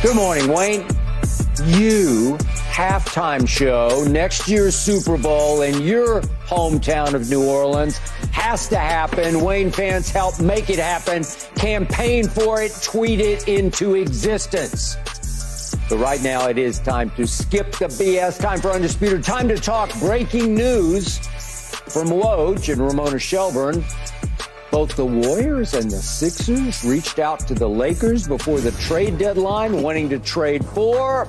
Good morning, Wayne. You halftime show next year's Super Bowl in your hometown of New Orleans has to happen. Wayne fans help make it happen. Campaign for it, tweet it into existence. But right now it is time to skip the BS. Time for Undisputed. Time to talk breaking news from Woj and Ramona Shelburne. Both the Warriors and the Sixers reached out to the Lakers before the trade deadline, wanting to trade for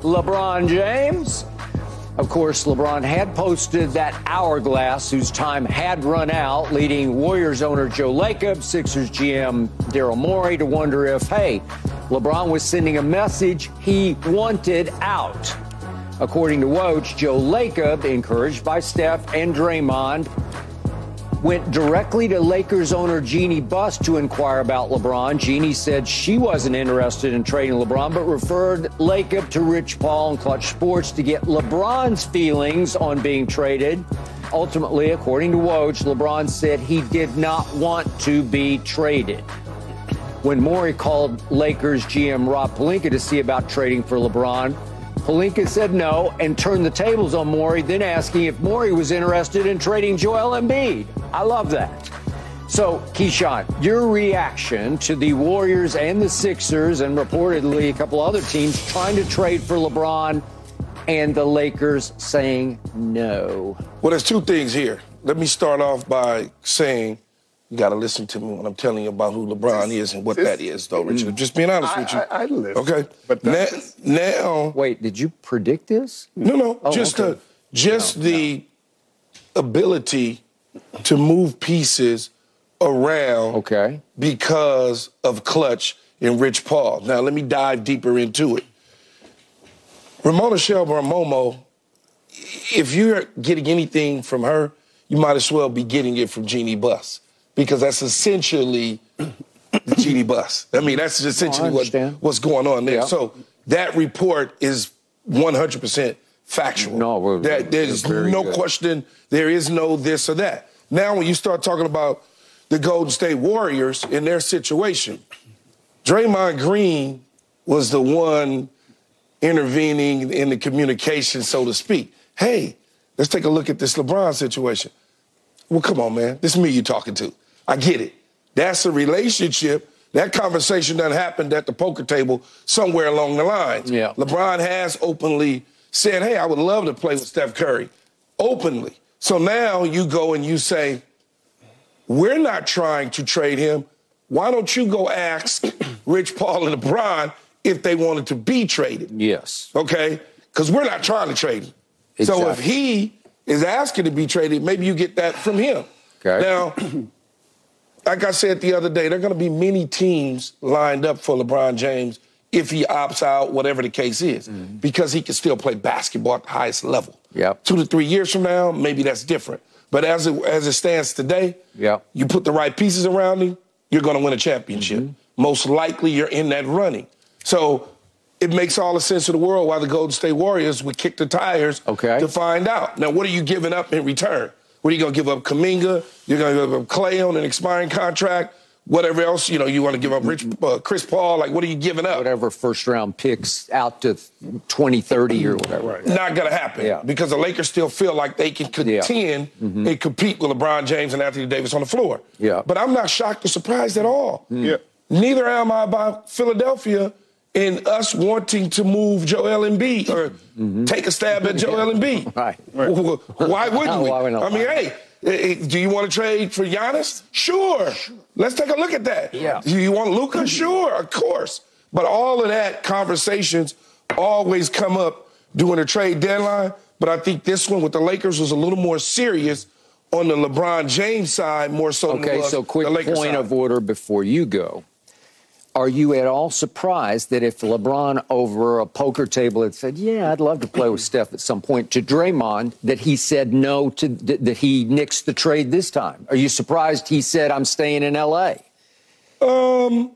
LeBron James. Of course, LeBron had posted that hourglass whose time had run out, leading Warriors owner Joe Lacob, Sixers GM Daryl Morey to wonder if, hey, LeBron was sending a message he wanted out. According to Woj, Joe Lacob, encouraged by Steph and Draymond, went directly to Lakers owner Jeanie Buss to inquire about LeBron. Jeanie said she wasn't interested in trading LeBron, but referred Lacob to Rich Paul and Clutch Sports to get LeBron's feelings on being traded. Ultimately, according to Woj, LeBron said he did not want to be traded. When Morey called Lakers GM Rob Pelinka to see about trading for LeBron, Pelinka said no and turned the tables on Morey, then asking if Morey was interested in trading Joel Embiid. I love that. So, Keyshawn, your reaction to the Warriors and the Sixers, and reportedly a couple other teams trying to trade for LeBron, and the Lakers saying no. Well, there's two things here. Let me start off by saying you got to listen to me when I'm telling you about who LeBron is and what that is, though, Richard. I'm just being honest I, with you. I, I listen. okay. But now, that's, now, Wait, did you predict this? no, no, Oh, just okay. the just the ability to move pieces around Okay. because of Clutch and Rich Paul. Now, let me dive deeper into it. Ramona Shelburne Momo, if you're getting anything from her, you might as well be getting it from Jeanie Buss because that's essentially the Jeanie Buss. I mean, that's essentially what, what's going on there. Yeah. So that report is 100% factual. No, we're- That- there's no good. question. There is no this or that. Now, when you start talking about the Golden State Warriors in their situation, Draymond Green was the one intervening in the communication, so to speak. Hey, let's take a look at this LeBron situation. Well, come on, man. This is me you're talking to. I get it. That's a relationship. That conversation done happened at the poker table somewhere along the lines. Yeah. LeBron has openly said, hey, I would love to play with Steph Curry. Openly. So now you go and you say, we're not trying to trade him. Why don't you go ask Rich Paul and LeBron if they wanted to be traded? Yes. okay? Because we're not trying to trade him. So if he is asking to be traded, maybe you get that from him. Okay. Now, like I said the other day, there are going to be many teams lined up for LeBron James if he opts out, whatever the case is, because he can still play basketball at the highest level. Yep. Two to three years from now, maybe that's different. But as it, as it stands today, Yep. you put the right pieces around him, you're going to win a championship. Mm-hmm. Most likely, you're in that running. So it makes all the sense in the world why the Golden State Warriors would kick the tires Okay. to find out. Now, what are you giving up in return? What are you going to give up? Kuminga? You're going to give up Clay on an expiring contract? Whatever else, you know, you want to give up Rich, uh, Chris Paul? Like, what are you giving up? Whatever first round picks out to 2030 or whatever. Right. Not going to happen Yeah. because the Lakers still feel like they can contend Yeah. and compete with LeBron James and Anthony Davis on the floor. Yeah. But I'm not shocked or surprised at all. yeah. Neither am I about Philadelphia and us wanting to move Joel Embiid or take a stab at Joel Embiid. Right. Why wouldn't we? Why? I mean, hey, eh, eh, do you want to trade for Giannis? Sure. Let's take a look at that. Yeah. Do you want Luka? Sure, of course. But all of that conversations always come up during a trade deadline. But I think this one with the Lakers was a little more serious on the LeBron James side, more so Okay, so quick the point side. of order before you go. Are you at all surprised that if LeBron over a poker table had said, "Yeah, I'd love to play with Steph at some point," to Draymond, that he said no to that he nixed the trade this time? Are you surprised he said, "I'm staying in L.A."? Um,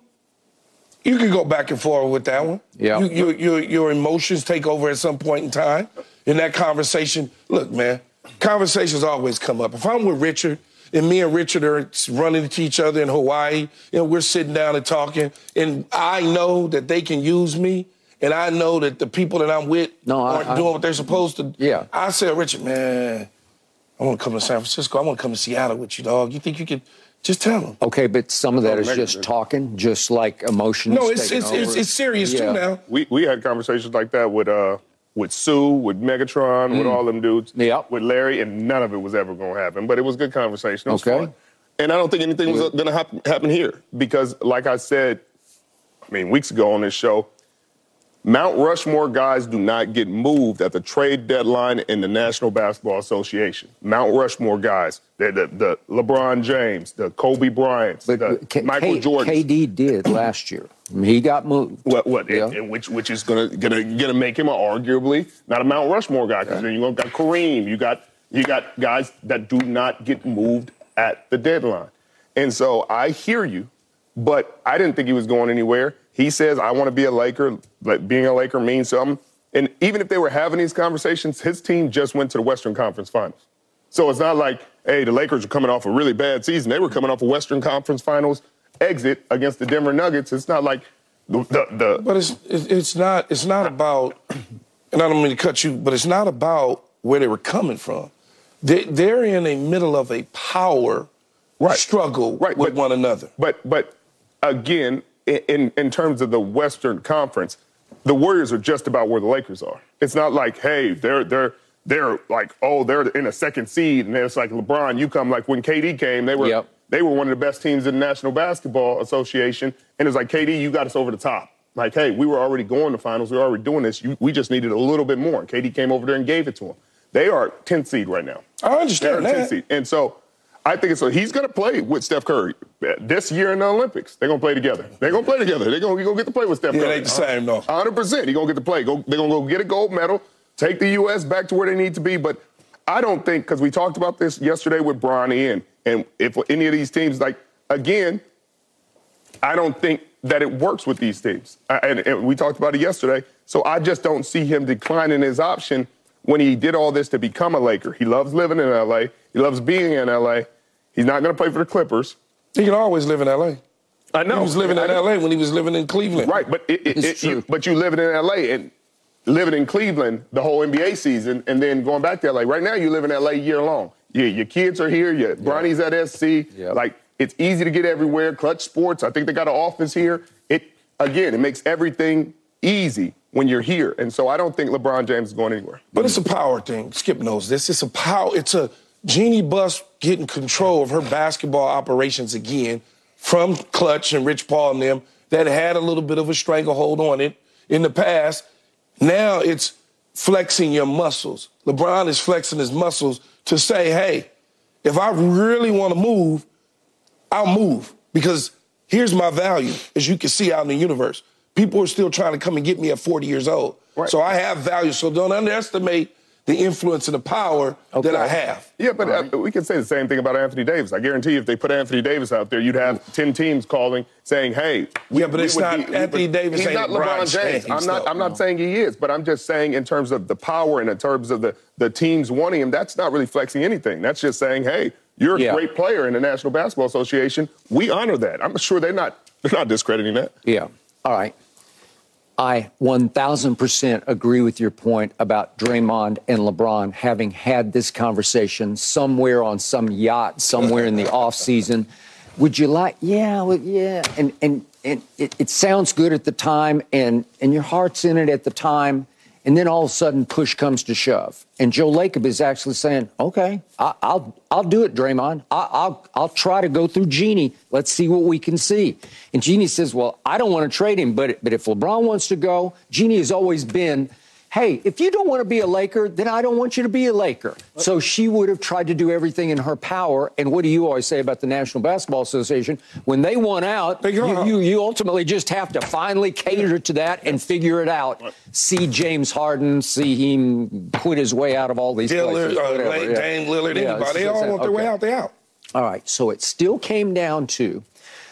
you can go back and forth with that one. Yeah. You, your, your, your emotions take over at some point in time. In that conversation, look, man, conversations always come up. If I'm with Richard and me and Richard are running into each other in Hawaii, and we're sitting down and talking, and I know that they can use me, and I know that the people that I'm with No, aren't I- doing what they're supposed to. Yeah. I said, Richard, man, I want to come to San Francisco. I want to come to Seattle with you, dog. You think you could just tell them? Okay, but some of that Oh, is just talking, just like emotions. No, it's taking it's, it's, it's serious Yeah. too now. We we had conversations like that with uh with Sue, with Megatron, with all them dudes, Mm. Yep. with Larry, and none of it was ever going to happen. But it was good conversation. It was Okay. fun. And I don't think anything was going to happen here because, like I said, I mean, weeks ago on this show, Mount Rushmore guys do not get moved at the trade deadline in the National Basketball Association. Mount Rushmore guys, the, the, the LeBron James, the Kobe Bryant, the K- Michael K- Jordan. KD did last year. He got moved. What? What? Yeah. and- and which? Which is gonna gonna gonna make him arguably not a Mount Rushmore guy because then you got Kareem, you got you got guys that do not get moved at the deadline, and so I hear you, but I didn't think he was going anywhere. He says I want to be a Laker, but being a Laker means something. And even if they were having these conversations, his team just went to the Western Conference Finals. So it's not like, hey, the Lakers are coming off a really bad season. They were coming off a Western Conference Finals exit against the Denver Nuggets. It's not like the the, the But it's it's it's not it's not about, and I don't mean to cut you, but it's not about where they were coming from. They, they're in the middle of a power Right. struggle Right, with but- one another. But but again, in in terms of the Western Conference, the Warriors are just about where the Lakers are. It's not like, hey, they're they're they're like, oh, they're in a second seed, and then it's like LeBron, you come like when KD came, they were Yep. they were one of the best teams in the National Basketball Association, and it's like KD, you got us over the top. Like, hey, we were already going to finals, we were already doing this. You, we just needed a little bit more. And KD came over there and gave it to them. They are 10th seed right now. I understand They're a 10th that. seed. And so I think it's so he's going to play with Steph Curry this year in the Olympics. They're going to play together. They're going to play together. They're going to get to play with Steph Yeah, it Curry. ain't the same, though. 100%. He's going to get to play. Go, they're going to go get a gold medal, take the U.S. back to where they need to be. But I don't think, because we talked about this yesterday with Bronny, and, and if any of these teams, like, again, I don't think that it works with these teams. I- And, and we talked about it yesterday. So I just don't see him declining his option when he did all this to become a Laker. He loves living in LA. He loves being in LA. He's not going to play for the Clippers. He can always live in L.A. I know. He was living in L.A. when he was living in Cleveland. Right, but it, it, It's it- you, true. but you living in LA and living in Cleveland the whole NBA season, and then going back to LA. Right now, you live in LA year long. Your, your kids are here. Your Bronny's at SC. Yep. Like it's easy to get everywhere. Clutch Sports. I think they got an office here. It again, it makes everything easy when you're here, and so I don't think LeBron James is going anywhere. But it's a power thing. Skip knows this. It's a power. It's a Jeanie Buss getting control of her basketball operations again from Clutch and Rich Paul and them that had a little bit of a stranglehold on it in the past. Now it's flexing your muscles. LeBron is flexing his muscles to say, hey, if I really want to move, I'll move because here's my value, as you can see out in the universe. People are still trying to come and get me at 40 years old. Right. So I have value. So don't underestimate the influence and the power that I have. Yeah, but uh, we can say the same thing about Anthony Davis. I guarantee you, if they put Anthony Davis out there, you'd have ten teams calling saying, "Hey, we- Yeah, but it's would not- we Anthony would- Davis He's ain't not LeBron LeBron James. James, I'm not. though. I'm not saying he is, but I'm just saying in terms of the power and in terms of the the teams wanting him. That's not really flexing anything. That's just saying, "Hey, you're a Yeah. great player in the National Basketball Association. We honor that." I'm sure they're not. They're not discrediting that. Yeah. All right. I 1000% agree with your point about Draymond and LeBron having had this conversation somewhere on some yacht somewhere in the off season. Would you like? Yeah, well, yeah. And and and it, it sounds good at the time, and and your heart's in it at the time, and then all of a sudden push comes to shove, and Joe Lacob is actually saying, "Okay, I, I'll I'll do it, Draymond. I, I'll I'll try to go through Jeanie. Let's see what we can see." And Jeanie says, "Well, I don't want to trade him, but but if LeBron wants to go, Jeanie has always been." Hey, if you don't want to be a Laker, then I don't want you to be a Laker. So she would have tried to do everything in her power. And what do you always say about the National Basketball Association? When they want out, you, you, you ultimately just have to finally cater to that and figure it out. See James Harden, see him quit his way out of all these Lillard, places. uh, whatever, yeah. Dame Lillard, Yeah, anybody, they all want their way out, they out. All right, so it still came down to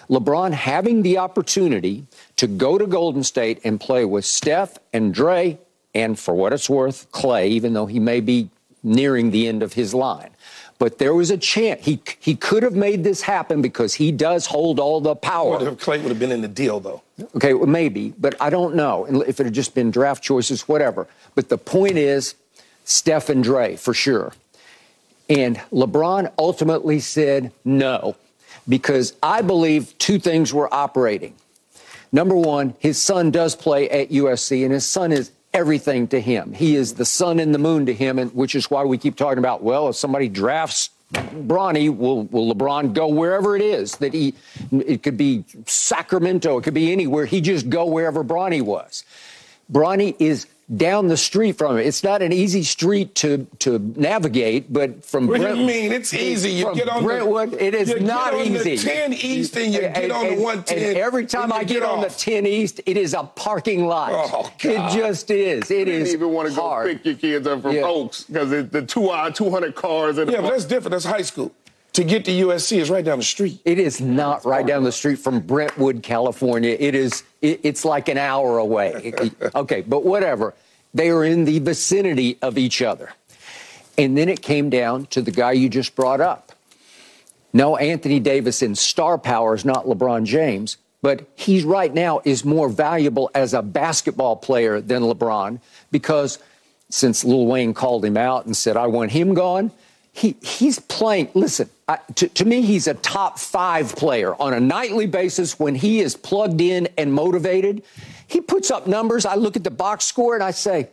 LeBron having the opportunity to go to Golden State and play with Steph and Dre, and for what it's worth, Clay, even though he may be nearing the end of his line. But there was a chance he he could have made this happen because he does hold all the power. If Clay would have been in the deal, though. Okay, well, maybe, but I don't know if it had just been draft choices, whatever. But the point is, Steph and Dre for sure. And LeBron ultimately said no, because I believe two things were operating. Number one, his son does play at USC, and his son is everything to him. He is the sun and the moon to him, and which is why we keep talking about, well, if somebody drafts Bronny, will, will LeBron go wherever it is that he, it could be Sacramento, it could be anywhere. He just go wherever Bronny was. Bronny is down the street from it. It's not an easy street to to navigate, but from what Brent, do you mean? It's easy. You get on Brentwood. The, it is you not get on easy. The 10 East and you and, get on and, the 110. Every time I get, get on the 10 East, it is a parking lot. Oh, it just is. It you is. didn't even want to hard. go pick your kids up from Yeah. Oaks because the two uh, hour, 200 cars. And yeah, but that's different. That's high school. To get to USC is right down the street. It is not right down the street from Brentwood, California. It is. It, it's like an hour away. okay, but whatever. They are in the vicinity of each other. And then it came down to the guy you just brought up. No, Anthony Davis in star power is not LeBron James, but he's right now is more valuable as a basketball player than LeBron because since Lil Wayne called him out and said, I want him gone, he, he's playing. Listen, To, to me, he's a top five player on a nightly basis when he is plugged in and motivated. He puts up numbers. I look at the box score and I say,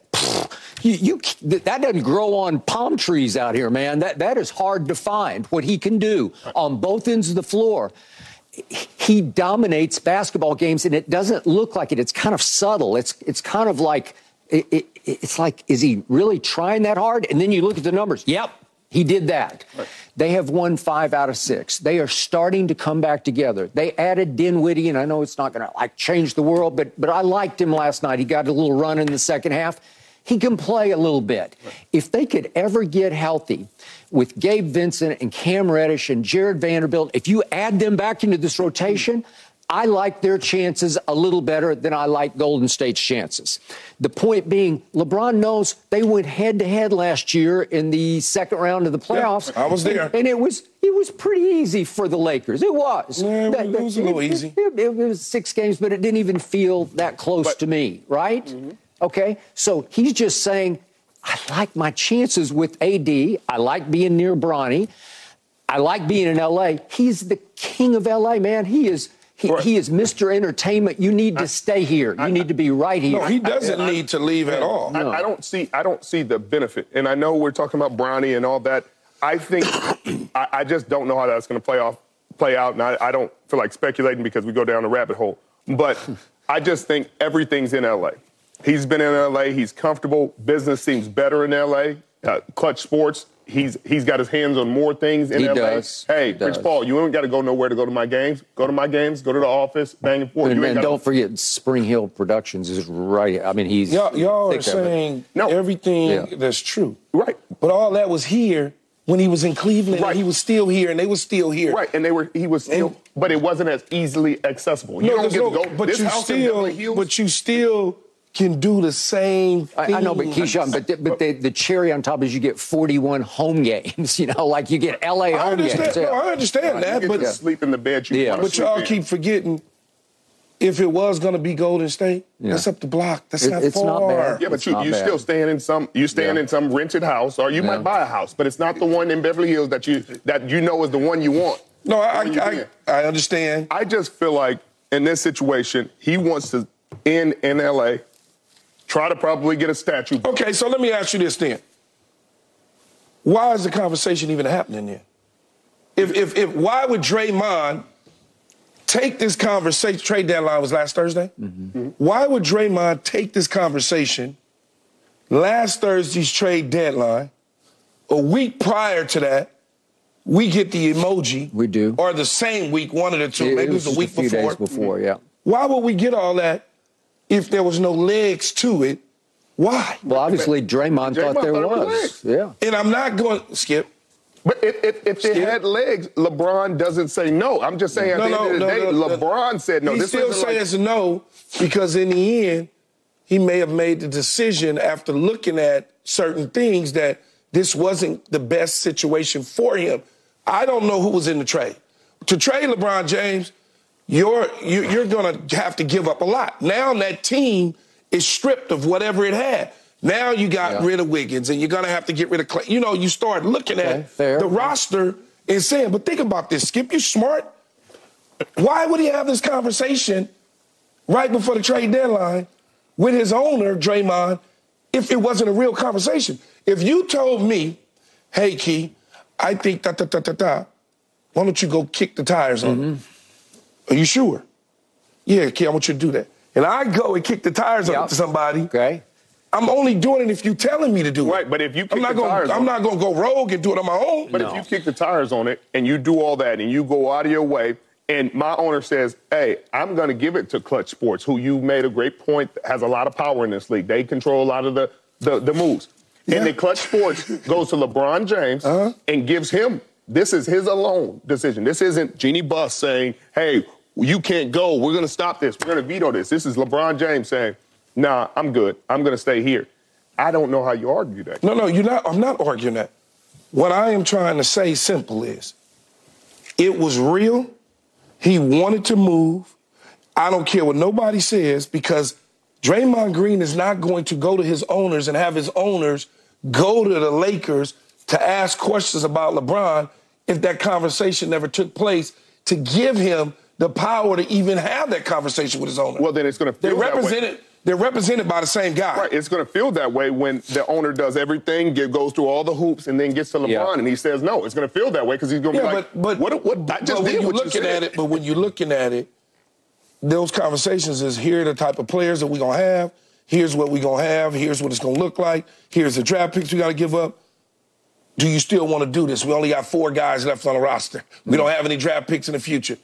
you, you, that doesn't grow on palm trees out here, man. That, that is hard to find what he can do on both ends of the floor. He dominates basketball games, and it doesn't look like it. It's kind of subtle. It's it's kind of like it, it, it's like is he really trying that hard? And then you look at the numbers. Yep, he did that. Right. They have won five out of six. They are starting to come back together. They added Dinwiddie, and I know it's not going to like change the world, but but I liked him last night. He got a little run in the second half. He can play a little bit. If they could ever get healthy with Gabe Vincent and Cam Reddish and Jarred Vanderbilt, if you add them back into this rotation, I like their chances a little better than I like Golden State's chances. The point being, LeBron knows they went head to head last year in the second round of the playoffs. Yeah, I was there, and, and, it was it was pretty easy for the Lakers. It was. Yeah, it was a little it, easy. It, it, was six games, but it didn't even feel that close but, to me, right? Mm-hmm. Okay, so he's just saying, I like my chances with AD. I like being near Bronny. I like being in LA. He's the king of LA, man. He is. He, Right. he is Mr. Entertainment. You need to stay here. You need to be right here. No, he doesn't need to leave at all. I, I don't see I don't see the benefit. And I know we're talking about Bronny and all that. I think I, I just don't know how that's going to play off play out, and I, I don't feel like speculating because we go down the rabbit hole. But I just think everything's in LA. He's been in LA. He's comfortable. Business seems better in LA. Uh, Clutch Sports. He's he's got his hands on more things in He LA. does. Hey, He Rich does. Paul, you ain't got to go nowhere to go to my games. Go to my games. Go to the office. Bang and forth. And, You ain't and don't forget, Spring Hill Productions is right. I mean, he's Y'all, y'all are thick of it. saying No. everything Yeah. that's true. Right. But all that was here when he was in Cleveland. Right. And he was still here, and they were still here. Right, and they were he was still, And- but it wasn't as easily accessible. You No, don't get no, to go. but this you house still, Beverly Hills, but you still can do the same thing. I, I know, but Keyshawn, but the, but the, the cherry on top is you get 41 home games. You know, like you get LA I home games. No, I understand you that, get but to sleep in the bed you Yeah. but y'all in. keep forgetting. If it was going to be Golden State, that's up the block. That's It- not it's far. not bad. Yeah, but It's you not you bad. still staying in some you staying Yeah. in some rented house, or you Yeah. might buy a house, but it's not the one in Beverly Hills that you that you know is the one you want. No, I, I. I, I understand. I just feel like in this situation, he wants to end in LA, try to probably get a statue. Okay, so let me ask you this then. Why is the conversation even happening then? If, if, if why would Draymond take this conversation? Trade deadline was last Thursday. Mm-hmm. Why would Draymond take this conversation last Thursday's trade deadline? A week prior to that, we get the emoji. We do. Or the same week, one of the two. It- maybe it it was, just a week a few before. days before, yeah. Why would we get all that if there was no legs to it? Why? Well, obviously, Draymond, Draymond thought there thought was was. Yeah. And I'm not going, Skip. But if, if, if it had legs, LeBron doesn't say no. I'm just saying at No, the no, end of the no, day, no, no. LeBron said no. he this still isn't like- no because in the end, he may have made the decision after looking at certain things that this wasn't the best situation for him. I don't know who was in the trade. To trade LeBron James, you're you're going to have to give up a lot. Now that team is stripped of whatever it had. Now you got yeah. rid of Wiggins, and you're going to have to get rid of Clay. You know, you start looking okay, at fair. the roster and saying, but think about this, Skip, you're smart. Why would he have this conversation right before the trade deadline with his owner, Draymond, if it wasn't a real conversation? If you told me, hey, Key, I think da da da da da, why don't you go kick the tires on mm-hmm. Are you sure? Yeah, Key, I want you to do that. And I go and kick the tires yep. on to somebody. Okay. I'm only doing it if you're telling me to do it. Right, but if you kick I'm not the gonna, tires I'm not going to go rogue and do it on my own. But no. if you kick the tires on it and you do all that and you go out of your way, and my owner says, "Hey, I'm going to give it to Clutch Sports, who you made a great point has a lot of power in this league. They control a lot of the the, the moves." Yeah. And then Clutch Sports goes to LeBron James uh-huh. and gives him this is his alone decision. This isn't Jeanie Buss saying, "Hey, you can't go. We're going to stop this. We're going to veto this." This is LeBron James saying, "Nah, I'm good. I'm going to stay here." I don't know how you argue that. No, no, you're not. I'm not arguing that. What I am trying to say simple is, it was real. He wanted to move. I don't care what nobody says because Draymond Green is not going to go to his owners and have his owners go to the Lakers to ask questions about LeBron if that conversation never took place to give him the power to even have that conversation with his owner. Well, then it's going to feel they're represented. They're represented by the same guy. Right. It's going to feel that way when the owner does everything, get, goes through all the hoops, and then gets to LeBron yeah. and he says no. It's going to feel that way because he's going to yeah, be like, but, but, "What? What? I just did what looking you at it." But when you're looking at it, those conversations is here are the type of players that we're going to have. Here's what we're going to have. Here's what it's going to look like. Here's the draft picks we got to give up. Do you still want to do this? We only got four guys left on the roster. We don't have any draft picks in the future.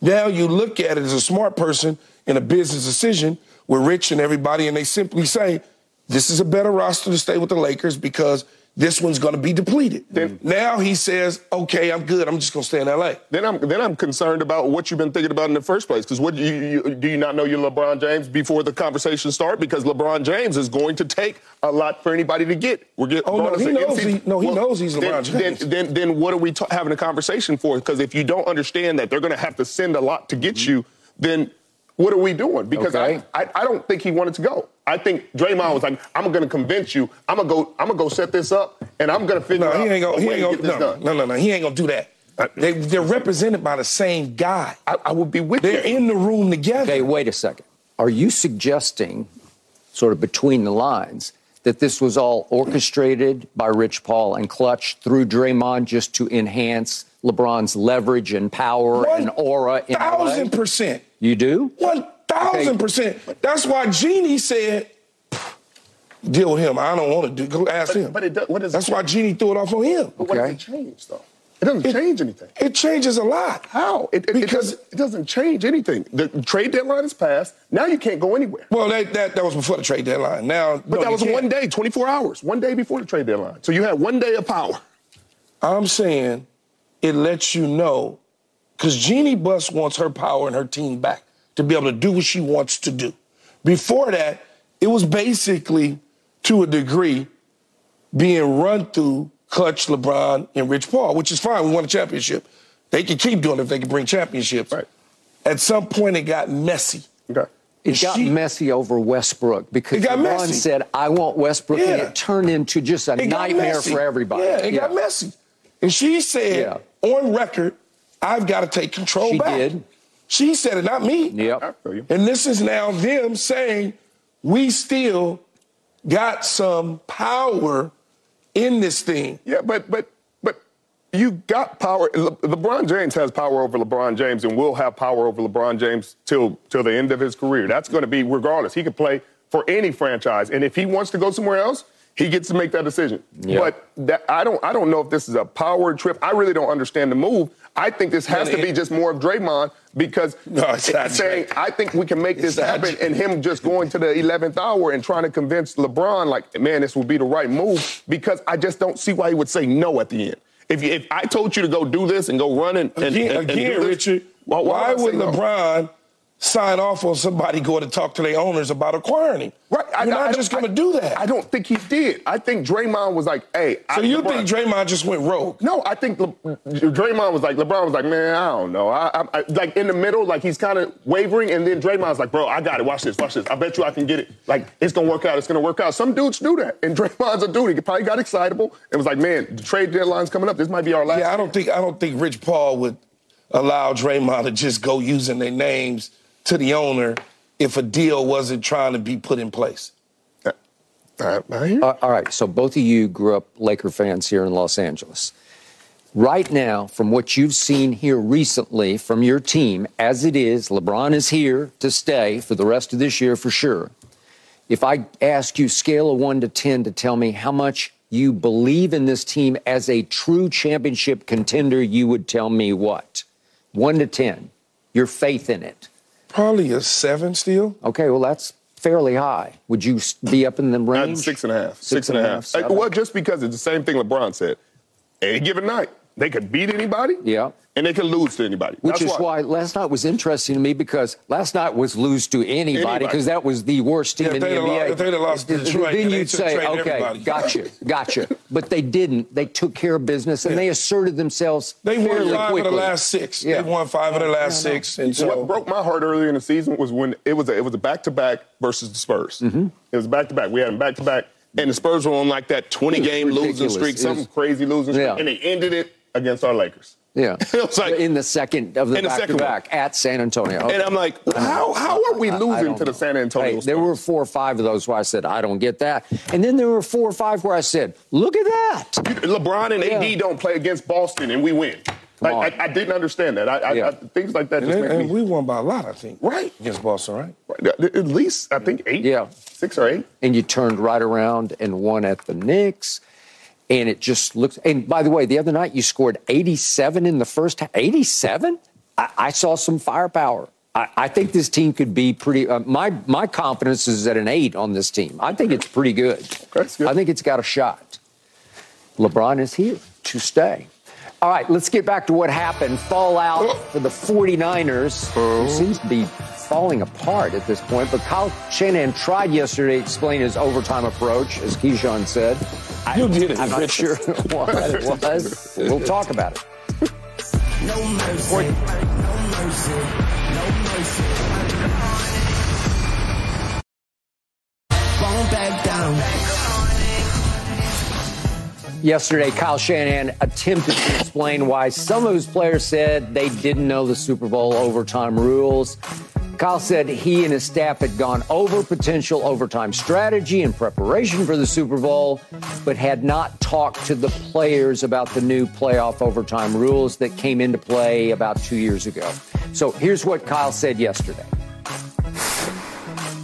Now you look at it as a smart person in a business decision. We're rich and everybody, and they simply say, this is a better roster to stay with the Lakers because – this one's going to be depleted. Then, now he says, "Okay, I'm good. I'm just going to stay in L.A." Then I'm then I'm concerned about what you've been thinking about in the first place. Because what you, you, do you not know you're LeBron James before the conversation start? Because LeBron James is going to take a lot for anybody to get. We're getting. Oh no, he knows. He, no, he well, knows he's LeBron then, James. Then, then, then what are we having a conversation for? Because if you don't understand that they're going to have to send a lot to get mm-hmm. you, then what are we doing? Because okay. I, I, I don't think he wanted to go. I think Draymond was like, I'm going to convince you. I'm going to go. I'm going to go set this up, and I'm going to figure no, out. He ain't gonna, he ain't gonna, no, no, no, no. He ain't going to do that. Uh, they, they're represented by the same guy. I, I would be with they're you. in the room together. Okay, wait a second. Are you suggesting, sort of between the lines, that this was all orchestrated by Rich Paul and Clutch through Draymond just to enhance LeBron's leverage and power One and aura in thousand percent. You do? One thousand percent. That's why Jeanie said, deal with him. I don't want to do. Go ask but, him. But it does, what is That's why Jeanie threw it off on him. But what does it change though? It doesn't it, change anything. It changes a lot. How? It, it, because it doesn't, change anything. The trade deadline is passed. Now you can't go anywhere. Well, that, that, that was before the trade deadline. Now, but no, that was one day, 24 hours, one day before the trade deadline. So you had one day of power. I'm saying it lets you know because Jeanie Buss wants her power and her team back to be able to do what she wants to do. Before that, it was basically, to a degree, being run through Clutch, LeBron, and Rich Paul, which is fine. We won a championship. They can keep doing it if they can bring championships. Right. At some point, it got messy. Okay. It got she, messy over Westbrook because LeBron messy. said, I want Westbrook, yeah. and it turned into just a it nightmare for everybody. Yeah, it yeah. got messy. And she said, yeah. on record, I've got to take control she back. She did. She said it, not me. Yep. And this is now them saying we still got some power in this thing. Yeah, but but but you got power. Le- LeBron James has power over LeBron James, and will have power over LeBron James till till the end of his career. That's going to be regardless. He could play for any franchise, and if he wants to go somewhere else, he gets to make that decision. Yep. But that, I don't I don't know if this is a power trip. I really don't understand the move. I think this has to be just more of Draymond because no, it's not saying I think we can make this happen, and him just going to the 11th hour and trying to convince LeBron like, man, this would be the right move because I just don't see why he would say no at the end. If, you, if I told you to go do this and go run and, and again, and, again Richard, why, why, why would LeBron sign off on somebody going to talk to their owners about acquiring him. Right. You're not I, just going to do that. I don't think he did. I think Draymond was like, hey. So I, you LeBron, think Draymond just went rogue? No, I think Le, Draymond was like, LeBron was like, man, I don't know. I, I, like in the middle, like he's kind of wavering, and then Draymond's like, bro, I got it. Watch this, watch this. I bet you I can get it. Like it's gonna work out. It's gonna work out. Some dudes do that, and Draymond's a dude. He probably got excitable and was like, man, the trade deadline's coming up. This might be our last. Yeah, I don't think I don't think Rich Paul would allow Draymond to just go using their names to the owner if a deal wasn't trying to be put in place. Uh, uh, all right, so both of you grew up Laker fans here in Los Angeles. Right now, from what you've seen here recently from your team, as it is, LeBron is here to stay for the rest of this year for sure. If I ask you scale of 1 to 10 to tell me how much you believe in this team as a true championship contender, you would tell me what? 1 to 10. Your faith in it. Probably a seven still. Okay, well, that's fairly high. Would you be up in the range? Six and a half. Six, six and, and a half. half. Well, just because it's the same thing LeBron said. Any given night, they could beat anybody. Yeah. And they could lose to anybody. Which That's is why. why. last night was interesting to me because last night was lose to anybody because that was the worst team yeah, in the NBA. Lost, if they'd have lost to Detroit, then you'd say, okay, everybody. gotcha, gotcha. but they didn't. They took care of business and yeah. they asserted themselves. They won five quickly. of the last six. Yeah. They won five of the last six. And so what broke my heart earlier in the season was when it was a, it was a back to back versus the Spurs. Mm-hmm. It was back to back. We had them back to back, and the Spurs were on like that 20 game losing streak, something crazy losing streak, and they ended it against our Lakers. Yeah, it was like in the second of the back to back at San Antonio. Okay. And I'm like, how how are we losing to the San Antonio? Hey, there were four or five of those where I said I don't get that, and then there were four or five where I said, look at that. LeBron and yeah. AD don't play against Boston and we win. Like, I, I, didn't understand that. I, yeah. I, things like that and, just and, make and me... we won by a lot, I think. Right against Boston, right? right? At least I think eight. Yeah, six or eight. And you turned right around and won at the Knicks and it just looks. And by the way, the other night you scored 87 in the first half. 87? I, I saw some firepower. I, I, think this team could be pretty. Uh, my my confidence is at an eight on this team. I think it's pretty good. good. I think it's got a shot. LeBron is here to stay. All right, let's get back to what happened. Fallout for the 49ers. Oh. seems to be falling apart at this point. But Kyle Shanahan tried yesterday to explain his overtime approach, as Keyshawn said. You did it. I'm not sure what it was. We'll talk about it. No mercy. No mercy. No mercy. Bone back down. Yesterday, Kyle Shanahan attempted to explain why some of his players said they didn't know the Super Bowl overtime rules. Kyle said he and his staff had gone over potential overtime strategy in preparation for the Super Bowl, but had not talked to the players about the new playoff overtime rules that came into play about two years ago. So here's what Kyle said yesterday.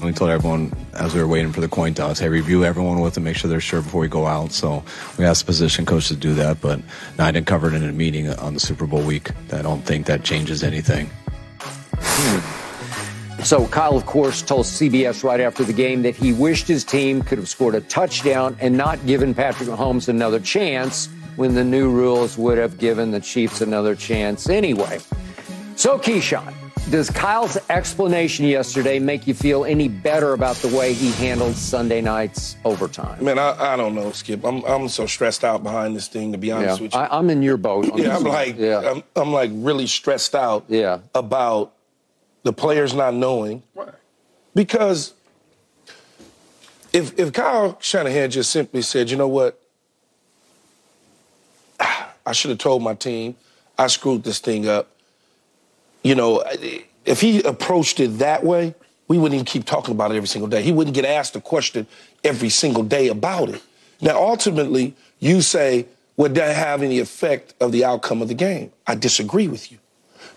We told everyone as we were waiting for the coin toss, hey, review everyone with them, make sure they're sure before we go out. So we asked the position coach to do that, but no, I didn't cover it in a meeting on the Super Bowl week. I don't think that changes anything. Hmm. So Kyle, of course, told CBS right after the game that he wished his team could have scored a touchdown and not given Patrick Mahomes another chance when the new rules would have given the Chiefs another chance anyway. So Keyshawn, does Kyle's explanation yesterday make you feel any better about the way he handled Sunday night's overtime? Man, I, I don't know, Skip. I'm I'm so stressed out behind this thing, to be honest yeah, with you. I, am in your boat. yeah, I'm like, yeah. I'm, I'm, like really stressed out yeah. about the players not knowing. Why? Because if if Kyle Shanahan just simply said, you know what, I should have told my team I screwed this thing up you know, if he approached it that way, we wouldn't even keep talking about it every single day. He wouldn't get asked a question every single day about it. Now, ultimately, you say, would that have any effect of the outcome of the game? I disagree with you.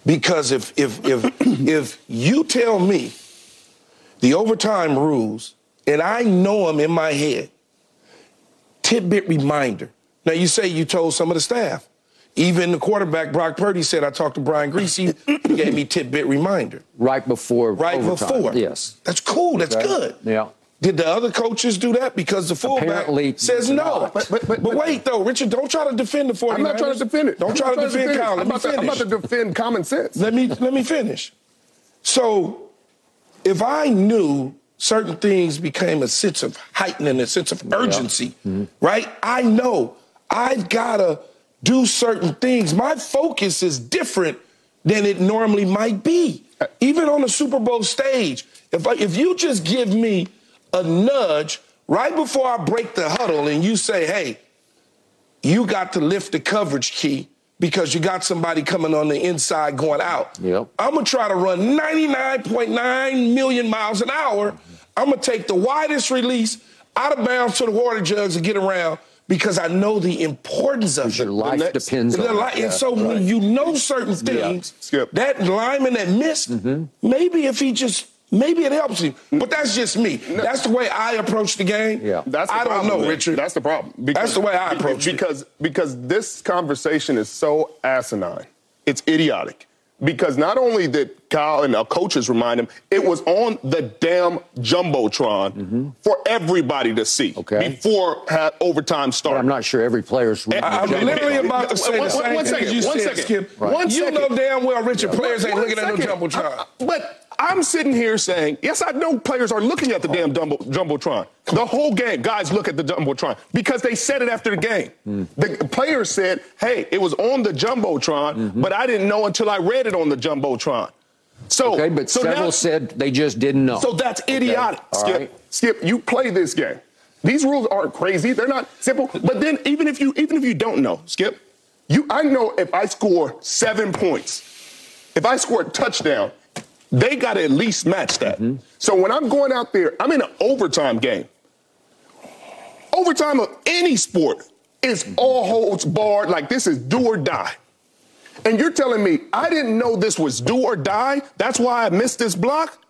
Because if if if if you tell me the overtime rules and I know them in my head, tidbit reminder. Now you say you told some of the staff. Even the quarterback, Brock Purdy, said, I talked to Brian Griese. He gave me tidbit reminder. Right before Right overtime. before. Yes. That's cool. That's good. Yeah. Did the other coaches do that? Because the fullback Apparently says no. But, but, but, but, wait, though, Richard, don't try to defend the 49ers. I'm not trying to defend it. Don't try to defend, defend Kyle. Let I'm me about finish. To, I'm about to defend common sense. Let me, let me finish. So if I knew certain things became a sense of heightening, a sense of urgency, mm-hmm. right? I know I've got to do certain things. My focus is different than it normally might be. Even on the Super Bowl stage, if, I, if you just give me a nudge right before I break the huddle and you say, hey, you got to lift the coverage key because you got somebody coming on the inside going out. Yep. I'm going to try to run 99.9 million miles an hour. I'm going to take the widest release out of bounds to the water jugs and get around because I know the importance of it. Your life next, depends on it. And so right. when you know certain things, yeah. Skip. that lineman that missed, mm-hmm. maybe if he just Maybe it helps him, but that's just me. No. That's the way I approach the game. Yeah, that's I don't know, Richard. That's the problem. Because, that's the way I approach because, it. Because because this conversation is so asinine. It's idiotic because not only did Kyle and our coaches remind him, it was on the damn jumbotron mm-hmm. for everybody to see okay. before overtime started. But I'm not sure every player's. I'm literally about to say one, the same one thing second, you one said, second. Skip. Right. One you second. know damn well, Richard, yeah. players ain't one looking second. at no jumbotron. I, but I'm sitting here saying, yes, I know players are looking at the damn jumbo, jumbotron. The whole game, guys look at the jumbotron because they said it after the game. Mm. The players said, "Hey, it was on the jumbotron, mm-hmm. but I didn't know until I read it on the jumbotron." So, okay, but so several now, said they just didn't know. So that's idiotic. Okay. Skip, right. Skip, you play this game. These rules aren't crazy; they're not simple. But then, even if you even if you don't know, Skip, you I know if I score seven points, if I score a touchdown, they got to at least match that. Mm-hmm. So when I'm going out there, I'm in an overtime game. Overtime of any sport is all holds barred, like this is do or die. And you're telling me I didn't know this was do or die? That's why I missed this block?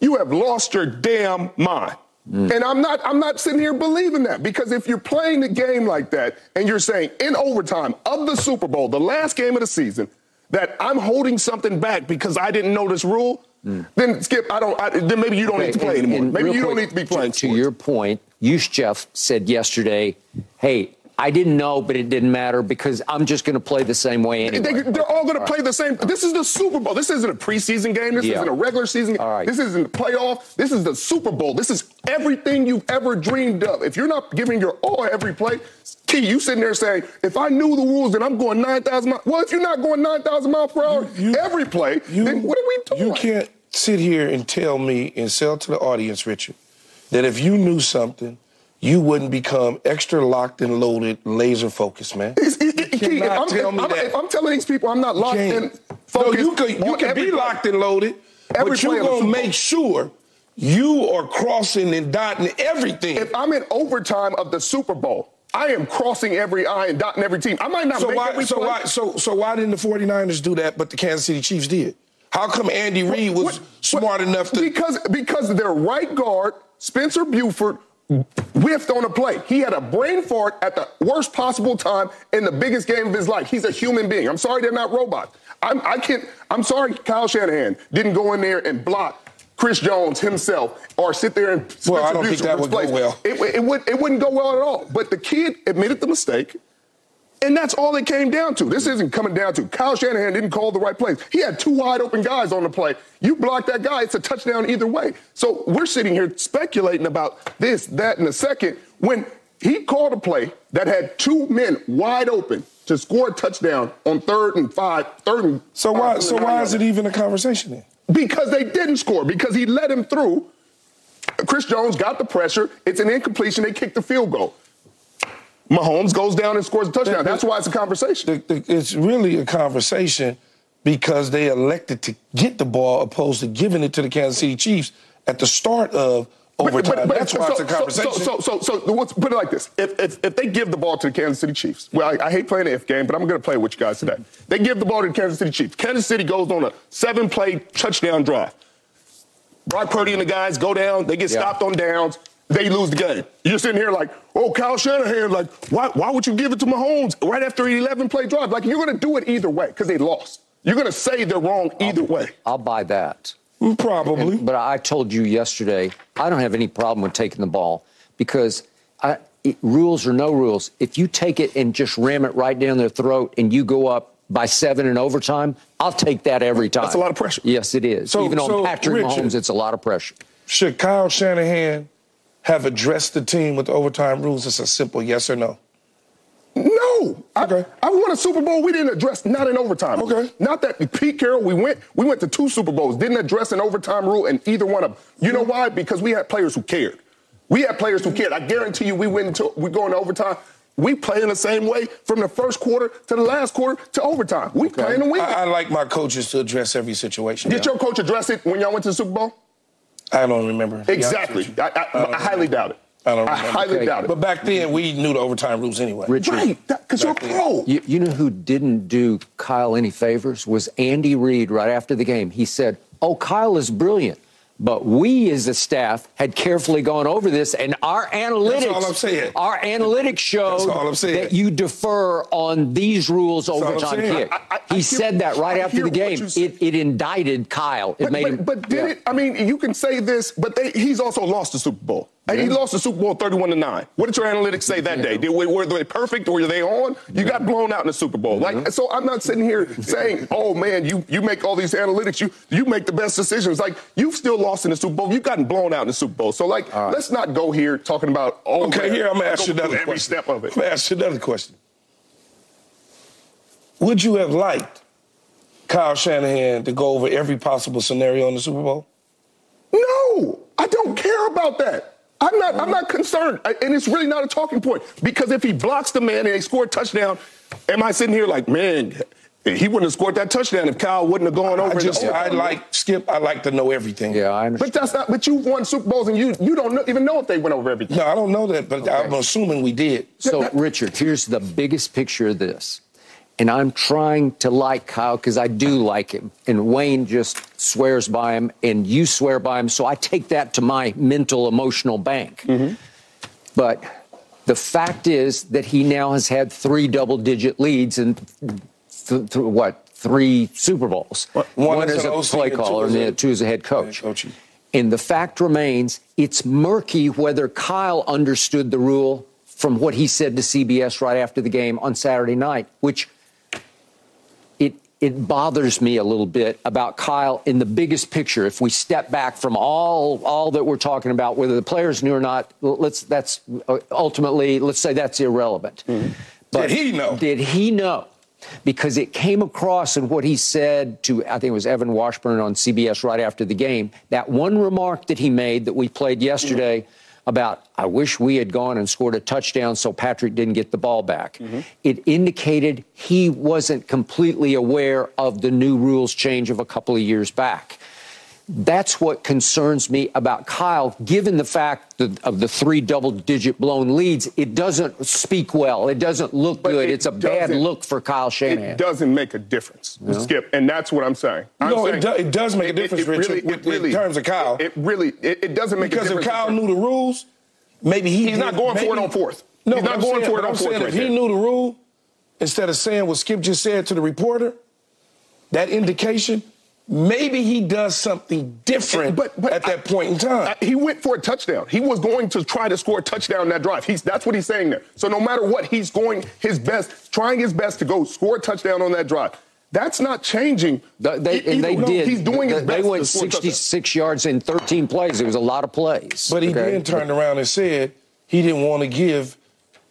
You have lost your damn mind. Mm. And I'm not I'm not sitting here believing that because if you're playing the game like that and you're saying in overtime of the Super Bowl, the last game of the season, that I'm holding something back because I didn't know this rule, mm. then Skip, I don't. I, then maybe you don't okay, need to play and, anymore. And maybe you don't need to be playing. To, to your point, Juszczyk said yesterday, "Hey, I didn't know, but it didn't matter because I'm just going to play the same way anyway. They, are all going to play the same. This is the Super Bowl. This isn't a preseason game. This yeah. isn't a regular season. All right. This isn't a playoff. This is the Super Bowl. This is everything you've ever dreamed of. If you're not giving your all every play, Key, you sitting there saying, if I knew the rules, then I'm going 9,000 miles. Well, if you're not going 9,000 miles per hour you, you, every play, you, then what are we doing? You can't sit here and tell me and sell to the audience, Richard, that if you knew something – you wouldn't become extra locked and loaded, laser focused, man. It, it, you if, I'm, tell me I'm, that. if I'm telling these people I'm not locked in, focused, no, you could you could be locked and loaded, but you're gonna make sure you are crossing and dotting everything. If I'm in overtime of the Super Bowl, I am crossing every I and dotting every team. I might not so make why, every so play. Why, so, so why didn't the 49ers do that, but the Kansas City Chiefs did? How come Andy Reid was what, smart what, enough to? Because because their right guard Spencer Burford whiffed on a play. He had a brain fart at the worst possible time in the biggest game of his life. He's a human being. I'm sorry they're not robots. I'm, I can't. I'm sorry Kyle Shanahan didn't go in there and block Chris Jones himself or sit there and well, I don't think that would place. go well. It, it, would, it wouldn't go well at all. But the kid admitted the mistake. And that's all it came down to. This isn't coming down to Kyle Shanahan didn't call the right plays. He had two wide open guys on the play. You block that guy, it's a touchdown either way. So we're sitting here speculating about this, that, and a second when he called a play that had two men wide open to score a touchdown on third and five, third and so why so why is it even a conversation then? Because they didn't score because he let him through. Chris Jones got the pressure. It's an incompletion. They kicked the field goal. Mahomes goes down and scores a touchdown. That's why it's a conversation. It's really a conversation because they elected to get the ball opposed to giving it to the Kansas City Chiefs at the start of overtime. But, but, but, That's why so, it's a conversation. So, so, so, so, let's put it like this: if, if, if they give the ball to the Kansas City Chiefs, well, I, I hate playing the if game, but I'm going to play with you guys today. They give the ball to the Kansas City Chiefs. Kansas City goes on a seven-play touchdown drive. Brock Purdy and the guys go down. They get yeah. stopped on downs they lose the game. You're sitting here like, oh, Kyle Shanahan, like, why, why would you give it to Mahomes right after an 11 play drive? Like, you're going to do it either way because they lost. You're going to say they're wrong either I'll, way. I'll buy that. Mm, probably. And, but I told you yesterday, I don't have any problem with taking the ball because I, it, rules or no rules, if you take it and just ram it right down their throat and you go up by seven in overtime, I'll take that every time. That's a lot of pressure. Yes, it is. So- Even on so, Patrick Richard- Mahomes, it's a lot of pressure. Should Kyle Shanahan have addressed the team with overtime rules? It's a simple yes or no. No. Okay. I, I won a Super Bowl. We didn't address not in overtime. Okay. Not that Pete Carroll. We went. We went to two Super Bowls. Didn't address an overtime rule in either one of them. You know why? Because we had players who cared. We had players who cared. I guarantee you, we went into we go into overtime. We play in the same way from the first quarter to the last quarter to overtime. We play in the win. I, I like my coaches to address every situation. Did yeah. your coach address it when y'all went to the Super Bowl? I don't remember. to be honest Exactly. with you. I, I, I highly doubt it. I don't I highly Okay. doubt it. But back then, we knew the overtime rules anyway. Richard, right, because you're a pro. You, you know who didn't do Kyle any favors was Andy Reid right after the game. He said, Oh, Kyle is brilliant. But we as a staff had carefully gone over this, and our analytics, all I'm saying. our analytics showed all I'm saying. that you defer on these rules all I'm kick. I- I- I he hear- said that right I after the game. It, it indicted Kyle. It But, made but, him. but did yeah. it? I mean, you can say this, but they, he's also lost the Super Bowl. He lost the Super Bowl 31 to 9. What did your analytics say that day? Did, were they perfect or were they on? You got blown out in the Super Bowl. Like, mm-hmm. so I'm not sitting here saying, oh man, you, you make all these analytics, you you make the best decisions. Like, you've still lost in the Super Bowl. You've gotten blown out in the Super Bowl. So, like, let's not go here talking about, oh, Okay, man, here I'm gonna go ask you another every question. step of it. I'm gonna ask you another question. Would you have liked Kyle Shanahan to go over every possible scenario in the Super Bowl? No, I don't care about that. I'm not. I'm not concerned, and it's really not a talking point because if he blocks the man and they score a touchdown, am I sitting here like, man, he wouldn't have scored that touchdown if Kyle wouldn't have gone over? I in the just, I like Skip. I like to know everything. Yeah, I understand. But that's not. But you've won Super Bowls and you you don't know, even know if they went over everything. No, I don't know that, but I'm assuming we did. So, Richard, here's the biggest picture of this. And I'm trying to like Kyle because I do like him. And Wayne just swears by him, and you swear by him. So I take that to my mental, emotional bank. Mm-hmm. But the fact is that he now has had three double digit leads and th- th- what? Three Super Bowls. One as as an a OC play caller, and two as a head coach. Head coach. And the fact remains, it's murky whether Kyle understood the rule from what he said to CBS right after the game on Saturday night, which it bothers me a little bit about Kyle in the biggest picture. If we step back from all all that we're talking about, whether the players knew or not, let's that's uh, ultimately let's say that's irrelevant. But Did he know? Did he know? Because it came across in what he said to, I think it was Evan Washburn on CBS right after the game, that one remark that he made that we played yesterday about, I wish we had gone and scored a touchdown so Patrick didn't get the ball back. Mm-hmm. It indicated he wasn't completely aware of the new rules change of a couple of years back. That's what concerns me about Kyle, given the fact that of the three double digit blown leads. It doesn't speak well. It doesn't look But good. it It's a bad look for Kyle Shanahan. It doesn't make a difference, Skip, and that's what I'm saying. I'm No, it do- it does make a difference, Richard, with- in terms of Kyle. It, it really, it, it doesn't make Because a difference. Because if. Kyle knew the rules, maybe he He's not did- going for it on fourth. No, He's not I'm going saying- for it on I'm fourth saying right if he knew the rule, instead of saying what Skip just said to the reporter, that indication, maybe he does something different But- but at that I- point in time. Uh, he went for a touchdown. He was going to try to score a touchdown in that drive. He's that's what he's saying there. So no matter what, he's going his best, trying his best to go score a touchdown on that drive. That's not changing. They, they- He- and they no, did. He's doing his they, best. They went to score a touchdown. 66 yards in 13 plays. It was a lot of plays. but he okay? then turned around and said he didn't want to give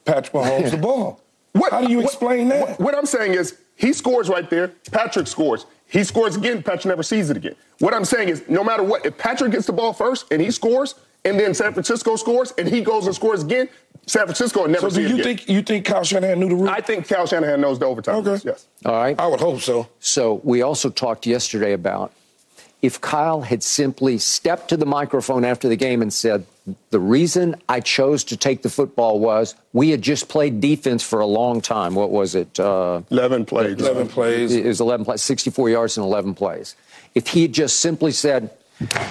Patrick Mahomes the ball. How do you what- explain that? What, what I'm saying is he scores right there. Patrick scores. He scores again. Patrick never sees it again. What I'm saying is no matter what, if Patrick gets the ball first and he scores, and then San Francisco scores and he goes and scores again, San Francisco will never so see do it you again. think you think Kyle Shanahan knew the rule? I think Cal Shanahan knows the overtime. Okay. rules, Yes. All right. I would hope so. So we also talked yesterday about if Kyle had simply stepped to the microphone after the game and said, the reason I chose to take the football was we had just played defense for a long time. What was it? Uh, 11 plays. 11 plays. It was 11 plays, 64 yards in 11 plays. If he had just simply said,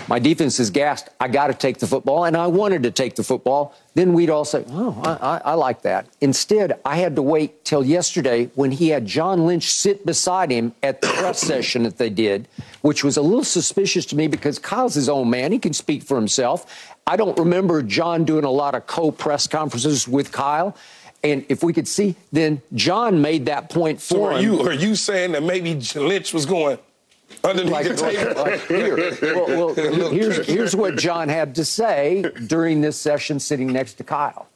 my defense is gassed. I got to take the football, and I wanted to take the football. Then we'd all say, "Oh, I, I, I like that." Instead, I had to wait till yesterday when he had John Lynch sit beside him at the press session that they did, which was a little suspicious to me because Kyle's his own man; he can speak for himself. I don't remember John doing a lot of co-press conferences with Kyle. And if we could see, then John made that point for So are him. you are you saying that maybe Lynch was going underneath like, the table? like here. Well, well, here's, here's what John had to say during this session sitting next to Kyle.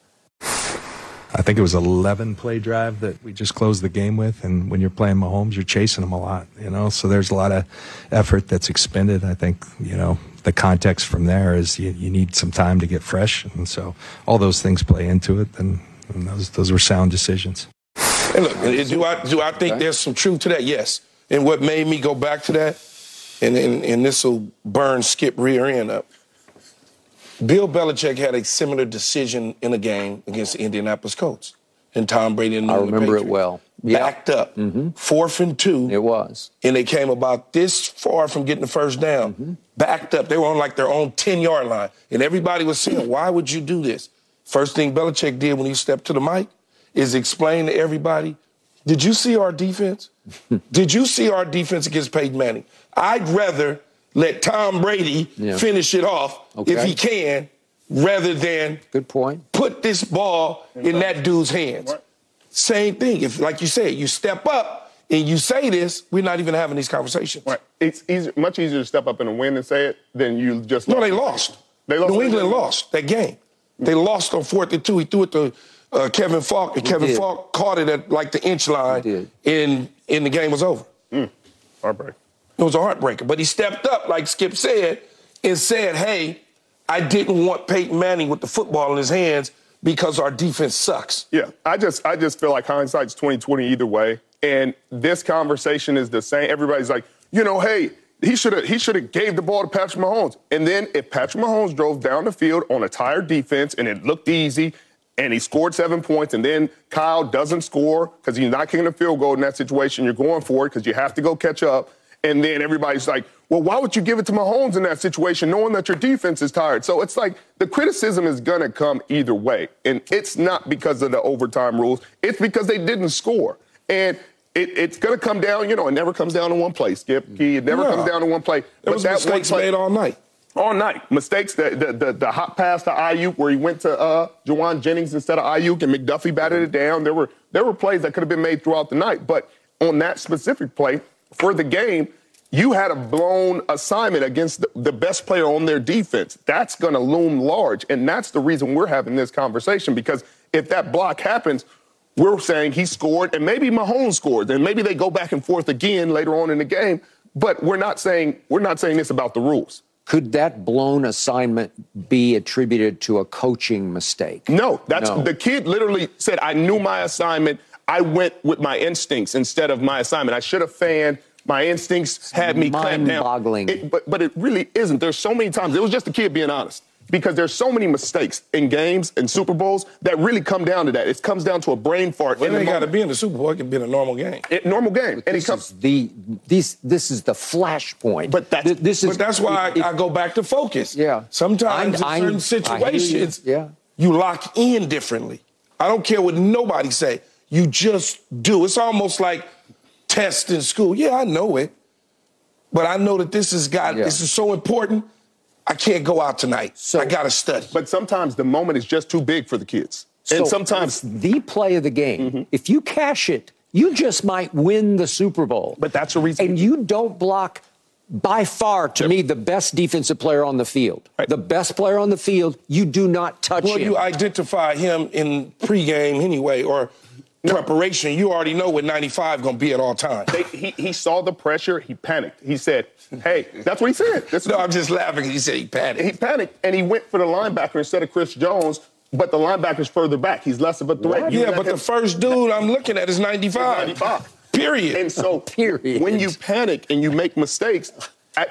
I think it was 11 play drive that we just closed the game with. And when you're playing Mahomes, you're chasing them a lot, you know? So there's a lot of effort that's expended. I think, you know, the context from there is you, you need some time to get fresh. And so all those things play into it. And, and those, those were sound decisions. And look, do I do I think there's some truth to that? Yes. And what made me go back to that, and and, and this will burn Skip rear end up. Bill Belichick had a similar decision in a game against the Indianapolis Colts, and Tom Brady and I remember it well. Yeah. Backed up, fourth and two. It was. and they came about this far from getting the first down, Mm-hmm. backed up. They were on like their own 10 yard line. And everybody was saying, Why would you do this? First thing Belichick did when he stepped to the mic is explain to everybody, Did you see our defense? did you see our defense against Peyton Manning? I'd rather let Tom Brady Yeah. finish it off if he can rather than Good point. put this ball in that dude's hands. Right. Same thing. If, like you said, you step up and you say this, we're not even having these conversations. Right. It's easy, much easier to step up and win and say it than you just. No, they lost. They lost. New England lost that game. They lost on fourth and two. He threw it to uh, Kevin Faulk, and Kevin did. Faulk caught it at like the inch line, did. and and the game was over. Heartbreak. It was a heartbreaker. But he stepped up, like Skip said, and said, "Hey, I didn't want Peyton Manning with the football in his hands because our defense sucks." Yeah, I just I just feel like hindsight's 2020 either way. And this conversation is the same. Everybody's like, you know, hey, he should have he should have gave the ball to Patrick Mahomes. And then if Patrick Mahomes drove down the field on a tired defense and it looked easy and he scored seven points and then Kyle doesn't score because he's not kicking a field goal in that situation, you're going for it because you have to go catch up. And then everybody's like, well, why would you give it to Mahomes in that situation knowing that your defense is tired? So it's like the criticism is going to come either way. And it's not because of the overtime rules, it's because they didn't score. And it, it's going to come down, you know, it never comes down to one play, Skip Key. It never comes down to one play. There was mistakes one play, made all night. all night. Mistakes, the, the, the, the hot pass to Aiyuk where he went to uh, Jauan Jennings instead of Aiyuk and McDuffie batted it down. There were, there were plays that could have been made throughout the night. But on that specific play for the game, you had a blown assignment against the, the best player on their defense. That's going to loom large. And that's the reason we're having this conversation because if that block happens, we're saying he scored and maybe Mahomes scored. And maybe they go back and forth again later on in the game. But we're not saying we're not saying this about the rules. Could that blown assignment be attributed to a coaching mistake? No, that's No. the kid literally said, I knew my assignment. I went with my instincts instead of my assignment. I should have fanned. My instincts had me clamped down. mind-boggling. It- but, but it really isn't. There's so many times. It was just the kid being honest. Because there's so many mistakes in games and Super Bowls that really come down to that. It comes down to a brain fart. Well, in the they got to be in the Super Bowl. It could be in a normal game. It- normal game. And it comes. is the this this is the flashpoint. But that's- Th- this is. But that's why if- I, I go back to focus. Yeah. Sometimes I- I- in certain I hear you. situations, Yeah. you lock in differently. I don't care what nobody say. You just do. It's almost like tests in school. Yeah, I know it, but I know that this has got Yeah. this is so important. I can't go out tonight. So- I got to study. But sometimes the moment is just too big for the kids. and sometimes the play of the game. Mm-hmm. If you cash it, you just might win the Super Bowl. But that's a reason- And you don't block by far, to me, the best defensive player on the field. Right. The best player on the field, you do not touch well, him. Well, you identify him in pregame anyway, or preparation. You already know what 95 going to be at all times. they, he, he saw the pressure, he panicked. He said, Hey, that's what he said. That's No, I'm just laughing. He said he panicked. he panicked and he went for the linebacker instead of Chris Jones, but the linebacker's further back. He's less of a threat. Yeah, but him- the first dude I'm looking at is 95. 95. Period. And so Period. when you panic and you make mistakes,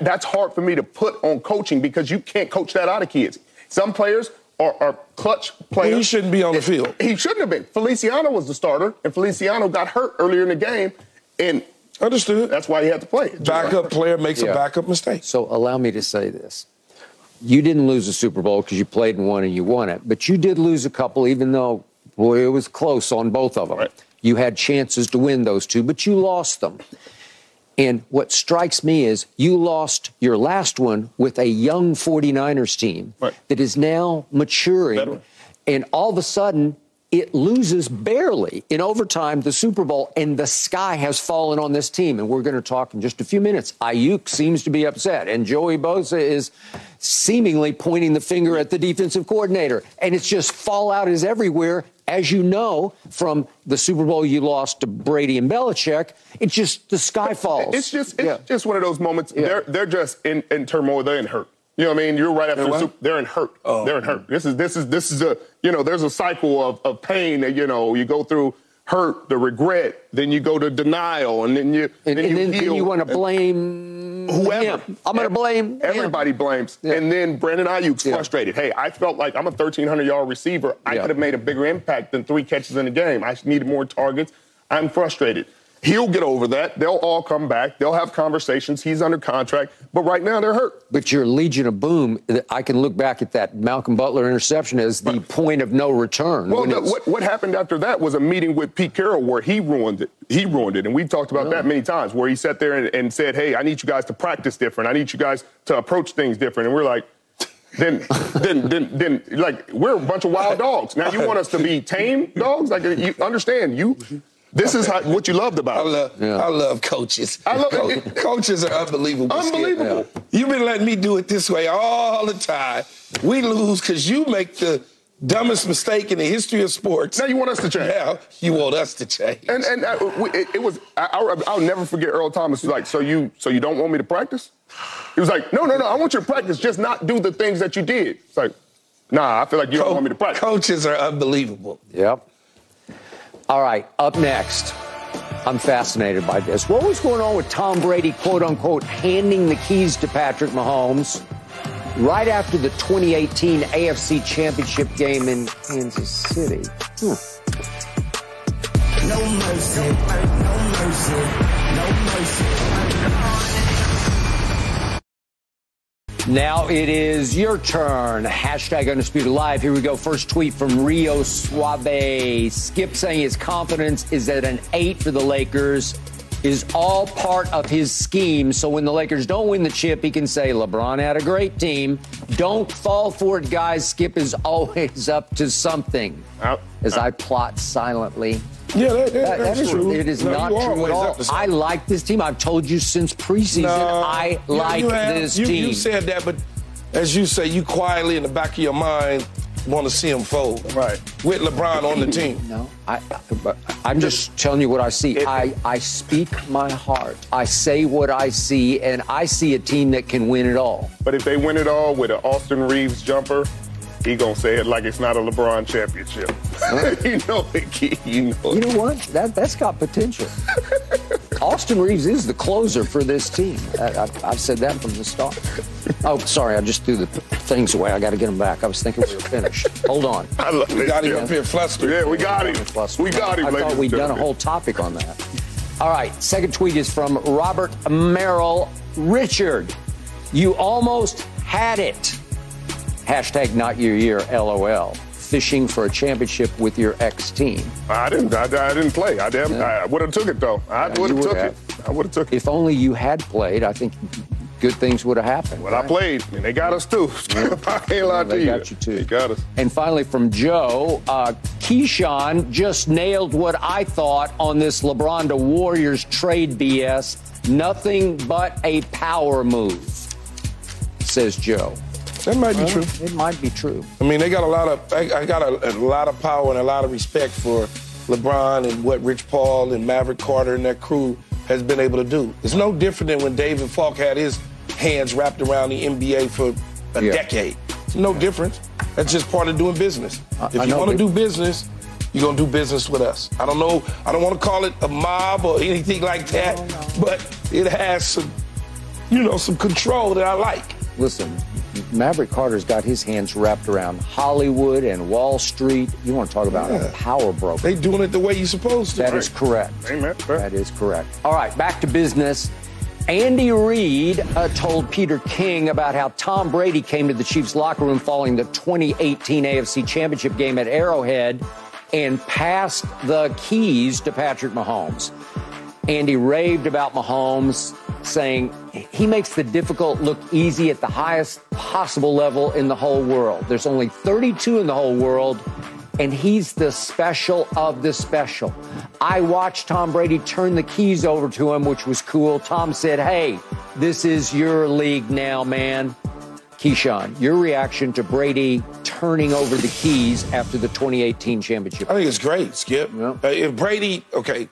that's hard for me to put on coaching because you can't coach that out of kids. Some players are, are clutch players. Well, he shouldn't be on the field. He shouldn't have been. Feliciano was the starter, and Feliciano got hurt earlier in the game. And Understood. That's why he had to play. Backup player makes Yeah. a backup mistake. So allow me to say this. You didn't lose the Super Bowl because you played in one and you won it, but you did lose a couple, even though, boy, it was close on both of them. Right. You had chances to win those two, but you lost them. And what strikes me is you lost your last one with a young 49ers team Right. that is now maturing. Veteran. And all of a sudden, it loses barely in overtime the Super Bowl, and the sky has fallen on this team. And we're going to talk in just a few minutes. Aiyuk seems to be upset, and Joey Bosa is seemingly pointing the finger at the defensive coordinator. And it's just fallout is everywhere. As you know from the Super Bowl you lost to Brady and Belichick, it's just the sky falls. It's just it's Yeah. just one of those moments. Yeah. They're they're just in, in turmoil. They're in hurt. You know what I mean? You're right after They're the what? Super, they're in hurt. Oh. They're in hurt. This is this is this is a you know there's a cycle of, of pain that you know you go through hurt, the regret, then you go to denial, and then you and, then and you then, then you want to blame whoever. him. I'm going to blame him. Everybody blames. Yeah. And then Brandon Aiyuk's Yeah. frustrated. Hey, I felt like I'm a 1,300 yard receiver. I Yeah. could have made a bigger impact than three catches in a game. I needed more targets. I'm frustrated. He'll get over that. They'll all come back. They'll have conversations. He's under contract. But right now, they're hurt. But your Legion of Boom, I can look back at that Malcolm Butler interception as the point of no return. Well, no, what, what happened after that was a meeting with Pete Carroll where he ruined it. He ruined it. And we've talked about that many times where he sat there and, and said, hey, I need you guys to practice different. I need you guys to approach things different. And we're like, then, then, then, then, like, we're a bunch of wild dogs. Now you want us to be tame dogs? Like, you understand, you, this is how, what you loved about I it. love, I love coaches. I love- Co- it- coaches are unbelievable. Skip. Unbelievable. You've been letting me do it this way all the time. We lose because you make the dumbest mistake in the history of sports. Now you want us to change. Now you want us to change. And and uh, we, it, it was I, I, I'll never forget Earl Thomas was like, so you so you don't want me to practice? He was like, no no no, I want you to practice, just not do the things that you did. It's like, nah, I feel like you don't Co- want me to practice. coaches are unbelievable. Yep. All right, up next. I'm fascinated by this. What was going on with Tom Brady, quote unquote, handing the keys to Patrick Mahomes right after the 2018 AFC Championship game in Kansas City? No mercy, no mercy, no mercy. Now it is your turn. Hashtag Undisputed Live. Here we go. First tweet from Rio Suave. Skip saying his confidence is at an eight for the Lakers is all part of his scheme. So when the Lakers don't win the chip, he can say, LeBron had a great team. Don't fall for it, guys. Skip is always up to something. Out. As I plot silently. Yeah, that, that- That- that that's true. it is No, not true at all. I like this team. I've told you since preseason. No, I like you have- this you, team. You said that, but as you say, you quietly in the back of your mind want to see him fold. Right. With LeBron on the team. No, I, I, I'm just telling you what I see. I, I speak my heart. I say what I see, and I see a team that can win it all. But if they win it all with an Austin Reaves jumper, he gonna say it like it's not a LeBron championship. you know, it, you know. You know what? That that's got potential. Austin Reaves is the closer for this team. I, I, I've said that from the start. Oh, sorry, I just threw the things away. I got to get them back. I was thinking we were finished. Hold on. I love We it. got him yeah. up here flustered. Yeah, we got him. We got him. I ladies thought we'd done a whole topic on that. All right, second tweet is from Robert Merrill. Richard, you almost had it. Hashtag not your year, LOL. Fishing for a championship with your ex team. I didn't. I, I didn't play. I, damn, I would have took it though. I Yeah, would have took it. I would have took it. If only you had played, I think good things would have happened. But I played, and they got us too. I ain't lying to you. They got you too. They got us. And finally, from Joe, uh, Keyshawn just nailed what I thought on this LeBron to Warriors trade BS. Nothing but a power move, says Joe. That might be true. It might be true. I mean, they got a lot of I, I got a, a lot of power and a lot of respect for LeBron and what Rich Paul and Maverick Carter and that crew has been able to do. It's no different than when David Falk had his hands wrapped around the NBA for a Yeah. decade. It's no difference. That's just part of doing business. I- if I you want to do business, you're gonna do business with us. I don't know. I don't want to call it a mob or anything like that, but it has some, you know, some control that I like. Listen, Maverick Carter's got his hands wrapped around Hollywood and Wall Street. You want to talk about a power broker? They doing it the way you're supposed to. That is correct. Amen. That is correct. All right, back to business. Andy Reid uh, told Peter King about how Tom Brady came to the Chiefs locker room following the 2018 AFC Championship game at Arrowhead and passed the keys to Patrick Mahomes. Andy raved about Mahomes, saying he makes the difficult look easy at the highest possible level in the whole world. There's only 32 in the whole world, and he's the special of the special. I watched Tom Brady turn the keys over to him, which was cool. Tom said, Hey, this is your league now, man. Keyshawn, your reaction to Brady turning over the keys after the 2018 championship? I think it's great, Skip. Yeah. Uh, if Brady, okay,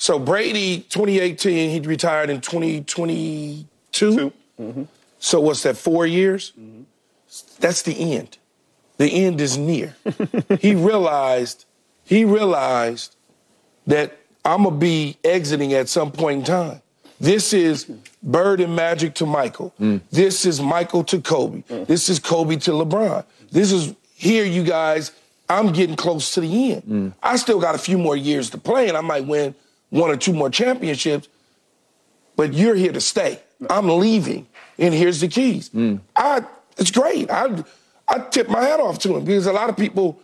so Brady, 2018, he retired in 2022. Two. Mm-hmm. So what's that? Four years? Mm-hmm. That's the end. The end is near. he realized, he realized that I'm gonna be exiting at some point in time. This is Bird and Magic to Michael. Mm. This is Michael to Kobe. Mm. This is Kobe to LeBron. This is here, you guys. I'm getting close to the end. Mm. I still got a few more years to play, and I might win one or two more championships. But you're here to stay. I'm leaving, and here's the keys. Mm. I, it's great. I, I tip my hat off to him because a lot of people,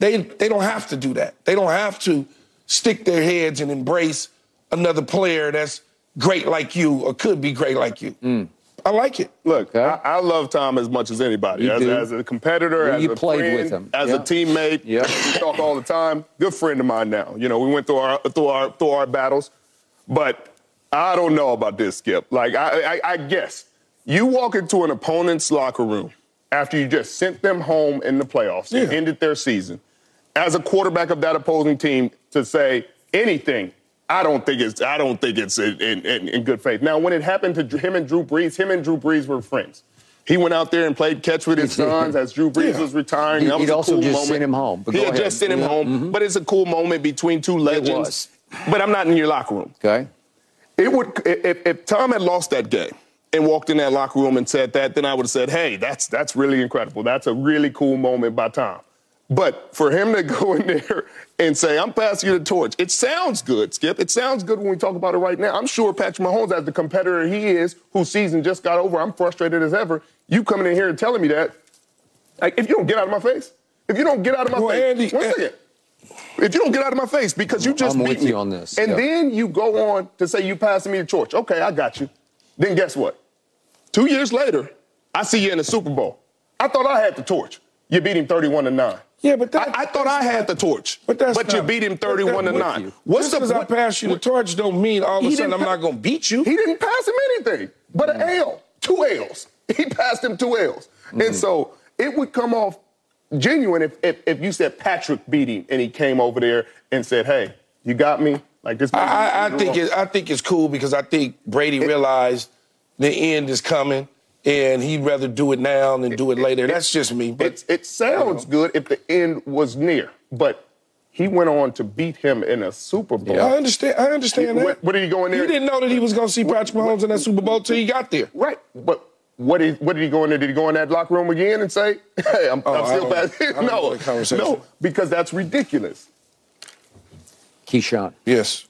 they they don't have to do that. They don't have to stick their heads and embrace another player that's great like you or could be great like you. Mm. I like it. Look, Okay. I, I love Tom as much as anybody. As, as a competitor, Yeah, as you a played friend, with him. as Yeah. a teammate. Yeah. We talk all the time. Good friend of mine now. You know, we went through our through our through our battles, but I don't know about this, Skip. Like I, I, I guess you walk into an opponent's locker room after you just sent them home in the playoffs and ended their season, as a quarterback of that opposing team, to say anything. I don't think it's. I don't think it's in, in, in, good faith. Now, when it happened to him and Drew Brees, him and Drew Brees were friends. He went out there and played catch with his sons as Drew Brees Yeah. was retiring. He- That was a also cool just moment. sent him home, He had just sent him Yeah. home, mm-hmm. but it's a cool moment between two legends. was. But I'm not in your locker room. Okay. It would if, if Tom had lost that game and walked in that locker room and said that, then I would have said, "Hey, that's that's really incredible. That's a really cool moment by Tom." But for him to go in there and say, "I'm passing you the torch," it sounds good, Skip. It sounds good when we talk about it right now. I'm sure Patrick Mahomes, as the competitor he is, whose season just got over, I'm frustrated as ever. You coming in here and telling me that, like, if you don't get out of my face, if you don't get out of my Well, face, Andy, one eh, second. If you don't get out of my face because you just I'm beat with me, you on this, and yeah. then you go on to say you passing me the torch. Okay, I got you. Then guess what? Two years later, I see you in the Super Bowl. I thought I had the torch. You beat him 31 to 9. Yeah, but that- I, I thought I had the torch. But that's you not- beat him 31 to 9. with What's Just the because I pass you the torch don't mean all of a sudden I'm not going to beat you. He didn't pass him anything but an L, two L's. He passed him two L's. And mm-hmm. so it would come off genuine if, if, if you said Patrick beat him and he came over there and said, hey, you got me? Like this. I, I, I think it, I think it's cool because I think Brady realized the end is coming, and he'd rather do it now than do it later. That's just me. But It, it sounds good if the end was near, but he went on to beat him in a Super Bowl. I understand. I understand that. What- what did he go in there- You didn't know that he was going to see Patrick Mahomes in that Super Bowl till he got there. Right, but what did, what did he go in there? Did he go in that locker room again and say, "Hey, I'm, Oh, I'm still don't- passing"? No, know the conversation. no, because that's ridiculous. Keyshawn, Yes.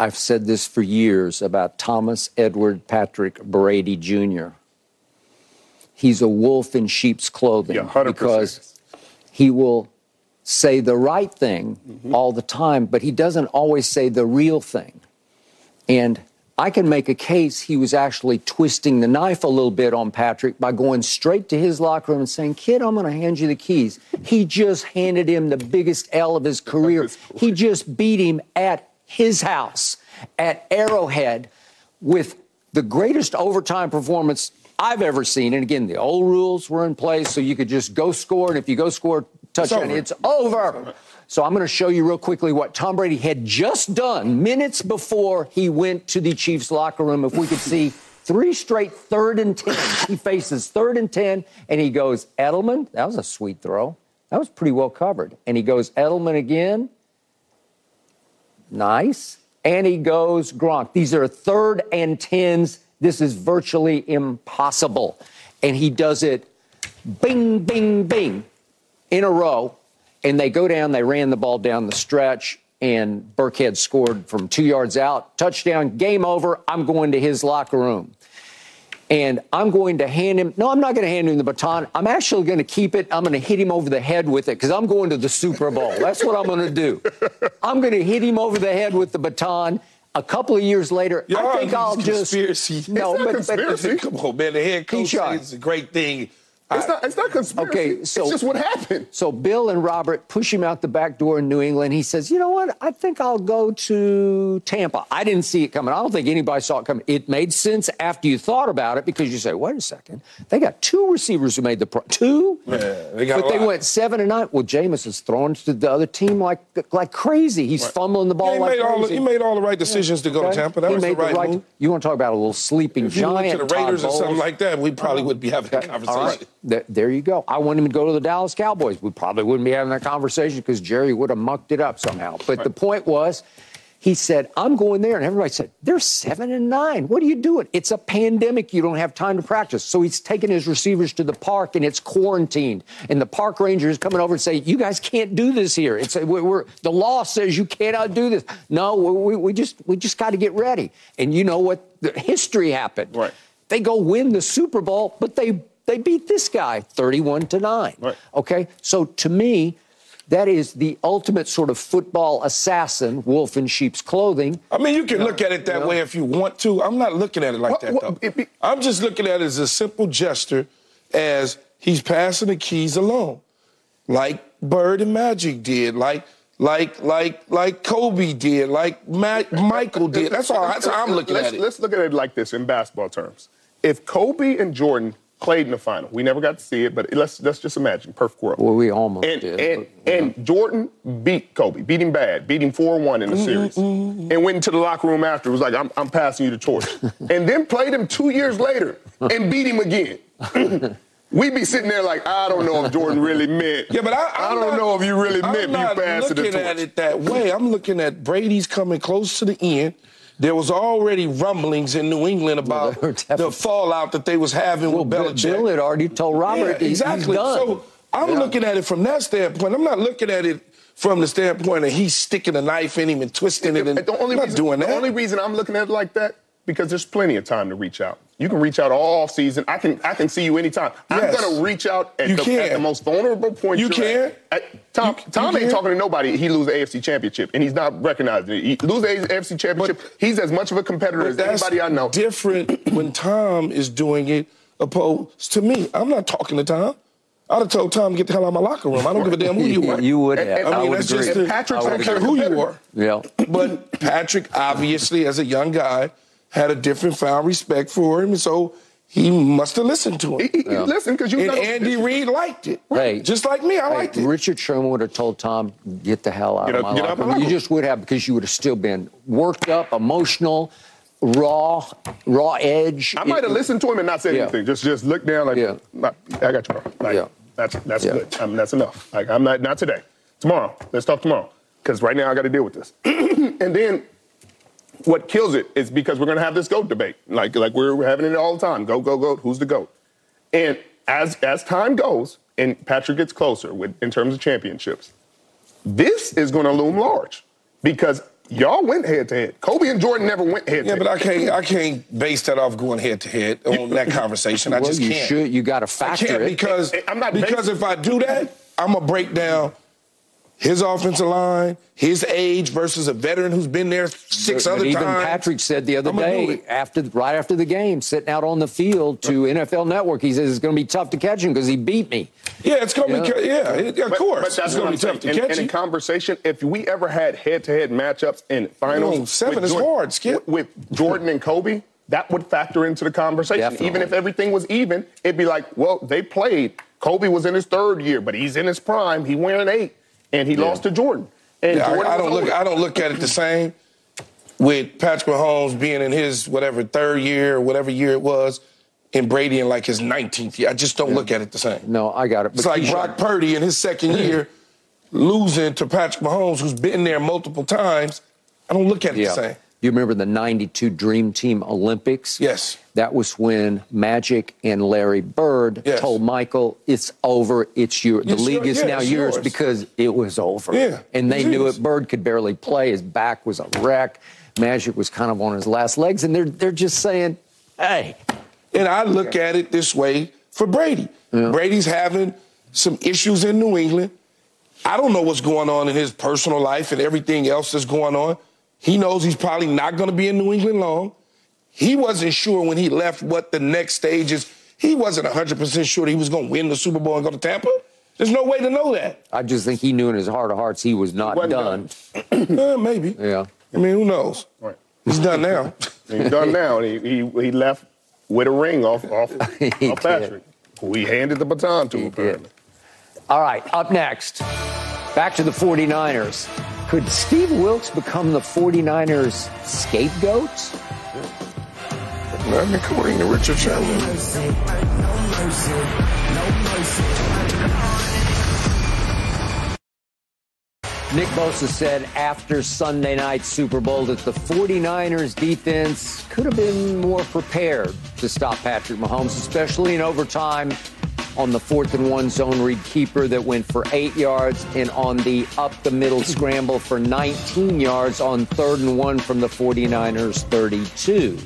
I've said this for years about Thomas Edward Patrick Brady Jr. He's a wolf in sheep's clothing Yeah, 100%. because he will say the right thing Mm-hmm. all the time, but he doesn't always say the real thing. And I can make a case he was actually twisting the knife a little bit on Patrick by going straight to his locker room and saying, Kid, I'm going to hand you the keys. He just handed him the biggest L of his career. He just beat him at his house at Arrowhead with the greatest overtime performance I've ever seen. And again, the old rules were in place, so you could just go score, and if you go score touchdown, over. it's over. So I'm going to show you real quickly what Tom Brady had just done minutes before he went to the Chiefs locker room. If we could see three straight third and 10. He faces third and 10, and he goes, Edelman, that was a sweet throw. That was pretty well covered. And he goes, Edelman again. Nice. And he goes, Gronk. These are third and 10s. This is virtually impossible. And he does it bing, bing, bing, in a row, and they go down. They ran the ball down the stretch, and Burkhead scored from two yards out, touchdown, game over. I'm going to his locker room. And I'm going to hand him, no, I'm not going to hand him the baton. I'm actually going to keep it. I'm going to hit him over the head with it because I'm going to the Super Bowl. That's what I'm going to do. I'm going to hit him over the head with the baton. A couple of years later, Y'all I think I'll just. conspiracy. No, It's not but, conspiracy. Come on, man. The head coach is a great thing. It's not. It's not conspiracy. Okay, so- it's just what happened. So Bill and Robert push him out the back door in New England. He says, "You know what? I think I'll go to Tampa." I didn't see it coming. I don't think anybody saw it coming. It made sense after you thought about it because you say, "Wait a second, they got two receivers who made the pro- two, Yeah, they got but a they went seven and nine. Well, Jameis is throwing to the other team like like crazy. He's fumbling the ball he, like made all the, crazy. he made all the right decisions to go Okay? to Tampa. That He was the made right, move. You want to talk about a little sleeping If you went giant? to the Raiders or something like that, we probably uh-huh. wouldn't be having that Okay, conversation. Right. There, you go. I want him to go to the Dallas Cowboys. We probably wouldn't be having that conversation because Jerry would have mucked it up somehow. But the point was, he said, I'm going there. And everybody said, they're seven and nine. What are you doing? It's a pandemic. You don't have time to practice. So he's taking his receivers to the park and it's quarantined. And the park ranger is coming over and saying, you guys can't do this here. It's we're, we're, the law says you cannot do this. No, we, we just we just got to get ready. And you know what? The history happened. Right. They go win the Super Bowl, but they they beat this guy 31 to 9. Right. Okay? So to me, that is the ultimate sort of football assassin, wolf in sheep's clothing. I mean, you can look at it that Yeah. way if you want to. I'm not looking at it like What- that, what- though. be- I'm just looking at it as a simple gesture as he's passing the keys along, like Bird and Magic did, like like like like Kobe did, like Ma- Michael did. That's all. That's how I'm looking let's, at it. Let's look at it like this in basketball terms. If Kobe and Jordan played in the final, we never got to see it, but let's let's just imagine perfect world. Well, we almost and, did, And, but, and Jordan beat Kobe, beat him bad, beat him 4-1 in the mm-hmm, series, mm-hmm. and went into the locker room after. It Was like, I'm, I'm passing you the torch, and then played him two years later and beat him again. We'd be sitting there like, I don't know if Jordan really meant. Yeah, but I, I'm don't not- know if you really I'm meant you not passing the looking torch. at it that way. I'm looking at Brady's coming close to the end. There was already rumblings in New England about there were definitely- the fallout that they was having Well, with Bill, Belichick. Bill had already told Robert Yeah, exactly. he's done. So I'm Yeah. looking at it from that standpoint. I'm not looking at it from the standpoint of he's sticking a knife in him and twisting it. And the only I'm not reason, doing that. The only reason I'm looking at it like that because there's plenty of time to reach out. You can reach out all season. I can I can see you anytime. Yes. I'm gonna reach out at, You the, at the most vulnerable point. You can. At. At- Tom, You- Tom you ain't can. talking to nobody. He lose the AFC Championship, and he's not recognizing it. He lose the AFC Championship. he's as much of a competitor as that's anybody I know. different when Tom is doing it opposed to me. I'm not talking to Tom. I'd have told Tom, get the hell out of my locker room. I don't give a damn who you are. You would have. And- and- I I mean, would that's agree. just the, Patrick's I don't a care who you are. yeah. But Patrick, obviously, as a young guy, had a different found respect for him, and so he must have listened to He, him. he, Listen, because you And know Andy Reid liked it. Hey. just like me, I Hey, liked it. Richard Sherman would have told Tom, "Get the hell out Get of up- my get out locker my room." You just would have because you would have still been worked up, emotional, raw, raw edge. I might have listened to him and not said Yeah. anything. Just just look down like, Yeah. "Nah, I got you, bro. Like, Yeah. That's that's Yeah. good. I mean, that's enough. Like I'm not not today. Tomorrow. Let's talk tomorrow. Because right now I got to deal with this. and then what kills it is because we're gonna have this goat debate. Like like we're having it all the time. Go go go. Who's the goat? And as as time goes and Patrick gets closer with in terms of championships, this is going to loom large because y'all went head to head. Kobe and Jordan never went head to Yeah, head. but I can't. I can't base that off going head to head on that conversation. I well, just you can't. You should. You got to I factor can't it. because I'm not because basing- if I do that, I'm gonna break down his offensive line, his age versus a veteran who's been there six But other even times. Patrick said the other I'ma day, after right after the game, sitting out on the field to NFL Network, he says it's going to be tough to catch him because he beat me. Yeah, it's gonna Yeah. be. Yeah, it- of But- course, But that's gonna I'm be saying. tough to And, catch and in you. conversation, if we ever had head-to-head matchups in finals, No, seven with is Jordan- hard, Skip. With Jordan and Kobe, that would factor into the conversation. Definitely. Even if everything was even, it'd be like, well, they played. Kobe was in his third year, but he's in his prime. He wearing eight, and he lost to Jordan. And Yeah, Jordan I, I don't look. older. I don't look at it the same. With Patrick Mahomes being in his whatever third year or whatever year it was, and Brady in like his 19th year, I just don't look at it the same. No, I got it. It's But like Keyshawn- Brock Purdy in his second year losing to Patrick Mahomes, who's been there multiple times. I don't look at it Yeah. the same. You remember the 92 Dream Team Olympics? Yes. That was when Magic and Larry Bird Yes. told Michael, it's over, it's yours. The It's league your- is yeah, now yours yours. because it was over. Yeah, And they it knew is. it. Bird could barely play. His back was a wreck. Magic was kind of on his last legs. And they're, they're just saying, hey, And I look at it this way for Brady. Brady's having some issues in New England. I don't know what's going on in his personal life and everything else that's going on. He knows he's probably not going to be in New England long. He wasn't sure when he left what the next stage is. He wasn't 100% sure that he was going to win the Super Bowl and go to Tampa. There's no way to know that. I just think he knew in his heart of hearts he was not wasn't done. Eh, maybe. Yeah. I mean, who knows? Right. He's done now. He's done now, and he, he, he left with a ring off, off, He off. Patrick, who he handed the baton to, He apparently. did. All right, up next, back to the 49ers. Could Steve Wilks become the 49ers scapegoat? Mean, come on, Richard Sherman. mercy, no mercy, no mercy. Nick Bosa said after Sunday night's Super Bowl that the 49ers defense could have been more prepared to stop Patrick Mahomes, especially in overtime on the fourth and one zone read keeper that went for eight yards and on the up the middle scramble for 19 yards on third and one from the 49ers 32.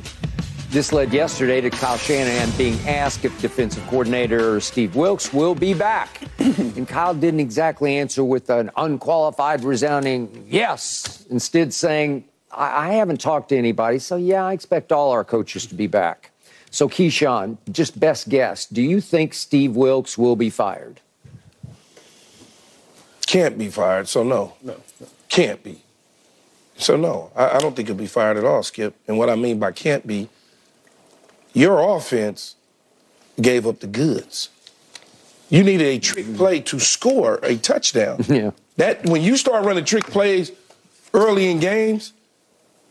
This led yesterday to Kyle Shanahan being asked if defensive coordinator Steve Wilks will be back. and Kyle didn't exactly answer with an unqualified, resounding yes, instead saying, I, I haven't talked to anybody, so yeah, I expect all our coaches to be back. So, Keyshawn, just best guess, do you think Steve Wilks will be fired? Can't be fired, so no. No. Can't be. So no, I, I don't think he'll be fired at all, Skip. And what I mean by can't be, your offense gave up the goods. You needed a trick play to score a touchdown. Yeah. That when you start running trick plays early in games,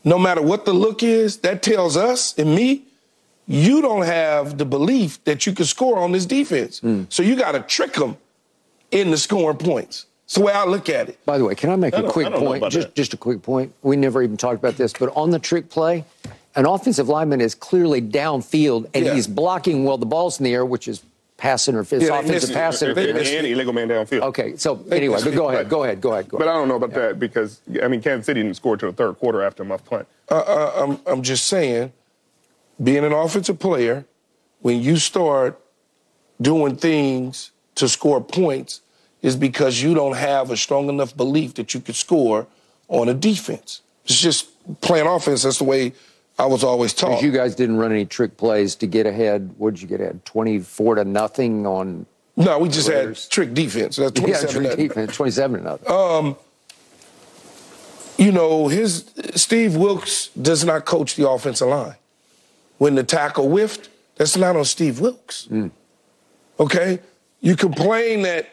no matter what the look is, that tells us and me, you don't have the belief that you can score on this defense. So you got to trick them into scoring points. It's the way I look at it. By the way, can I make I a quick I don't know point? Just, just a quick point. We never even talked about this, but on the trick play, an offensive lineman is clearly downfield and Yeah. he's blocking while the ball's in the air, which is pass interference, Yeah, offensive pass interference. missed and illegal man downfield. Okay, so anyway, but go ahead, go ahead, go ahead, go But I don't know about that because, I mean, Kansas City didn't score till the third quarter after my punt. Uh, I'm, I'm just saying, being an offensive player, when you start doing things to score points, is because you don't have a strong enough belief that you could score on a defense. It's just playing offense. That's the way I was always taught. You guys didn't run any trick plays to get ahead. What did you get ahead? 24 to nothing on no, we just had trick defense. That's twenty-seven. yeah, 27 trick defense, 27 to nothing. Um, you know, his Steve Wilks does not coach the offensive line. When the tackle whiffed, that's not on Steve Wilks. Mm. Okay? You complain that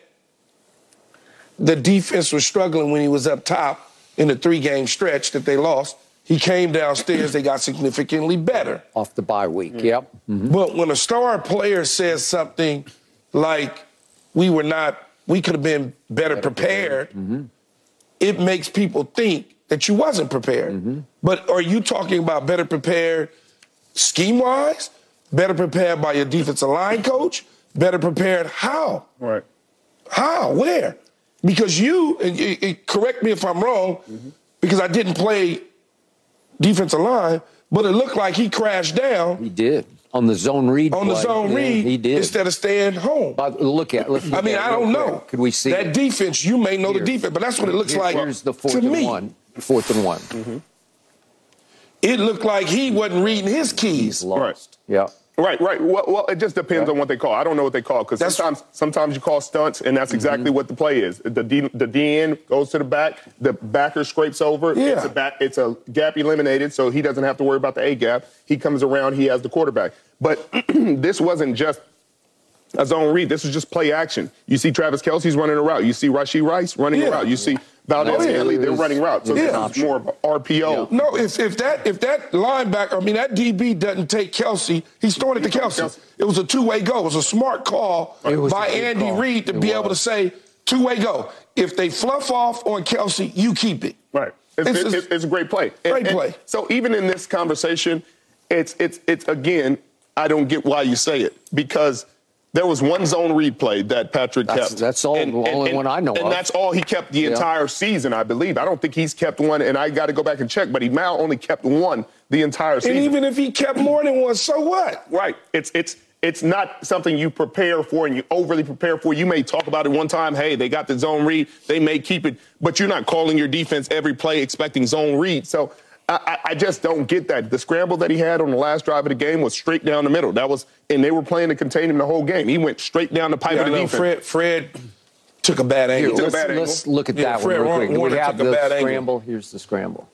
the defense was struggling when he was up top in the three game stretch that they lost. He came downstairs, they got significantly better. Off the bye week, mm. yep. Mm-hmm. But when a star player says something like, we were not, we could have been better, prepared, mm-hmm. it makes people think that you wasn't prepared. Mm-hmm. But are you talking about better prepared scheme wise? Better prepared by your defensive line coach? Better prepared how? Right. How? Where? Because you, and you- you- correct me if I'm wrong, mm-hmm. because I didn't play defensive line, but it looked like he crashed down He did. On the zone read on the zone Yeah, read He did. instead of staying home. But look at. Let's I mean, I don't real know. quick. Could we see that it? defense? You may know Here. the defense, but that's what it looks Here- like Here's the fourth to and me. one. Fourth and one. Mm-hmm. It looked like he wasn't reading his keys. lost. Yeah. Right, right. Well, well, it just depends on what they call. I don't know what they call because sometimes, sometimes you call stunts, and that's exactly Mm-hmm. what the play is. The D, the DN goes to the back, the backer scrapes over. Yeah. It's a back, it's a gap eliminated, so he doesn't have to worry about the A gap. He comes around, he has the quarterback. But this wasn't just a zone read. This was just play action. You see Travis Kelce's running a route. You see Rashee Rice running Yeah. a route. You see Valdes Oh, yeah. Scantling, they're running routes. So it was this is more of a RPO. No, if, if that if that linebacker, I mean that DB doesn't take Kelce, he's throwing it to Kelce. Kelce. It was a two way go. It was a smart call by Andy call. Reid to It be able to say two way go. If they fluff off on Kelce, you keep it. Right. It's, It's it's, it's a great play. Great play. So even in this conversation, it's it's it's again, I don't get why you say it because there was one zone read play that Patrick That's- kept. that's all- the only one I know And of. that's all he kept the Yeah. entire season, I believe. I don't think he's kept one, and I got to go back and check. But he now only kept one the entire season. And even if he kept more than one, so what? Right. It's it's it's not something you prepare for and you overly prepare for. You may talk about it one time. Hey, they got the zone read. They may keep it, but you're not calling your defense every play expecting zone read. So I, I- I just don't get that. The scramble that he had on the last drive of the game was straight down the middle. That was, and they were playing to contain him the whole game. He went straight down the pipe Yeah, of the know defense. Fred, Fred took a bad angle. took a let's, bad let's angle. look at Yeah, that Fred one real quick. Warner we have took a the bad angle. scramble? Here's the scramble.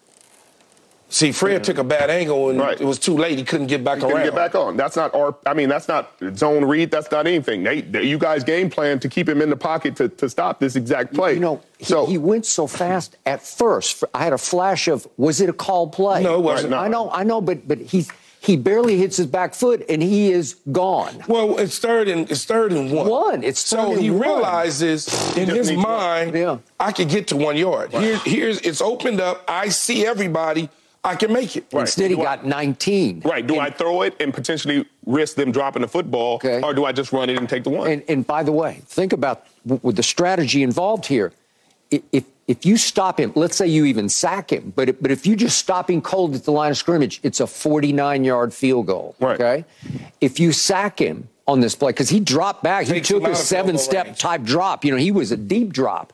See, Fred took a bad angle and Right. it was too late. He couldn't get back He around. couldn't get back on. That's not our. I mean, that's not zone read. That's not anything. They, they- you guys game plan to keep him in the pocket to, to stop this exact play. You know, he, so he went so fast at first. I had a flash of, was it a call play? No, it wasn't. I know, I know, but but he he barely hits his back foot and he is gone. Well, it's third and it's third and one. One. It's so and he one. realizes in just his mind, Yeah. I could get to one yard. Here, here's it's opened up. I see everybody. I can make it. Instead, he Do I- got 19. Right. Do I throw it and potentially risk them dropping the football, Okay. or do I just run it and take the one? And, and by the way, think about with the strategy involved here. If if you stop him, let's say you even sack him, but it- but if you just stop him cold at the line of scrimmage, it's a 49 yard field goal. Right. Okay. If you sack him on this play, because he dropped back, he took a seven step range. type drop. You know, he was a deep drop.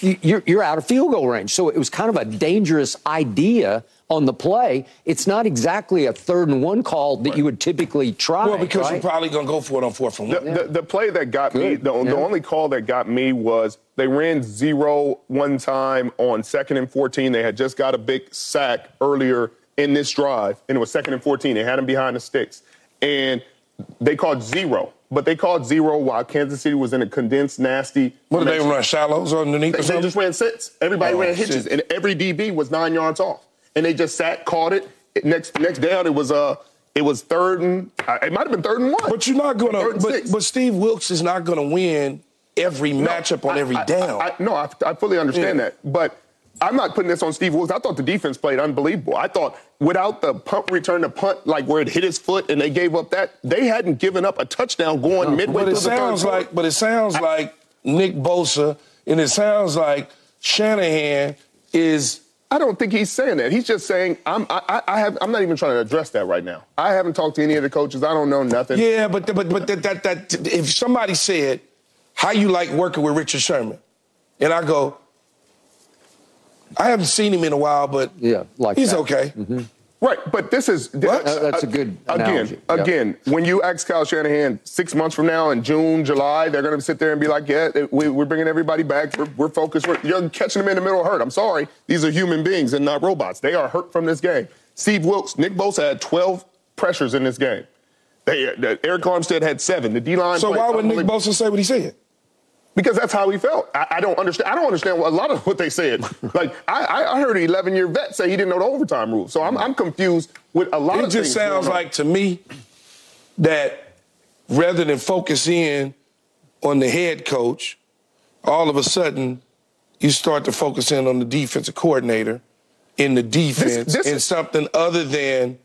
You're, you're out of field goal range. So it was kind of a dangerous idea on the play. It's not exactly a third and one call that you would typically try. Well, because right? you're probably gonna go for it on fourth and The, one. the, the play that got me, the, Yeah. the only call that got me was they ran zero one time on second and 14. They had just got a big sack earlier in this drive, and it was second and 14. They had him behind the sticks. And they called zero, but they called zero while Kansas City was in a condensed, nasty. What did they run? Shallows underneath They, or they just ran sits. Everybody Oh, ran hitches, shit. and every DB was nine yards off. And they just sat, caught it. Next next down, it was uh, it was third and uh, it might have been third and one. But you're not gonna. But, six. but Steve Wilks is not gonna win every No, matchup on I- every down. I, I- no, I, I fully understand Yeah. that, but I'm not putting this on Steve Wilks. I thought the defense played unbelievable. I thought without the punt return, the punt like where it hit his foot and they gave up that, they hadn't given up a touchdown going midway But it the sounds like, but it sounds like Nick Bosa, and it sounds like Shanahan is. I don't think he's saying that. He's just saying I'm. I, I- I have. I'm not even trying to address that right now. I haven't talked to any of the coaches. I don't know nothing. Yeah, but but but that, that that if somebody said, "How you like working with Richard Sherman," and I go, "I haven't seen him in a while, but Yeah, like he's that. okay." Mm-hmm. Right, but this is What? Uh, that's a good again. analogy. Yeah. Again, when you ask Kyle Shanahan six months from now in June, July, they're going to sit there and be like, "Yeah, we, we're bringing everybody back. We're, we're focused. We're, you're catching them in the middle of hurt." I'm sorry, these are human beings and not robots. They are hurt from this game. Steve Wilks, Nick Bosa had 12 pressures in this game. They, uh, Arik Armstead had seven. The D line. So why would Nick Bosa say what he said? Because that's how he felt. I, I don't understand. I don't understand what, a lot of what they said. like I, I- I heard an 11 year vet say he didn't know the overtime rule. So I'm, I'm confused with a lot of. It just sounds like to me that rather than focus in on the head coach, all of a sudden you start to focus in on the defensive coordinator in the defense this- and something other than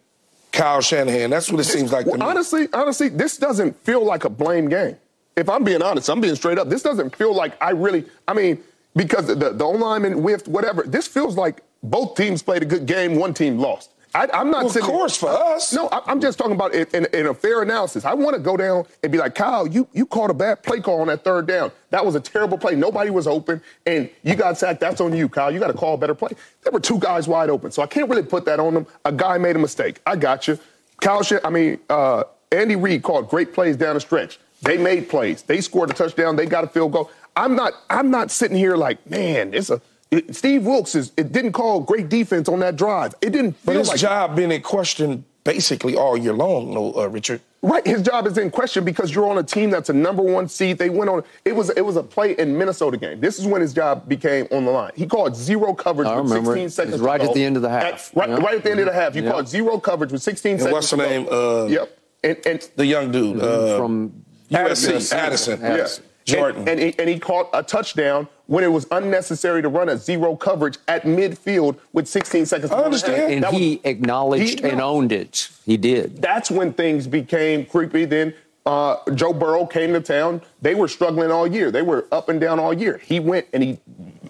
Kyle Shanahan. That's what it seems like to Well, me. honestly, honestly, this doesn't feel like a blame game. If I'm being honest, I'm being straight up. This doesn't feel like I really. I mean, because the the O lineman whiffed, whatever. This feels like both teams played a good game. One team lost. I, I'm not. Well, of course, for us. No, I, I'm just talking about it in, in a fair analysis. I want to go down and be like, Kyle, you you called a bad play call on that third down. That was a terrible play. Nobody was open, and you got sacked. That's on you, Kyle. You got to call a better play. There were two guys wide open, so I can't really put that on them. A guy made a mistake. I got you. Kyle, I mean, uh, Andy Reid called great plays down the stretch. They made plays. They scored a touchdown. They got a field goal. I'm not. I'm not sitting here like, man, it's a. it- Steve Wilks is. It didn't call great defense on that drive. It didn't but his like job been in question basically all year long, no, uh, Richard. Right, his job is in question because you're on a team that's a number one seed. They went on. It was it was a play in Minnesota game. This is when his job became on the line. He called zero coverage I with remember 16 it. seconds. It was right to at the end of the half. At- right, Yeah. right at the end of the half, he Yeah. called zero coverage with 16 And seconds. what's the name? Uh, yep. And and the young dude uh, from Addison. Addison. Addison. Yeah. Jordan. And, and, he, and he caught a touchdown when it was unnecessary to run a zero coverage at midfield with 16 seconds. I understand. And That was- he acknowledged he- and owned it. He did. that's when things became creepy. Then uh, Joe Burrow came to town. They were struggling all year. They were up and down all year. He went and he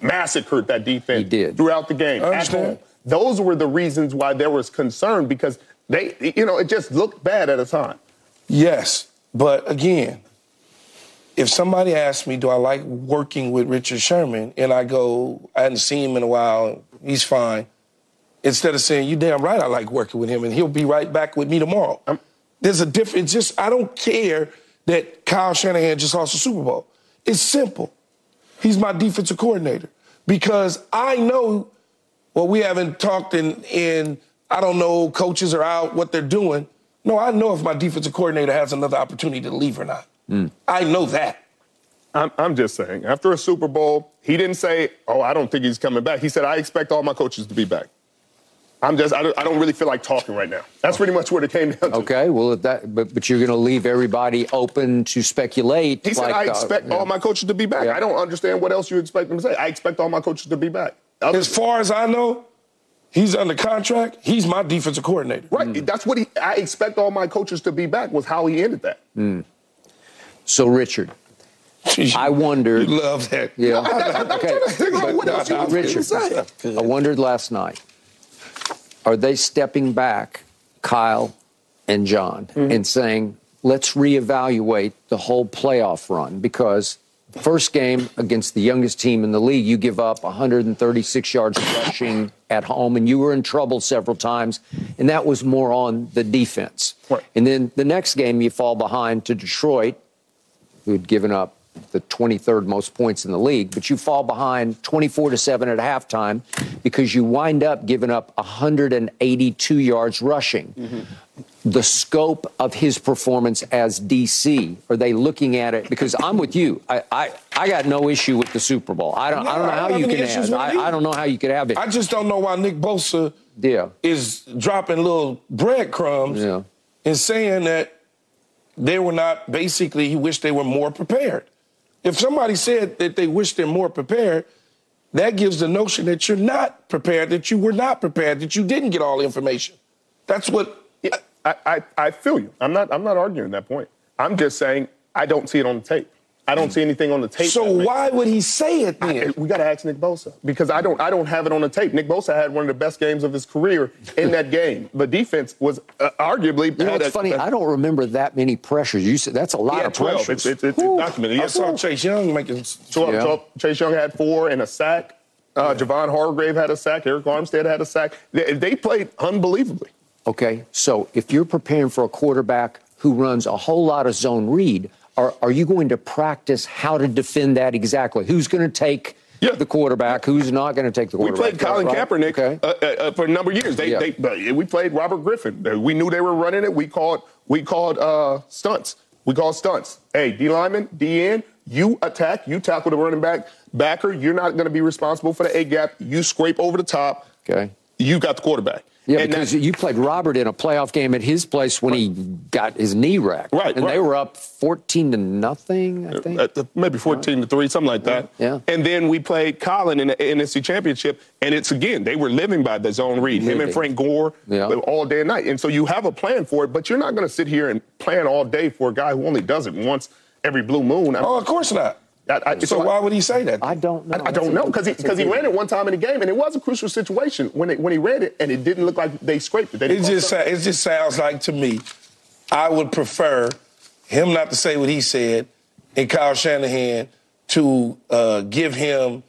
massacred that defense He did. throughout the game. I at understand. home. Those were the reasons why there was concern because they, you know, it just looked bad at a time. Yes, but again, if somebody asks me, do I like working with Richard Sherman, and I go, I hadn't seen him in a while, he's fine. Instead of saying, you damn right I like working with him, and he'll be right back with me tomorrow. There's a difference. Just I don't care that Kyle Shanahan just lost the Super Bowl. It's simple. He's my defensive coordinator because I know. Well, we haven't talked in in I don't know coaches are out what they're doing. No, I know if my defensive coordinator has another opportunity to leave or not. I know that. I'm, I'm just saying, after a Super Bowl, he didn't say, "Oh, I don't think he's coming back." He said, "I expect all my coaches to be back." I'm just, I don't, I don't really feel like talking right now. That's pretty much what it came down to. Okay, well, if that, but, but you're going to leave everybody open to speculate. He said, like, "I uh, expect yeah. all my coaches to be back." Yeah. I don't understand what else you expect them to say. I expect all my coaches to be back. Other- As far as I know, he's under contract. He's my defensive coordinator. right, that's what he. I expect all my coaches to be back. Was how he ended that. So, Richard, I wondered. You love that. Yeah. I'm okay. trying to figure out what But, else you want me to Richard. I wondered last night. Are they stepping back, Kyle and John, Mm-hmm. and saying, "Let's reevaluate the whole playoff run"? Because first game against the youngest team in the league, you give up 136 yards rushing at home, and you were in trouble several times, and that was more on the defense. Right. And then the next game, you fall behind to Detroit, who had given up the 23rd most points in the league, but you fall behind 24 to 7 at halftime because you wind up giving up 182 yards rushing. Mm-hmm. The scope of his performance as DC, are they looking at it? Because I'm with you. I, I, I got no issue with the Super Bowl. I don't, I don't know I how don't you can have. it I. I don't know how you could have it. I just don't know why Nick Bosa yeah. is dropping little breadcrumbs Yeah. and saying that they were not basically he wished they were more prepared. If somebody said that they wish they're more prepared, that gives the notion that you're not prepared, that you were not prepared, that you didn't get all the information. That's what I, I, I feel you. I'm not I'm not arguing that point. I'm just saying I don't see it on the tape. I don't see anything on the tape. so why would he say it then? we got to ask Nick Bosa because I don't I don't have it on the tape. Nick Bosa had one of the best games of his career in that game. The defense was uh, arguably. You know, had it's a- funny. I don't remember that many pressures. You said that's a lot of 12. pressures. It's, it's, it's documented. He I had saw 12. Chase Young making. So, Yeah. so Chase Young had four and a sack. Uh, Javon Hargrave had a sack. Arik Armstead had a sack. They, they played unbelievably. Okay, so if you're preparing for a quarterback who runs a whole lot of zone read, are, are you going to practice how to defend that exactly? Who's going to take Yeah. the quarterback? Who's not going to take the quarterback? We played Colin right? Kaepernick Okay. uh, uh, uh, for a number of years. They, Yeah. they, we played Robert Griffin. We knew they were running it. We called we called uh, stunts. We called stunts. Hey, D lineman, D end, you attack, you tackle the running back, backer. You're not going to be responsible for the A gap. You scrape over the top. Okay. You got the quarterback. Yeah, And because that- you played Robert in a playoff game at his place when he got his knee wrecked. Right, And they were up 14 to nothing, I think. Uh, uh, maybe 14 to 3, something like that. Yeah. And then we played Colin in the NFC Championship, and it's again, they were living by the zone read, him and Frank Gore Yeah. all day and night. And so you have a plan for it, but you're not going to sit here and plan all day for a guy who only does it once every blue moon. I- Oh, of course not. I- I- so, so I- why would he say that? I don't know. I, I don't know because he, because he ran it one time in the game, and it was a crucial situation when it, when he ran it, and it didn't look like they scraped it. They It just fuck it just sounds like to me, I would prefer him not to say what he said, and Kyle Shanahan to uh, give him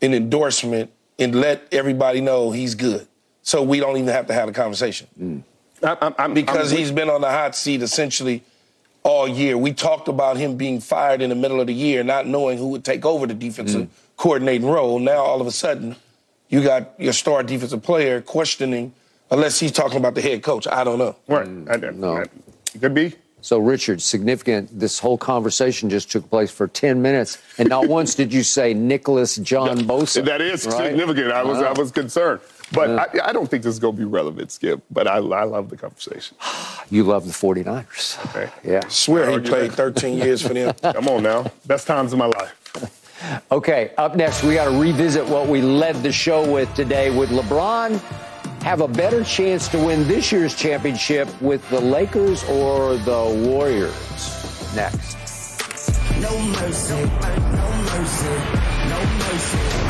an endorsement and let everybody know he's good, so we don't even have to have a conversation I- I'm- I'm- because I'm- he's been on the hot seat essentially all year. We talked about him being fired in the middle of the year, not knowing who would take over the defensive mm. coordinating role. Now all of a sudden, you got your star defensive player questioning, unless he's talking about the head coach. I don't know. right. Mm, I- I- no. I- it could be. So, Richard, significant. This whole conversation just took place for 10 minutes, and not once did you say Nicholas John Bosa. That is right? significant. I was Wow. I was concerned. But I, I don't think this is going to be relevant, Skip. But I, I love the conversation. You love the 49ers. Okay. Yeah. Swear he Argue played 13 years for them. Come on now. Best times of my life. Okay, up next, we got to revisit what we led the show with today. Would LeBron have a better chance to win this year's championship with the Lakers or the Warriors? Next. No mercy, no mercy, no mercy.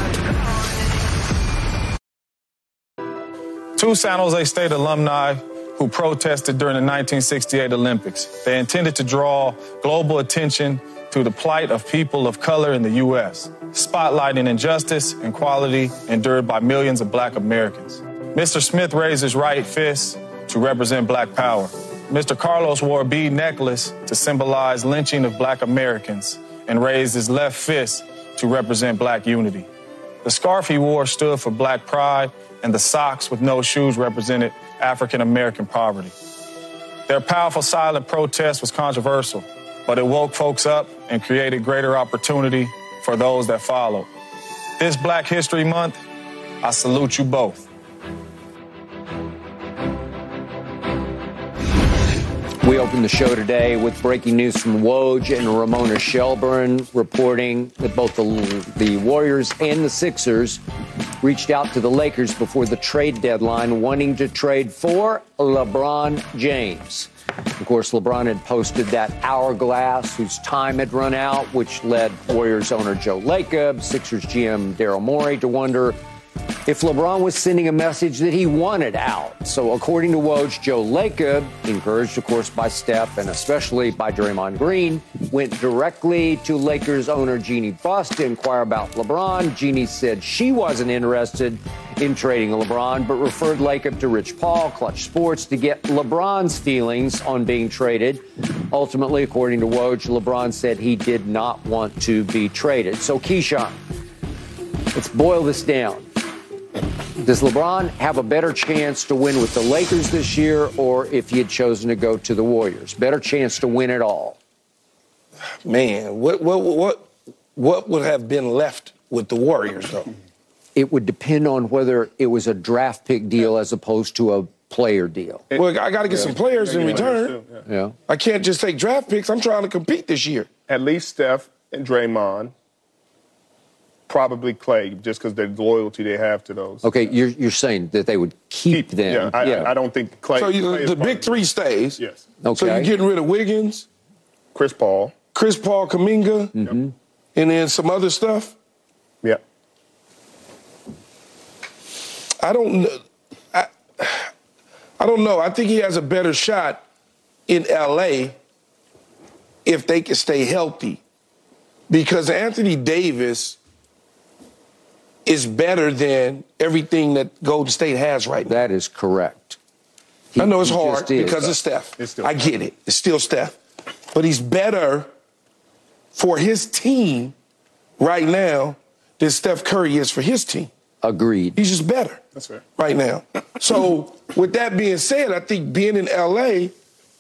Two San Jose State alumni who protested during the 1968 Olympics. They intended to draw global attention to the plight of people of color in the U.S., spotlighting injustice and inequality endured by millions of black Americans. Mr. Smith raised his right fist to represent black power. Mr. Carlos wore a bead necklace to symbolize lynching of black Americans and raised his left fist to represent black unity. The scarf he wore stood for black pride, and the socks with no shoes represented African American poverty. Their powerful silent protest was controversial, but it woke folks up and created greater opportunity for those that followed. This Black History Month, I salute you both. We opened the show today with breaking news from Woj and Ramona Shelburne reporting that both the, the Warriors and the Sixers reached out to the Lakers before the trade deadline, wanting to trade for LeBron James. Of course, LeBron had posted that hourglass whose time had run out, which led Warriors owner Joe Lacob, Sixers GM Daryl Morey to wonder if LeBron was sending a message that he wanted out. So, according to Woj, Joe Lacob, encouraged, of course, by Steph and especially by Draymond Green, went directly to Lakers owner Jeanie Buss to inquire about LeBron. Jeanie said she wasn't interested in trading LeBron, but referred Lacob to Rich Paul, Klutch Sports, to get LeBron's feelings on being traded. Ultimately, according to Woj, LeBron said he did not want to be traded. So, Keyshawn, let's boil this down. Does LeBron have a better chance to win with the Lakers this year, or if he had chosen to go to the Warriors? Better chance to win it all. Man, what what what what would have been left with the Warriors though? It would depend on whether it was a draft pick deal as opposed to a player deal. Well, I got to get some players in return. Yeah. I can't just take draft picks. I'm trying to compete this year. At least Steph and Draymond, probably Clay, just because the loyalty they have to those. Okay, you're, you're saying that they would keep, them. Yeah, I, I, I don't think Clay. So you, Clay the part big three it. stays. Yes. Okay. So you're getting rid of Wiggins, Chris Paul. Chris Paul, Kuminga, Mm-hmm. and then some other stuff. Yeah. I don't know. I, I don't know. I think he has a better shot in LA if they can stay healthy. Because Anthony Davis is better than everything that Golden State has right now. That is correct. He- I know it's hard just is. because it's Steph. It's still I Steph. get it. It's still Steph. But he's better for his team right now than Steph Curry is for his team. Agreed. He's just better. That's fair. Right now. So, with that being said, I think being in LA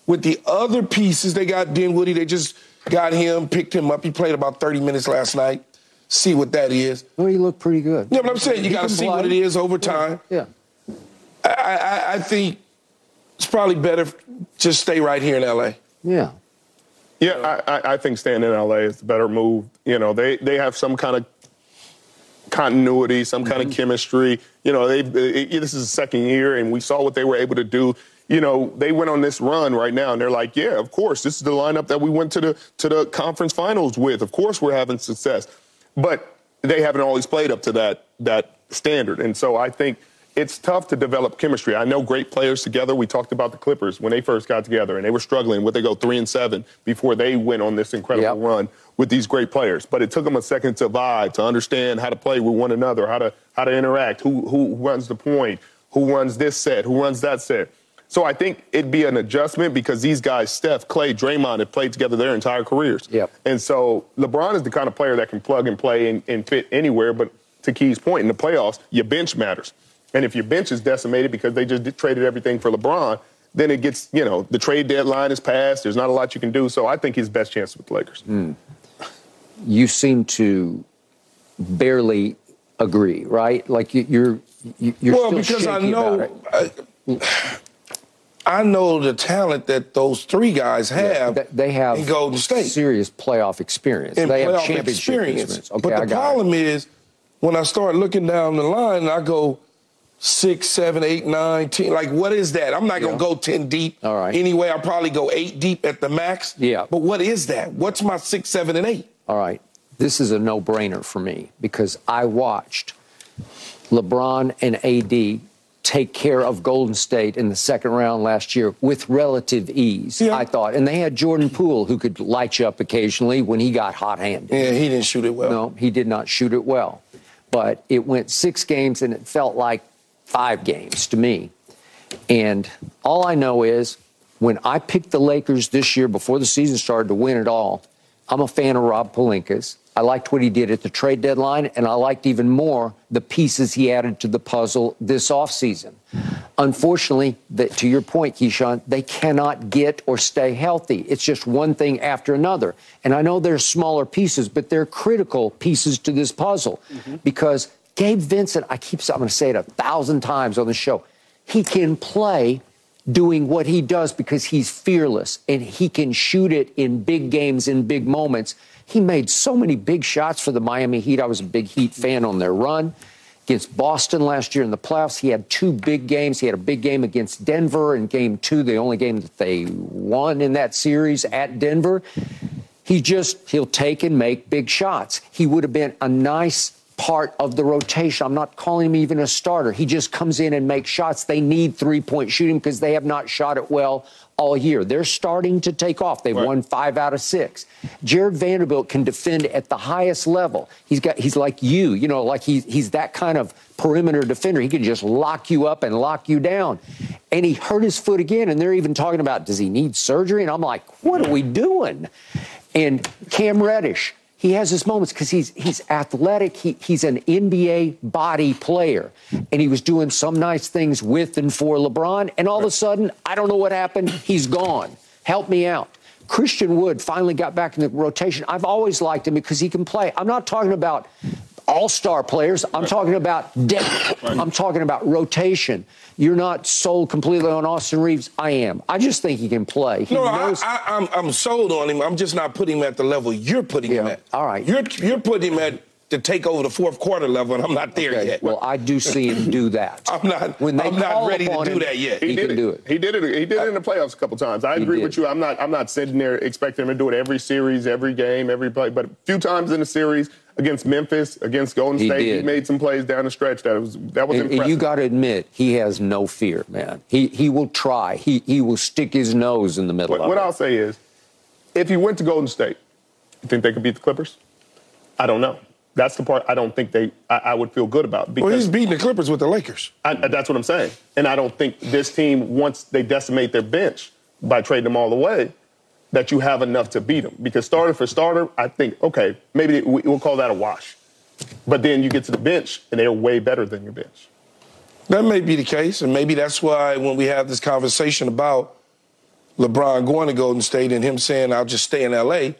with the other pieces, they got Dinwiddie, they just got him, picked him up. He played about 30 minutes last night. See what that is. Well, he looked pretty good. Yeah, but I'm saying you got to see what it is over time. Yeah. I, I, I think it's probably better just stay right here in LA. Yeah. Yeah, I, I, I think staying in LA is the better move. You know, they, they have some kind of continuity, some kind of mm-hmm. chemistry. You know, they, it, this is the second year, and we saw what they were able to do. You know, they went on this run right now, and they're like, yeah, of course, this is the lineup that we went to the to the conference finals with. Of course, we're having success, but they haven't always played up to that that standard, and so I think it's tough to develop chemistry. I know great players together. We talked about the Clippers when they first got together, and they were struggling. Would they go three and seven before they went on this incredible Yep. run with these great players? But it took them a second to vibe, to understand how to play with one another, how to how to interact, who who runs the point, who runs this set, who runs that set. So I think it'd be an adjustment because these guys, Steph, Clay, Draymond, have played together their entire careers. Yep. And so LeBron is the kind of player that can plug and play and, and fit anywhere. But to Key's point, in the playoffs, your bench matters. And if your bench is decimated because they just did- traded everything for LeBron, then it gets, you know, the trade deadline is passed. There's not a lot you can do. So I think he's best chance with the Lakers. Hmm. You seem to barely agree, right? Like you- you're you- you're well, still because I shaky know, about it. Uh, I, I know the talent that those three guys have. Th- They have in Golden State serious playoff experience. and they have championship experience. Okay, but the problem is, when I start looking down the line, I go six, seven, eight, nine, ten. Like, what is that? I'm not gonna go ten deep. All right. Anyway, I'll probably go eight deep at the max. Yeah. But what is that? What's my six, seven, and eight? All right. This is a no brainer for me because I watched LeBron and AD take care of Golden State in the second round last year with relative ease, Yeah. I thought. And they had Jordan Poole who could light you up occasionally when he got hot handed. Yeah, he didn't shoot it well. No, he did not shoot it well. But it went six games and it felt like five games to me. And all I know is when I picked the Lakers this year before the season started to win it all, I'm a fan of Rob Pelinka's. I liked what he did at the trade deadline, and I liked even more the pieces he added to the puzzle this offseason. Unfortunately, the, to your point, Keyshawn, they cannot get or stay healthy. It's just one thing after another. And I know they're smaller pieces, but they're critical pieces to this puzzle mm-hmm. because Gabe Vincent, I keep I'm going to say it a thousand times on the show, he can play doing what he does because he's fearless and he can shoot it in big games in big moments. He made so many big shots for the Miami Heat. I was a big Heat fan on their run against Boston last year in the playoffs. He had two big games. He had a big game against Denver in game two, the only game that they won in that series at Denver. He just, he'll take and make big shots. He would have been a nice part of the rotation. I'm not calling him even a starter. He just comes in and makes shots. They need three point shooting because they have not shot it well all year. They're starting to take off. They've Right. won five out of six. Jarred Vanderbilt can defend at the highest level. He's got he's like you, you know, like he's he's that kind of perimeter defender. He can just lock you up and lock you down. And he hurt his foot again, and they're even talking about does he need surgery? And I'm like, what are we doing? And Cam Reddish, he has his moments because he's he's athletic. He, he's an NBA body player, and he was doing some nice things with and for LeBron. And all of a sudden, I don't know what happened. He's gone. Help me out. Christian Wood finally got back in the rotation. I've always liked him because he can play. I'm not talking about all-star players. I'm talking about depth. I'm talking about rotation. You're not sold completely on Austin Reaves. I am. I just think he can play. He No, knows. I, I'm, I'm sold on him. I'm just not putting him at the level you're putting him at. all right. You're, you're putting him at to take over the fourth quarter level, and I'm not there Okay, yet. Well, I do see him do that. I'm not- When they I'm not ready to do him, that yet. He, did can do it. He did it. He did it in the playoffs a couple times. I He agree did. with you. I'm not. I'm not sitting there expecting him to do it every series, every game, every play. But a few times in the series against Memphis, against Golden He State, he did. made some plays down the stretch that was that was And, and impressive. you got to admit, he has no fear, man. He he will try. He he will stick his nose in the middle what, of what it. I'll say is, if he went to Golden State, you think they could beat the Clippers? I don't know. That's the part I don't think they. I, I would feel good about because well, he's beating the Clippers with the Lakers. I, that's what I'm saying. And I don't think this team, once they decimate their bench by trading them all away, that you have enough to beat them. Because starter for starter, I think, okay, maybe we- we'll call that a wash. But then you get to the bench, and they're way better than your bench. That may be the case, and maybe that's why when we have this conversation about LeBron going to Golden State and him saying, "I'll just stay in LA,"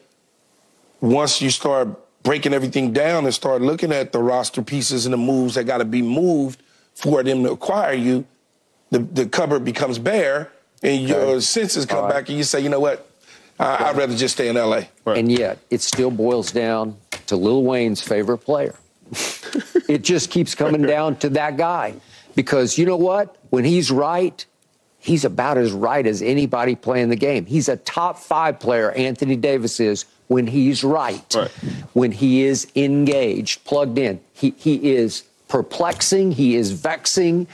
once you start breaking everything down and start looking at the roster pieces and the moves that got to be moved for them to acquire you, the, the cupboard becomes bare, and your senses come All right. back, and you say, "You know what? I, I'd rather just stay in LA." And yet, it still boils down to Lil Wayne's favorite player. it just keeps coming down to that guy. Because you know what? When he's right, he's about as right as anybody playing the game. He's a top five player, Anthony Davis is, when he's right. Right. When he is engaged, plugged in. He, he is perplexing, he is vexing,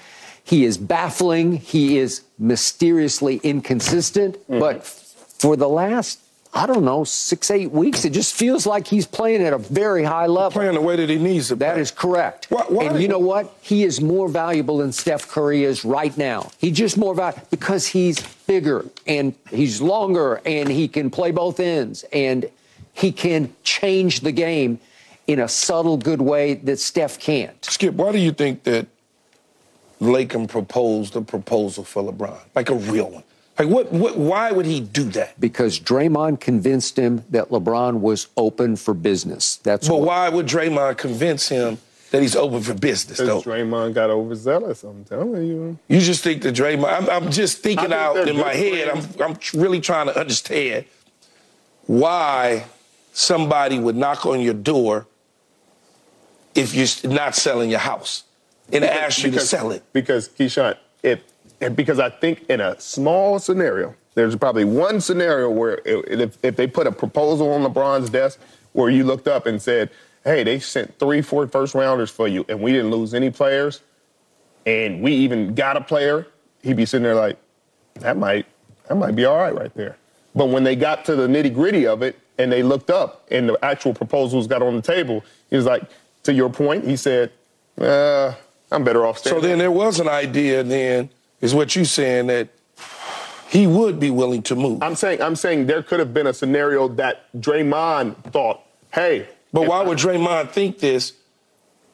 he is baffling, he is mysteriously inconsistent. Mm-hmm. But for the last, I don't know, six, eight weeks, it just feels like he's playing at a very high level. Playing the way that he needs to. That play. is correct. Why- why- and you know what? He is more valuable than Steph Curry is right now. He's just more valuable because he's bigger and he's longer and he can play both ends and he can change the game in a subtle, good way that Steph can't. Skip, why do you think that Lacob proposed a proposal for LeBron, like a real one? Like, what? What? Why would he do that? Because Draymond convinced him that LeBron was open for business. That's But what- why would Draymond convince him that he's open for business, though. Because Draymond got overzealous, I'm telling you. You just think that Draymond. I'm, I'm just thinking think out in my good head. I'm. I'm really trying to understand why somebody would knock on your door if you're not selling your house and ask you to sell it. Because Keyshawn, if and because I think in a small scenario, there's probably one scenario where if, if they put a proposal on LeBron's desk where you looked up and said, "Hey, they sent three, four first rounders for you, and we didn't lose any players, and we even got a player," he'd be sitting there like, "That might that might be all right right there." But when they got to the nitty gritty of it and they looked up and the actual proposals got on the table, he was like, to your point, he said, uh, I'm better off staying. So then there was an idea. Then is what you're saying that he would be willing to move. I'm saying I'm saying there could have been a scenario that Draymond thought, hey, But why I- would Draymond think this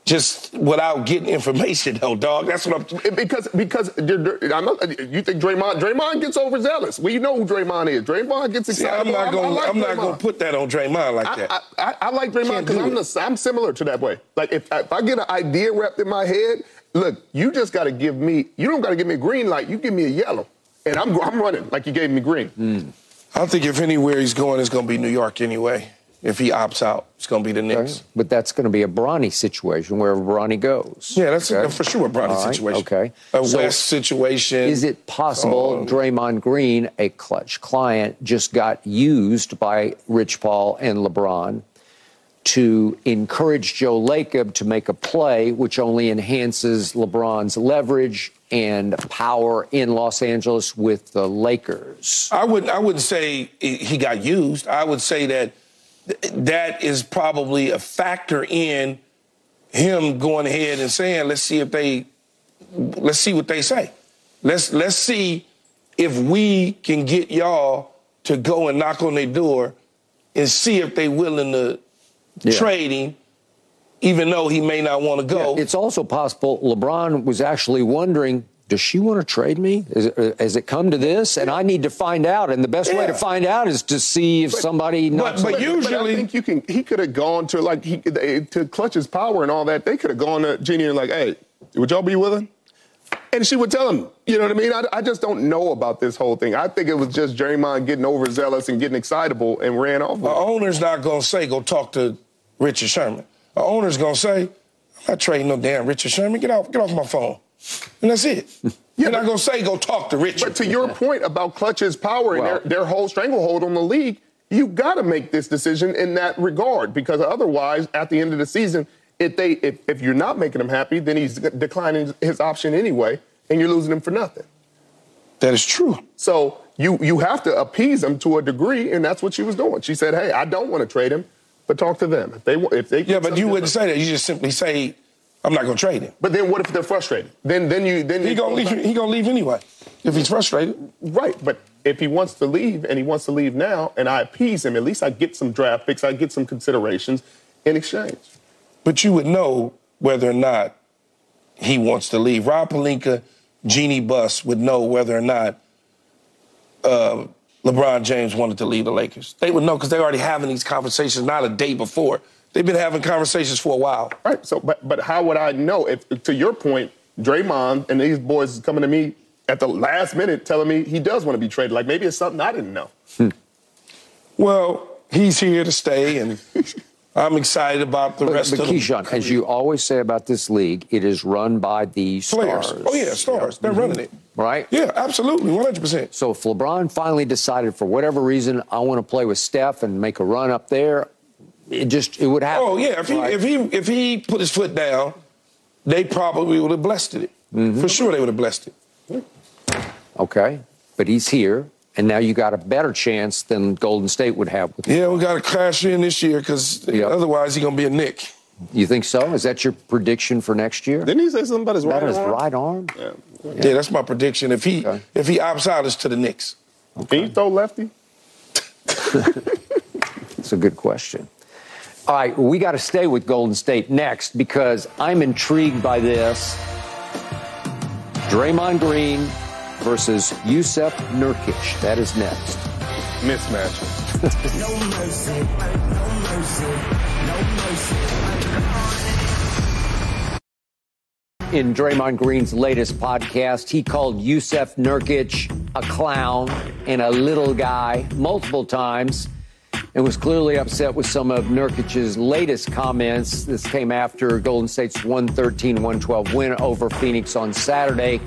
just without getting information, though, dog? That's what I'm. because because I'm not, uh, you think Draymond Draymond gets overzealous? We well, you know who Draymond is. Draymond gets See, excited. I'm not gonna. like I'm not gonna put that on Draymond like that. I, I, I like Draymond because I'm, the- I'm similar to that way. Like if, if I get an idea wrapped in my head, look, you just got to give me. You don't got to give me a green light. You give me a yellow, and I'm I'm running like you gave me green. Mm. I think if anywhere he's going, it's gonna be New York anyway. If he opts out, it's gonna be the Knicks. But that's going to be a Bronny situation wherever Bronny goes. Yeah, that's Okay? for sure a Bronny right, situation. Okay. A So West situation. Is it possible Oh. Draymond Green, a Klutch client, just got used by Rich Paul and LeBron to encourage Joe Lacob to make a play, which only enhances LeBron's leverage and power in Los Angeles with the Lakers? I wouldn't. I wouldn't say he got used. I would say that th- that is probably a factor in him going ahead and saying, "Let's see if they, let's see what they say. Let's let's see if we can get y'all to go and knock on their door and see if they willing to Yeah. trade him, even though he may not want to go." It's also possible LeBron was actually wondering, does she want to trade me? Is it, uh, has it come to this? And I need to find out. And the best way to find out is to see if somebody knocks but on- usually- I think you can. He could have gone to like he they, to clutch his power and all that. They could have gone to Jeanie and like, hey, would y'all be willing? And she would tell him. You know what I mean? I, I just don't know about this whole thing. I think it was just Draymond getting overzealous and getting excitable and ran off. The owner's not gonna say go talk to Richard Sherman. The owner's gonna say, I'm not trading no damn Richard Sherman. Get off, get off my phone. And that's it. You're not gonna say go talk to Richard. But to your point about Klutch's power and Well- their, their whole stranglehold on the league, you got to make this decision in that regard because otherwise, at the end of the season, if they if, if you're not making him happy, then he's declining his option anyway, and you're losing him for nothing. that is true. So you you have to appease him to a degree, and that's what she was doing. She said, "Hey, I don't want to trade him, but talk to them if they want. If they Yeah, but you wouldn't say that. You just simply say, I'm not gonna trade him. But then what if they're frustrated? Then then you then He gonna leave. He gonna leave anyway. If he's frustrated. Right, but if he wants to leave and he wants to leave now, and I appease him, at least I get some draft picks, I get some considerations in exchange. But you would know whether or not he wants to leave. Rob Pelinka, Jeanie Buss would know whether or not uh, LeBron James wanted to leave the Lakers. They would know because they're already having these conversations not a day before. They've been having conversations for a while. Right. So, but but how would I know if, to your point, Draymond and these boys coming to me at the last minute telling me he does want to be traded? Like maybe it's something I didn't know. Hmm. Well, he's here to stay, and I'm excited about the But, rest but of the Keyshawn, as you always say about this league, it is run by the players. stars. Oh yeah, stars. They're running mm-hmm. it. Right? Yeah, absolutely, 100. percent So if LeBron finally decided for whatever reason I want to play with Steph and make a run up there, it just it would happen. Oh yeah, if he right? if he if he put his foot down, they probably would have blessed it. Mm-hmm. For sure, they would have blessed it. okay, but he's here, and now you got a better chance than Golden State would have. With Yeah, we got to crash in this year because Yep. otherwise he's gonna be a Knick. You think so? Is that your prediction for next year? Didn't he say something about his About right his arm? right arm? Yeah. Yeah. that's my prediction. If he Okay. if he opts out, it's to the Knicks. Can you throw lefty? That's a good question. All right, we got to stay with Golden State next because I'm intrigued by this. Draymond Green versus Jusuf Nurkic. That is next. Mismatch. No mercy, no mercy, no mercy. in Draymond Green's latest podcast, he called Jusuf Nurkic a clown and a little guy multiple times and was clearly upset with some of Nurkic's latest comments. This came after Golden State's 113 112 win over Phoenix on Saturday.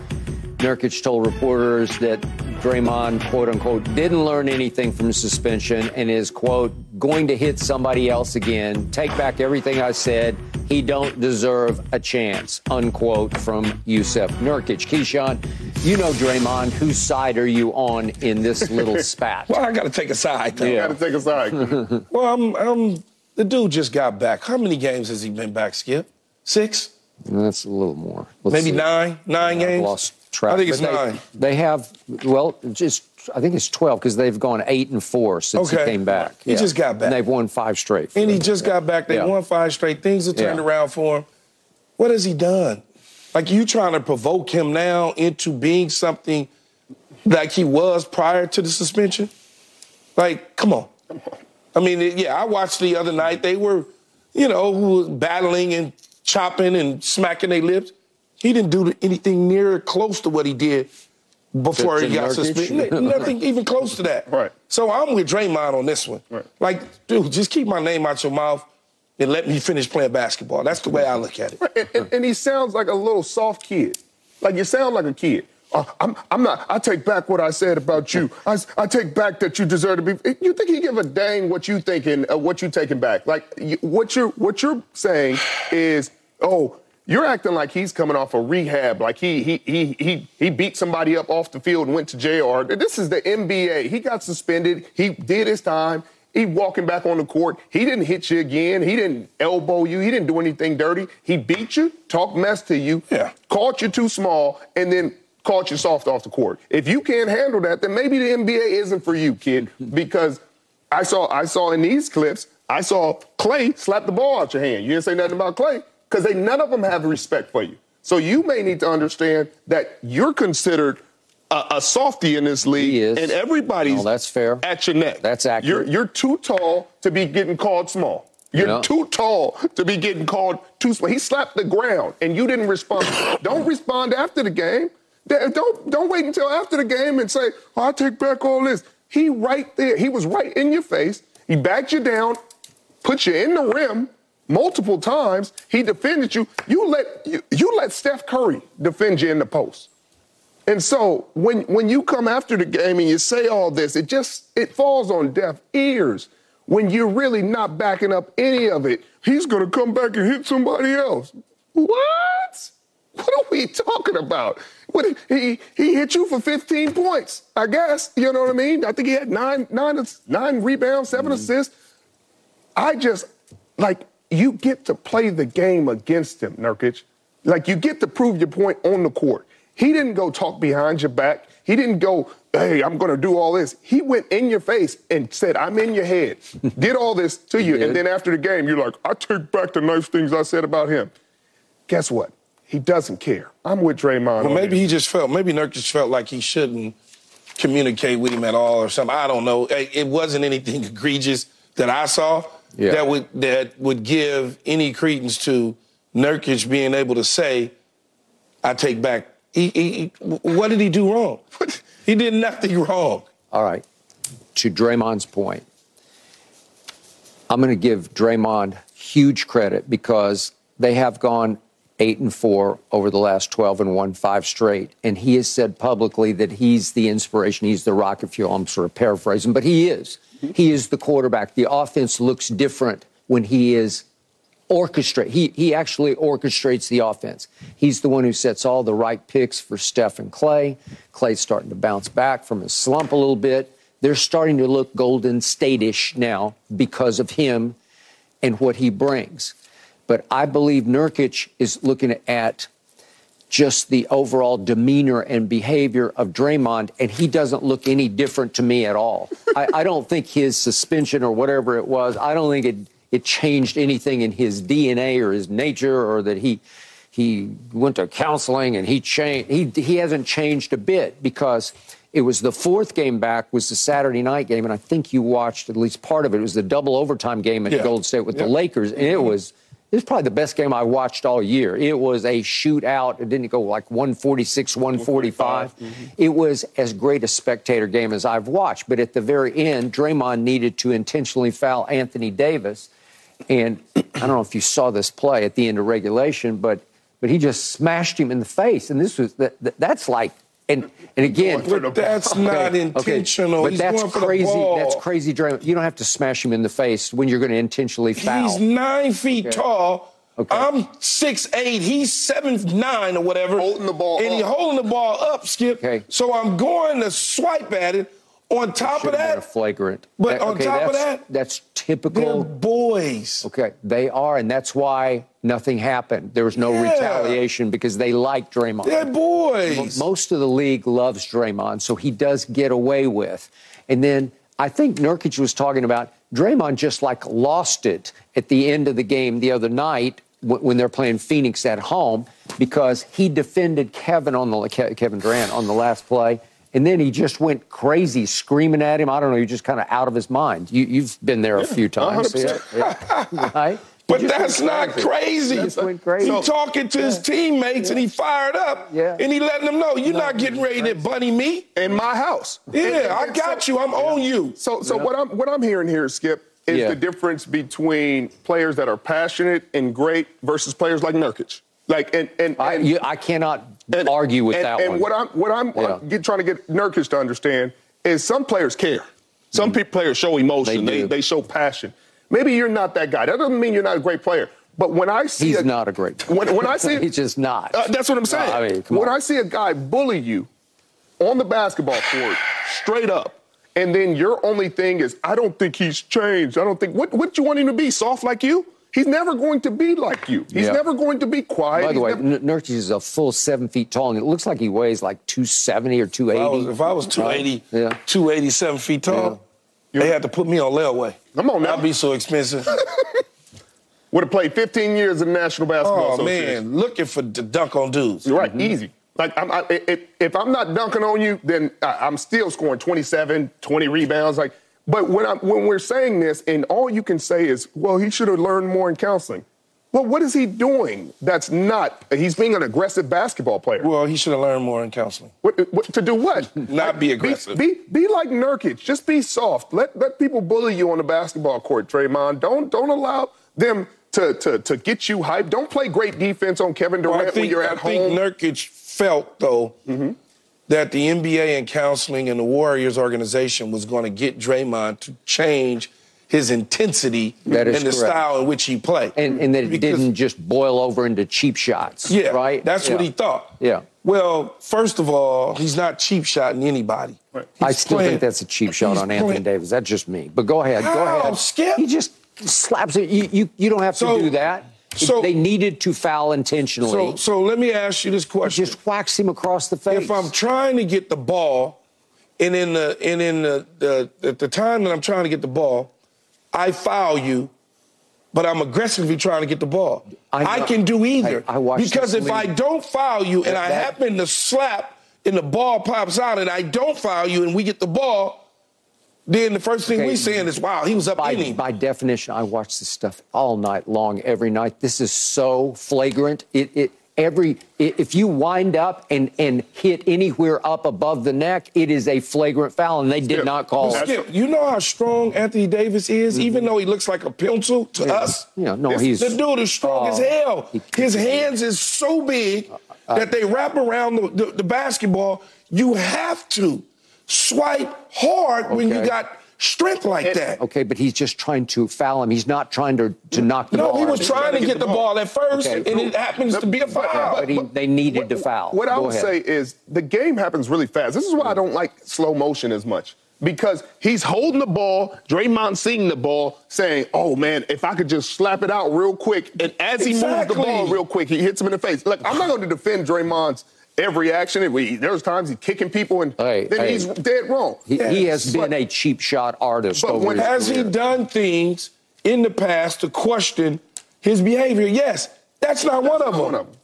Nurkic told reporters that Draymond, quote unquote, didn't learn anything from suspension and is, quote, going to hit somebody else again. Take back everything I said. He don't deserve a chance, unquote, from Jusuf Nurkic. Keyshawn, you know Draymond. Whose side are you on in this little spat? Well, I got to take a side, though. You got to take a side. Well, I'm, I'm, the dude just got back. How many games has he been back, Skip? Six? That's a little more. Let's Maybe see. nine? Nine I've games? lost track. I think it's But they, nine. They have, well, just I think it's twelve because they've gone eight and four since Okay. he came back. He just got back. And they've won five straight. for And he them. just got back. They Yeah. won five straight. Things have turned Yeah. around for him. What has he done? Like you trying to provoke him now into being something like he was prior to the suspension? Like, come on. I mean, yeah, I watched the other night. They were, you know, who was battling and chopping and smacking their lips. He didn't do anything near close to what he did before To- he got suspended. Nothing even close to that. Right. So I'm with Draymond on this one. Right. Like, dude, just keep my name out your mouth and let me finish playing basketball. That's the way I look at it. and, and, and he sounds like a little soft kid. Like you sound like a kid. Uh, I'm, I'm not. I take back what I said about you. I, I take back that you deserve to be. You think he give a dang what you thinking? Uh, what you taking back? Like you, what you're what you're saying is, oh, you're acting like he's coming off a rehab. Like he he he he he beat somebody up off the field and went to jail. Or This is the NBA. He got suspended. He did his time. He walking back on the court. He didn't hit you again. He didn't elbow you. He didn't do anything dirty. He beat you, talked mess to you, Yeah. called you too small, and then called you soft off the court. If you can't handle that, then maybe the NBA isn't for you, kid. Because I saw I saw in these clips, I saw Clay slap the ball out your hand. You didn't say nothing about Clay because they none of them have respect for you. So you may need to understand that you're considered a, a softie in this league, He is. and everybody's No, that's fair. at your neck. That's accurate. You're, you're too tall to be getting called small. You're too tall to be getting called too small. He slapped the ground and you didn't respond. don't respond after the game. Don't don't wait until after the game and say, oh, I take back all this. He right there. He was right in your face. He backed you down, put you in the rim multiple times. He defended you. You let you, you let Steph Curry defend you in the post. And so when when you come after the game and you say all this, it just it falls on deaf ears when you're really not backing up any of it. He's gonna come back and hit somebody else. What? What are we talking about? What he he hit you for 15 points, I guess. You know what I mean? I think he had nine nine nine rebounds, 7 mm-hmm. assists. I just like you get to play the game against him, Nurkic. Like you get to prove your point on the court. He didn't go talk behind your back. He didn't go, hey, I'm gonna do all this. He went in your face and said, I'm in your head. Did all this to you. And then after the game, you're like, I take back the nice things I said about him. Guess what? He doesn't care. I'm with Draymond. Well, maybe he just felt, maybe Nurkic felt like he shouldn't communicate with him at all or something. I don't know. It it wasn't anything egregious that I saw Yeah. that would that would give any credence to Nurkic being able to say, "I take back." He, he, what did he do wrong? he did nothing wrong. All right. To Draymond's point, I'm going to give Draymond huge credit because they have gone eight and four over the last 12 and won five straight. And he has said publicly that he's the inspiration, he's the rocket fuel. I'm sort of paraphrasing, but he is. Mm-hmm. He is the quarterback. The offense looks different when he is orchestrate. He he actually orchestrates the offense. He's the one who sets all the right picks for Steph and Clay. Clay's starting to bounce back from his slump a little bit. They're starting to look Golden State-ish now because of him and what he brings. But I believe Nurkic is looking at just the overall demeanor and behavior of Draymond, and he doesn't look any different to me at all. I, I don't think his suspension or whatever it was, I don't think it, it changed anything in his DNA or his nature or that he he went to counseling and he changed he he hasn't changed a bit because it was the fourth game back was the Saturday night game, and I think you watched at least part of it. It was the double overtime game at Yeah. Golden State with Yeah. the Lakers, and it mm-hmm. was This is probably the best game I watched all year. It was a shootout. It didn't go like 146, 145. Mm-hmm. It was as great a spectator game as I've watched. But at the very end, Draymond needed to intentionally foul Anthony Davis. And I don't know if you saw this play at the end of regulation, but but he just smashed him in the face. And this was that, that- that's like and and again, But that's not intentional. But He's that's going for the crazy. ball. That's crazy, Draymond. You don't have to smash him in the face when you're going to intentionally foul. He's nine feet Okay. tall. Okay. I'm six eight. He's seven nine or whatever. Holding the ball and he's holding the ball up, Skip. Okay. So I'm going to swipe at it. On top of have been a that, flagrant. But That- on okay, top of that's, that, that's they're typical. boys. Okay, they are, and that's why nothing happened. There was no Yeah. retaliation because they like Draymond. They're boys. Most of the league loves Draymond, so he does get away with. And then I think Nurkic was talking about Draymond just like lost it at the end of the game the other night when they're playing Phoenix at home because he defended Kevin on the Kevin Durant on the last play. And then he just went crazy, screaming at him. I don't know. You're just kind of out of his mind. You, you've been there a few times, 100%. yeah, yeah. right? But that's not crazy. He just went crazy. He talking to his teammates and he fired up. Yeah. And he letting them know, you're not getting ready to bunny me. in my house. Yeah, and- I got so- you. I'm on you. So, so what I'm what I'm hearing here, Skip, is Yeah. the difference between players that are passionate and great versus players like Nurkic. Like, and and, I, you, I cannot and- argue with and, that and one. what I'm what I'm, Yeah. Get, trying to get Nurkic to understand is some players care. Some people players show emotion. They They, they show passion. Maybe you're not that guy. That doesn't mean you're not a great player. But when I see He's a- not a great player. When, when I see He's just not. Uh, that's what I'm saying. I mean, when on. I see a guy bully you on the basketball court, straight up, and then your only thing is, I don't think he's changed. I don't think what what you want him to be? Soft like you? He's never going to be like you. He's Yeah. never going to be quiet. By the He's way, never- N- Nurkic is a full seven feet tall, and it looks like he weighs like 270 or If I was, 280. if I was 280, Yeah. 287 feet tall, they had to put me on layaway. Come on now. I'd be so expensive. would have played 15 years in the National Basketball oh, Association. oh, Association. man. Looking for the dunk on dudes. You're right, mm-hmm. easy. Like, I'm, I, if, if I'm not dunking on you, then I, I'm still scoring 27, 20 rebounds. Like, but when I'm, when we're saying this, and all you can say is, well, he should have learned more in counseling. Well, what is he doing? That's not. He's being an aggressive basketball player. Well, he should have learned more in counseling. What, what, to do what? Not be aggressive. Be, be, like Nurkic. Just be soft. Let let people bully you on the basketball court, Draymond. Don't don't allow them to to, to get you hyped. Don't play great defense on Kevin Durant I think, when you're at I at think. Nurkic felt, though, mm-hmm. That the NBA and counseling and the Warriors organization was going to get Draymond to change his intensity That is and the correct. style in which he played. and, and that it Because- didn't just boil over into cheap shots. Yeah, right. That's what he thought. Yeah. Well, first of all, he's not cheap shotting anybody. I still playing- think that's a cheap shot he's on Anthony playing- Davis. That's just me. But go ahead. Go How, ahead. Skip? He just slaps it. You, you, you don't have So- to do that. So- they needed to foul intentionally. So, so let me ask you this question: just whacks him across the face. If I'm trying to get the ball, and in the and in the, the at the time that I'm trying to get the ball, I foul you, but I'm aggressively trying to get the ball. I I, can do either. I- I because if I don't foul you and That- I happen to slap and the ball pops out and I don't foul you and we get the ball, then the first thing Okay. we saying is, "Wow, he was up by, in him." by definition, I watch this stuff all night long, every night. This is so flagrant. It, it every if you wind up and and hit anywhere up above the neck, it is a flagrant foul, and they did Skip, not call it. Skip, you know how strong Anthony Davis is, even though he looks like a pencil to us. Mm-hmm. Yeah, no, he's- the dude is strong as Oh, hell. he- His hands is so big Uh, that they wrap around the, the, the basketball. You have to swipe hard when you got strength like that. Okay, but he's just trying to foul him. He's not trying to to knock the No, ball. No, he was trying to get the ball at first, Okay. and it happens to be a foul. But he, they needed to foul. What I would ahead. say is the game happens really fast. This is why I don't like slow motion as much. Because he's holding the ball, Draymond seeing the ball, saying, "Oh man, if I could just slap it out real quick." And as he moves the ball real quick, he hits him in the face. Look, I'm not going to defend Draymond's every action. We- There's times he's kicking people, and Hey, then hey. he's dead wrong. He, he has But- been a cheap shot artist But over when- his Has he done things in the past to question his behavior? Yes. That's not one of them. one of them.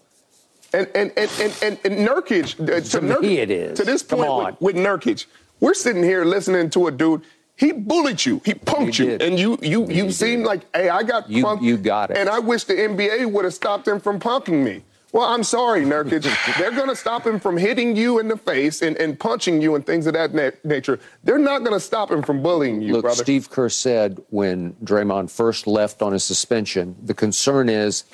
And and and and, and, and Nurkic, uh, to, To me Nurkic, it is. to this Come point with, with Nurkic, we're sitting here listening to a dude. He bullied you. He punked He you, and you you you He seemed did. like, hey, I got You- punked. you got it. And I wish the NBA would have stopped him from punking me. Well, I'm sorry, Nurkic. They're going to stop him from hitting you in the face and, and punching you and things of that na- nature. They're not going to stop him from bullying you, Look, brother. Steve Kerr said when Draymond first left on his suspension, the concern is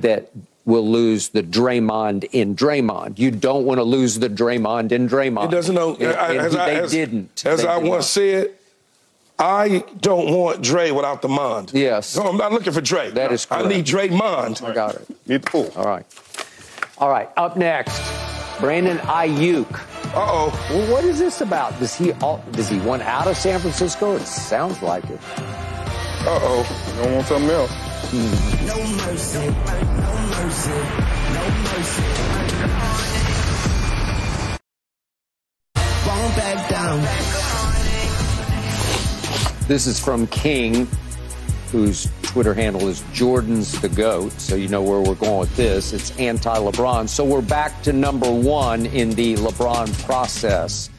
that we'll lose the Draymond in Draymond. You don't want to lose the Draymond in Draymond. It doesn't know. And, I- and as he- I- they as- didn't. As They I did once not. said, I don't want Dre without the Mond. Yes. No, I'm not looking for Dre. That is correct. I need correct. Dre Mond. I got it. Need the fool. All right. All right. Up next, Brandon Aiyuk. Uh oh. Well, what is this about? Does he all, does he want out of San Francisco? It sounds like it. Uh oh. You don't want something else. No mercy, no mercy, no mercy. Won't back down. This is from King, whose Twitter handle is Jordan's the GOAT. So you know where we're going with this. It's anti LeBron. So we're back to number one in the LeBron process.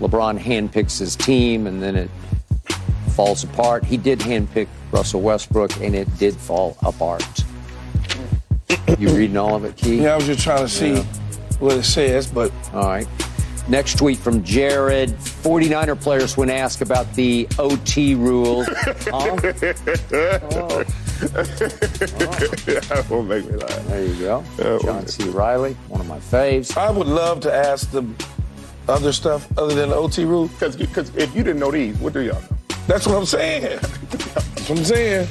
LeBron handpicks his team and then it falls apart. He did handpick Russell Westbrook and it did fall apart. You reading all of it, Key? Yeah, I was just trying to see Yeah. what it says, but All right. Next tweet from Jared. 49er players, when asked about the OT rule. Huh? Oh, that won't make me laugh. there you go. John C. Reilly, one of my faves. I would love to ask the other stuff other than the OT rule. Because if you didn't know these, what do y'all know? That's what I'm saying. That's what I'm saying.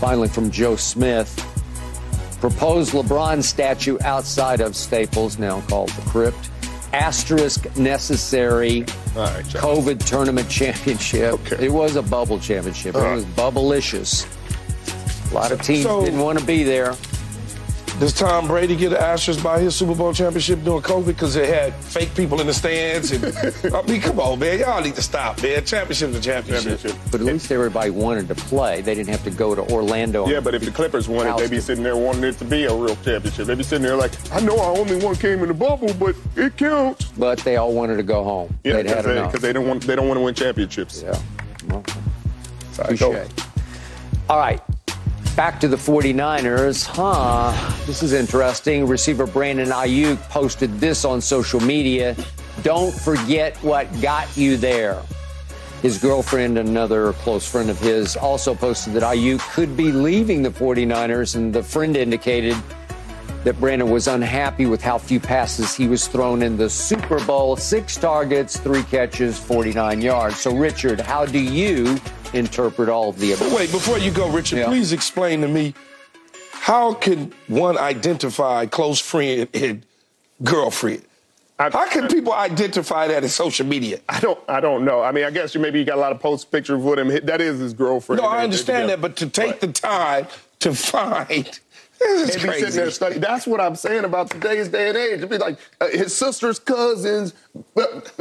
Finally, from Joe Smith. Proposed LeBron statue outside of Staples, now called the Crypt. Asterisk necessary. Right. COVID tournament championship. Okay. It was a bubble championship. All It right. was bubblicious. A lot of teams So- didn't want to be there. Does Tom Brady get an asterisk by his Super Bowl championship during COVID because they had fake people in the stands? And, I mean, come on, man. Y'all need to stop, man. Championship's a championship. Championship. But at least everybody wanted to play. They didn't have to go to Orlando. Yeah, but if the Clippers won it, they'd be sitting there wanting it to be a real championship. They'd be sitting there like, I know I only one came in the bubble, but it counts. But they all wanted to go home. Yeah, They'd had because they, they don't want they don't want to win championships. Yeah. Well, That's how it touche. All right. Back to the 49ers. Huh. This is interesting. Receiver Brandon Aiyuk posted this on social media. Don't forget what got you there. His girlfriend, another close friend of his, also posted that Aiyuk could be leaving the 49ers, and the friend indicated that Brandon was unhappy with how few passes he was thrown in the Super Bowl. Six targets, three catches, 49 yards. So, Richard, how do you interpret all of the above? wait, before you go, Richard, Yeah. please explain to me how can one identify close friend and girlfriend? I- How can people identify that in social media? I don't I don't know. I mean, I guess you maybe you got a lot of post pictures with him. That is his girlfriend. No, I understand that, but to take Right. the time to find this is and be sitting crazy. there studying. That's what I'm saying about today's day and age. It'd be like uh, his sister's cousins,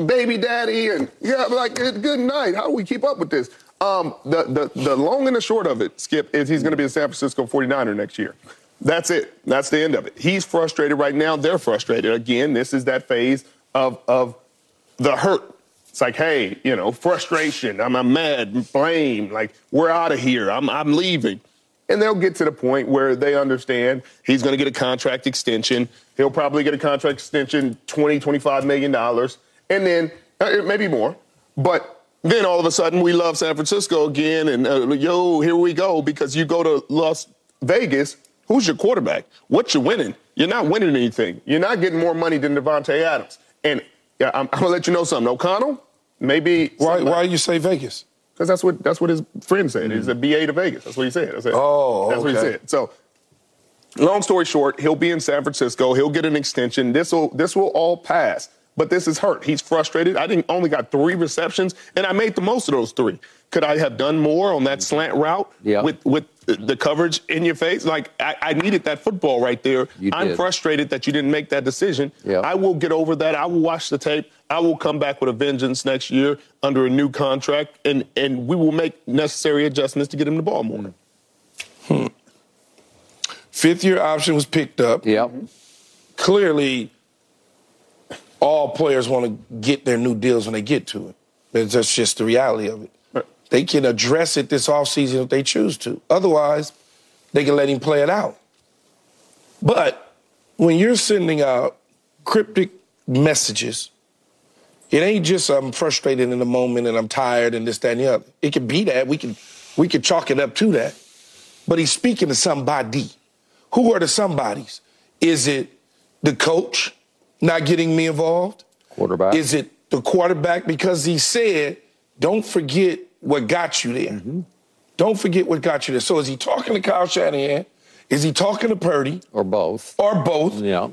baby daddy, and yeah, like good night. How do we keep up with this? Um, the, the the long and the short of it, Skip, is he's going to be a San Francisco 49er next year. That's it. That's the end of it. He's frustrated right now. They're frustrated. Again, this is that phase of of the hurt. It's like, hey, you know, frustration. I'm, I'm mad, blame. Like, we're out of here. I'm, I'm leaving. And they'll get to the point where they understand he's going to get a contract extension. He'll probably get a contract extension, 20, 25 million dollars, and then uh, maybe more. But then all of a sudden, we love San Francisco again, and uh, yo, here we go. Because you go to Las Vegas, who's your quarterback? What you winning? You're not winning anything. You're not getting more money than Davante Adams. And yeah, I'm, I'm gonna let you know something. O'Connell, maybe Why, why you say Vegas? because that's what that's what his friend said. He's a BA to Vegas. That's what he said. I said Oh, that's what he said. So, long story short, he'll be in San Francisco. He'll get an extension. This will this will all pass. But this is hurt. He's frustrated. I didn't only got three receptions, and I made the most of those three. Could I have done more on that mm-hmm. slant route Yeah. with with the coverage in your face? Like I, I needed that football right there. I'm frustrated that you didn't make that decision. Yeah. I will get over that. I will watch the tape. I will come back with a vengeance next year under a new contract, and and we will make necessary adjustments to get him the ball more. Hmm. Fifth year option was picked up. Yep. Clearly, all players want to get their new deals when they get to it. That's just the reality of it. they can address it this offseason if they choose to. Otherwise, they can let him play it out. But when you're sending out cryptic messages, it ain't just I'm frustrated in the moment and I'm tired and this, that, and the other. It can be that. We can we can chalk it up to that. But he's speaking to somebody. Who are the somebodies? Is it the coach not getting me involved? Quarterback. Is it the quarterback? Because he said, don't forget what got you there. Don't forget what got you there. So is he talking to Kyle Shanahan? Is he talking to Purdy? Or both. Or both? Yeah.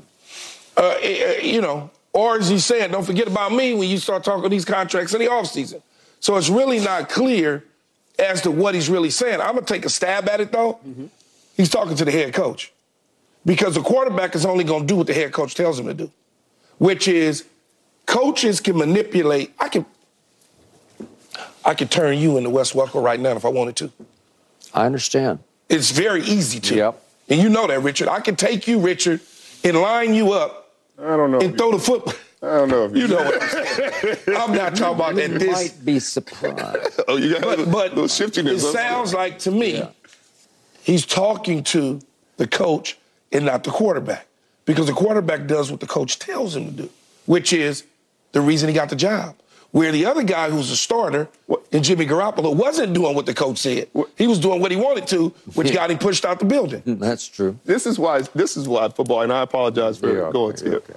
Uh, eh, eh, you know, or is he saying, don't forget about me when you start talking these contracts in the offseason? So it's really not clear as to what he's really saying. I'm going to take a stab at it, though. He's talking to the head coach. Because the quarterback is only going to do what the head coach tells him to do, which is coaches can manipulate. I can, I could turn you into Wes Welker right now if I wanted to. I understand. It's very easy to. Yep. And you know that, Richard. I can take you, Richard, and line you up I don't know. if and you- throw the football. I don't know if You know what I'm saying. I'm not talking about that. You This, might be surprised. Oh, you got a but, little, but little shiftiness. it sounds like to me he's talking to the coach and not the quarterback because the quarterback does what the coach tells him to do, which is the reason he got the job. Where the other guy who's a starter, What? and Jimmy Garoppolo, wasn't doing what the coach said. He was doing what he wanted to, which got him pushed out the building. That's true. this is why this is why football, and I apologize for Yeah, going okay, to it. okay.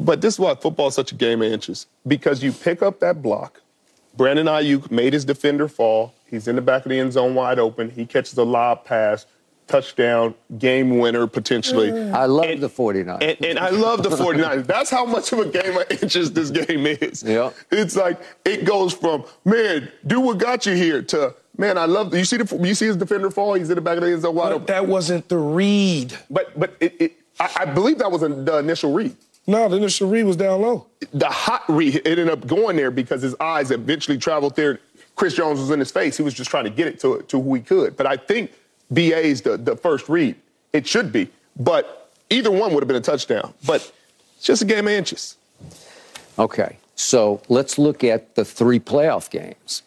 But this is why football is such a game of inches. Because you pick up that block. Brandon Aiyuk made his defender fall. He's in the back of the end zone wide open. He catches a lob pass, touchdown, game winner potentially. I love And- the 49. And, and I love the 49ers. That's how much of a game of inches this game is. Yeah. It's like it goes from, man, do what got you here to, man, I love you see the you see his defender fall, he's in the back of the end zone wide But open. that wasn't the read. But but it, it I, I believe that was a, the initial read. No, the initial read was down low. The hot read ended up going there because his eyes eventually traveled there. Chris Jones was in his face. He was just trying to get it to to who he could. But I think BA's the, the first read. It should be. But either one would have been a touchdown. But it's just a game of inches. Okay, so let's look at the three playoff games.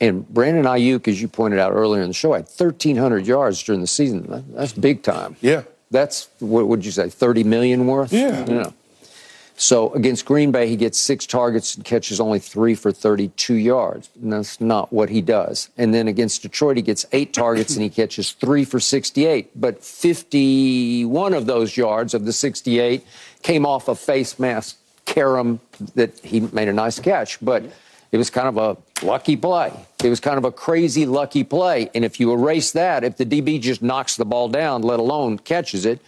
And Brandon Aiyuk, as you pointed out earlier in the show, had 1,300 yards during the season. That's big time. Yeah. That's, what would you say, 30 million worth? Yeah. Yeah. So against Green Bay, he gets six targets and catches only three for 32 yards. And that's not what he does. And then against Detroit, he gets eight targets and he catches three for 68. But 51 of those yards of the 68 came off a face mask carom that he made a nice catch. But it was kind of a lucky play. It was kind of a crazy lucky play. And if you erase that, if the DB just knocks the ball down, let alone catches it,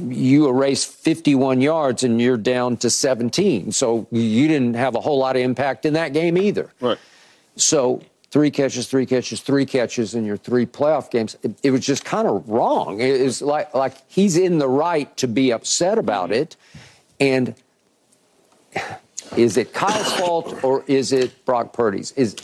you erase 51 yards and you're down to 17. So you didn't have a whole lot of impact in that game either. Right. So three catches, three catches, three catches in your three playoff games. It, it was just kind of wrong. It was like like he's in the right to be upset about it, and is it Kyle's fault or is it Brock Purdy's? Is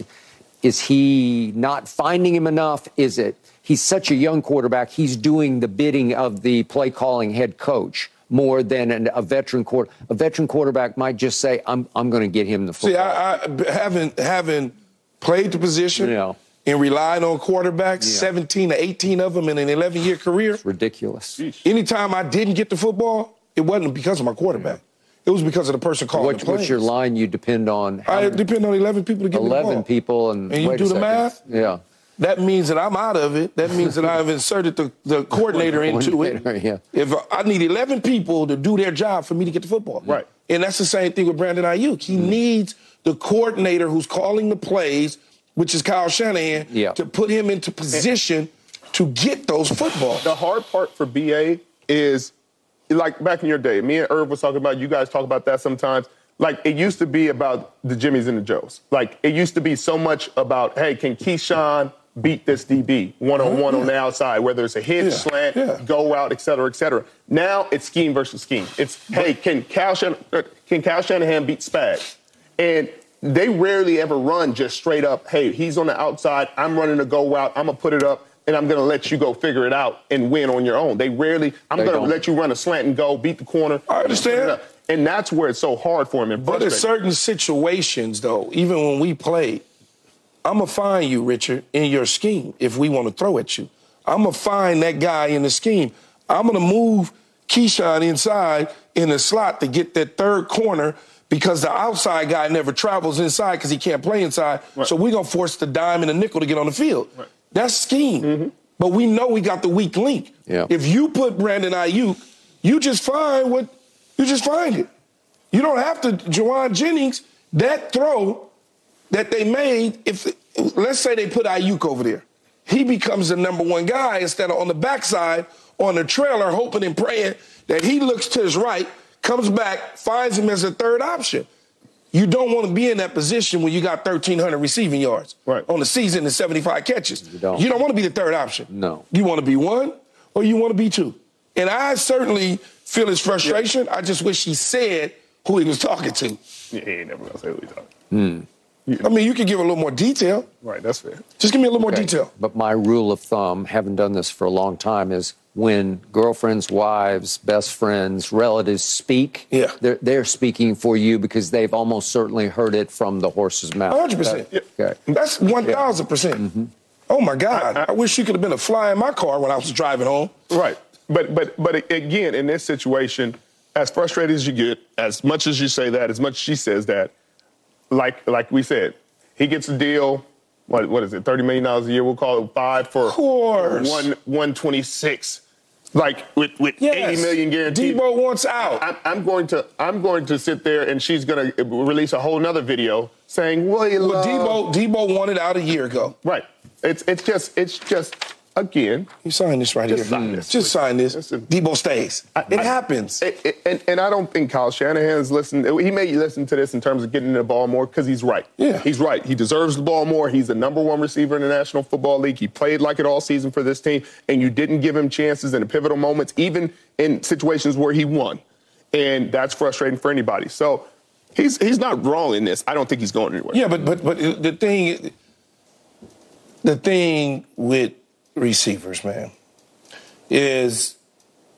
is he not finding him enough? Is it he's such a young quarterback? He's doing the bidding of the play calling head coach more than an, a veteran quarter. A veteran quarterback might just say, "I'm I'm going to get him the football." See, I, I having having played the position Yeah. and relied on quarterbacks, 17 to 18 of them in an 11 year career. Ridiculous. Anytime I didn't get the football, it wasn't because of my quarterback. It was because of the person calling What, the plays. what's your line? You depend on how I many- depend on 11 people to get me the 11 ball. people, and, And you wait do a the math? Yeah. That means that I'm out of it. That means that I've inserted the, the coordinator into it. Coordinator, yeah. If I need 11 people to do their job for me to get the football. Right. And that's the same thing with Brandon Aiyuk. He mm-hmm. needs the coordinator who's calling the plays, which is Kyle Shanahan, Yeah. to put him into position to get those footballs. The hard part for BA is like back in your day, me and Irv was talking about, you guys talk about that sometimes. Like it used to be about the Jimmies and the Joes. Like it used to be so much about, hey, can Keyshawn beat this DB one on one on the outside, whether it's a hitch, Yeah, slant, yeah. go route, et cetera, et cetera. Now it's scheme versus scheme. It's, hey, can Cal, Shan- uh, can Cal Shanahan beat Spags? And they rarely ever run just straight up, hey, he's on the outside, I'm running a go route, I'm gonna put it up, and I'm gonna let you go figure it out and win on your own. They rarely, I'm gonna let you run a slant and go, beat the corner. I understand. And uh, that's where it's so hard for him But in certain situations, though, even when we played, I'm gonna find you, Richard, in your scheme if we want to throw at you. I'm gonna find that guy in the scheme. I'm gonna move Keyshawn inside in the slot to get that third corner because the outside guy never travels inside because he can't play inside. Right. So we're gonna force the dime and the nickel to get on the field. That's scheme. Mm-hmm. But we know we got the weak link. Yeah. If you put Brandon Aiyuk, you just find what you just find it. You don't have to, Jauan Jennings, that throw that they made, if let's say they put Aiyuk over there, he becomes the number one guy instead of on the backside on the trailer, hoping and praying that he looks to his right, comes back, finds him as a third option. You don't want to be in that position when you got 1,300 receiving yards Right. on the season and 75 catches. You don't. You don't want to be the third option. No. You want to be one or you want to be two. And I certainly feel his frustration. I just wish he said who he was talking to. Yeah, he ain't never gonna say who he's talking. To. Hmm. I mean, you could give a little more detail. Right, that's fair. Just give me a little more detail. But my rule of thumb, having done this for a long time, is when girlfriends, wives, best friends, relatives speak, Yeah. they're, they're speaking for you because they've almost certainly heard it from the horse's mouth. 100%. Okay. That's 1,000%. percent mm-hmm. Oh, my God. I, wish you could have been a fly in my car when I was driving home. Right. But but but again, in this situation, as frustrated as you get, as much as you say that, as much as she says that, like like we said, he gets a deal. What what is it? Thirty million dollars a year. We'll call it five for course. one one twenty six. Like with with Yes. eighty million guaranteed. Deebo wants out. I'm, I'm going to I'm going to sit there and she's going to release a whole nother video saying, "Well, you Well, love-" Deebo, Deebo wanted out a year ago. Right. It's it's just it's just again. You sign this right Just here. sign this. Just sign this. Deebo stays. it I- happens. it- it- and, and I don't think Kyle Shanahan's listened. He may listen to this in terms of getting the ball more because he's right. Yeah. He's right. He deserves the ball more. He's the number one receiver in the National Football League. He played like it all season for this team, and you didn't give him chances in the pivotal moments, even in situations where he won. And that's frustrating for anybody. So he's he's not wrong in this. I don't think he's going anywhere. Yeah, but but but the thing, the thing with receivers, man, is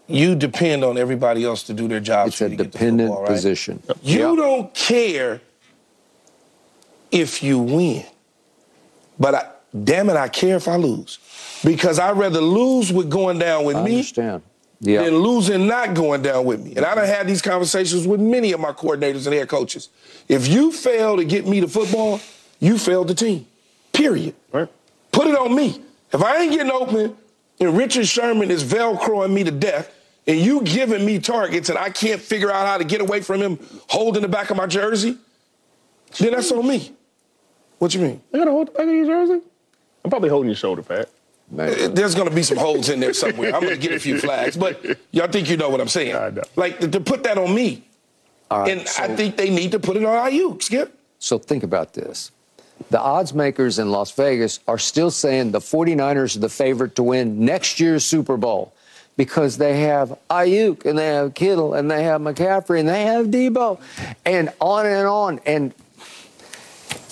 you depend on everybody else to do their job. It's for a you to dependent football, right? position. You Yep. don't care if you win, but I, damn it, I care if I lose because I'd rather lose with going down with I me understand. Yeah. than losing not going down with me. And I done had these conversations with many of my coordinators and head coaches. If you fail to get me the football, you failed the team. Period. Right. Put it on me. If I ain't getting open and Richard Sherman is velcroing me to death and you giving me targets and I can't figure out how to get away from him holding the back of my jersey, then that's on me. What you mean? I got to hold the back of your jersey. I'm probably holding your shoulder pad. Uh, There's going to be some holes in there somewhere. I'm going to get a few flags, but y'all think you know what I'm saying. I know. Like to, to put that on me. All right, and I think they need to put it on Aiyuk, Skip. So think about this. The odds makers in Las Vegas are still saying the 49ers are the favorite to win next year's Super Bowl because they have Aiyuk and they have Kittle and they have McCaffrey and they have Deebo and on and on. And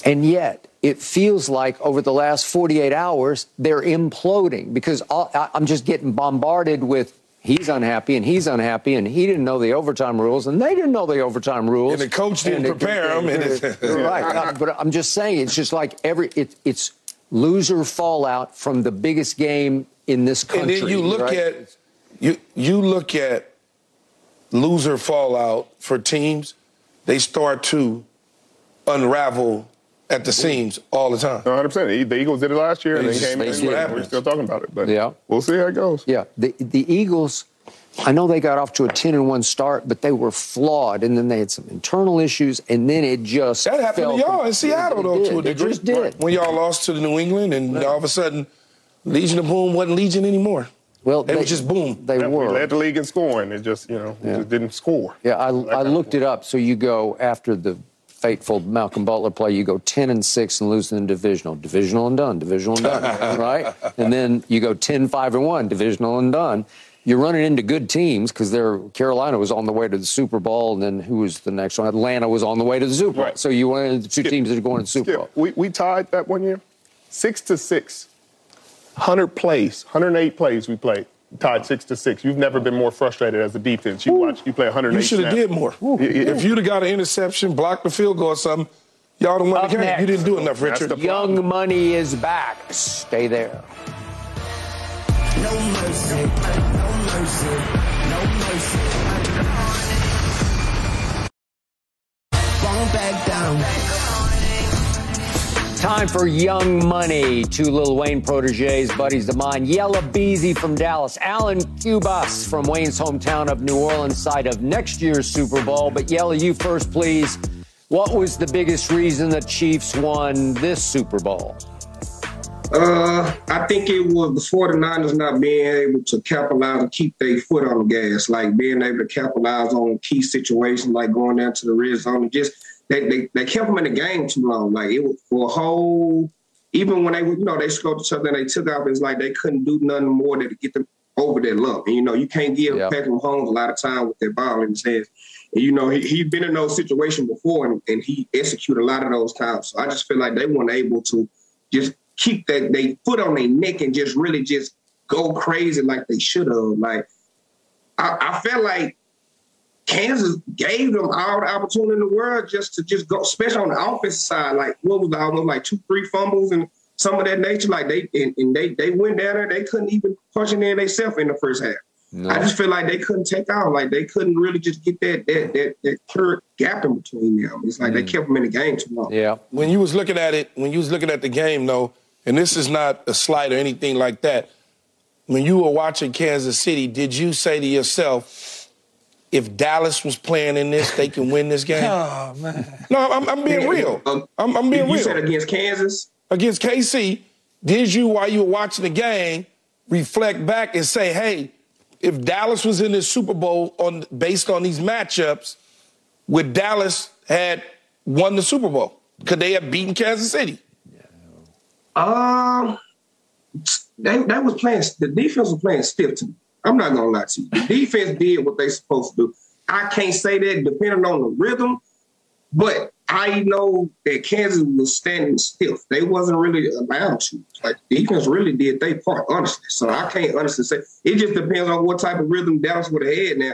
and yet it feels like over the last 48 hours they're imploding because all, I, I'm just getting bombarded with he's unhappy and he's unhappy and he didn't know the overtime rules and they didn't know the overtime rules. And the coach didn't it- prepare 'em, and it's- right. Uh, but i'm just saying it's just like every it, it's loser fallout from the biggest game in this country And then you look right? at you you look at loser fallout for teams, they start to unravel at the seams all the time. 100. percent The Eagles did it last year, and They they just- came they in. just and what We're still talking about it, but Yeah. we'll see how it goes. Yeah, the the Eagles. I know they got off to a ten and one start, but they were flawed, and then they had some internal issues, and then it just That happened fell to y'all in Seattle, though, It to a did. It just did. When y'all lost to the New England, and all of a sudden, Legion of Boom wasn't Legion anymore. Well, They was just boom. They Yeah, were. We led the league in scoring. It just, you know, Yeah. just didn't score. Yeah, I, I looked it up. So you go after the fateful Malcolm Butler play, you go 10 and 6 and lose in the divisional. Divisional and done, divisional and done, right? And then you go 10 5 and 1, divisional and done. You're running into good teams because Carolina was on the way to the Super Bowl, and then who was the next one? Atlanta was on the way to the Super Bowl. Right. So you went into two teams that are going to the Super Skip, Bowl. we, we tied that one year, six to six. 100 plays, 108 plays we played. Tied six to six. You've never been more frustrated as a defense. You watch, you play 100. You should have did more. Yeah, yeah. If you'd have got an interception, blocked the field goal or something, Y'all don't Up the game. next. You didn't do enough, Richard. Young Money is back. Stay there. No mercy, no mercy, no mercy. Fall back down. Time for Young Money. Two Lil Wayne proteges, buddies of mine. Yella Beezy from Dallas. Allan Cubas from Wayne's hometown of New Orleans, side of next year's Super Bowl. But Yella, you first, please. What was the biggest reason the Chiefs won this Super Bowl? Uh, I think it was the 49ers not being able to capitalize and keep their foot on the gas, like being able to capitalize on key situations, like going down to the red zone. And just they, they, they kept them in the game too long. Like it was for a whole, even when they you know, they scored each other and they took off, it's like they couldn't do nothing more than to get them over that lump. And, you know, you can't give Yep. Patrick Mahomes a lot of time with their ball in his hands. And, you know, he, he'd been in those situations before and, and he executed a lot of those times. So I just feel like they weren't able to just keep that they foot on their neck and just really just go crazy like they should have. Like I, I felt like Kansas gave them all the opportunity in the world just to just go, especially on the offensive side. Like what was the almost like two, three fumbles and some of that nature. Like they and, and they they went down there, they couldn't even punch in themselves in the first half. I just feel like they couldn't take out, like they couldn't really just get that that that, that clear gap in between them. It's like they mm. kept them in the game too long. Yeah. when you was looking at it, when you was looking at the game, though, and this is not a slight or anything like that. When you were watching Kansas City, did you say to yourself, if Dallas was playing in this, they can win this game? Oh man. No, I'm, I'm being real. Um, I'm, I'm being you real. You said against Kansas. Against KC, did you, while you were watching the game, reflect back and say, hey, if Dallas was in this Super Bowl on based on these matchups, would Dallas had won the Super Bowl? Could they have beaten Kansas City? Um, they that was playing. The defense was playing stiff to me. I'm not gonna lie to you. The defense did what they supposed to do. I can't say that depending on the rhythm, but I know that Kansas was standing stiff. They wasn't really allowed to. Like defense really did their part, honestly. So I can't honestly say. It just depends on what type of rhythm Dallas would have had now.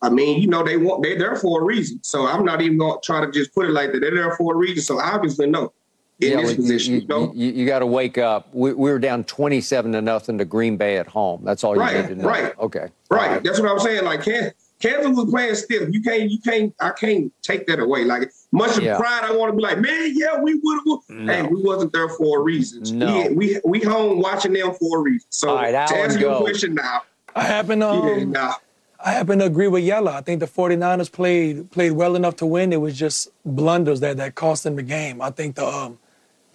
I mean, you know, they want they're there for a reason. So I'm not even gonna try to just put it like that. They're there for a reason. So obviously, no. In Yeah, this well, position, you, you, know? you, got to wake up. We, we were down 27 to nothing to Green Bay at home. That's all you Right, need to know. right. Okay. Right. All right. That's what I'm saying. Like Kansas, Kansas was playing stiff. You can't, you can't, I can't take that away. Like much of Yeah. pride, I want to be like, man, yeah, we would have. Hey, we wasn't there for a reason. No. We, we we home watching them for a reason. So All right, to Allan, answer your go. question now, I happen to yeah, um, nah. I happen to agree with Yella. I think the 49ers played played well enough to win. It was just blunders that that cost them the game. I think the um,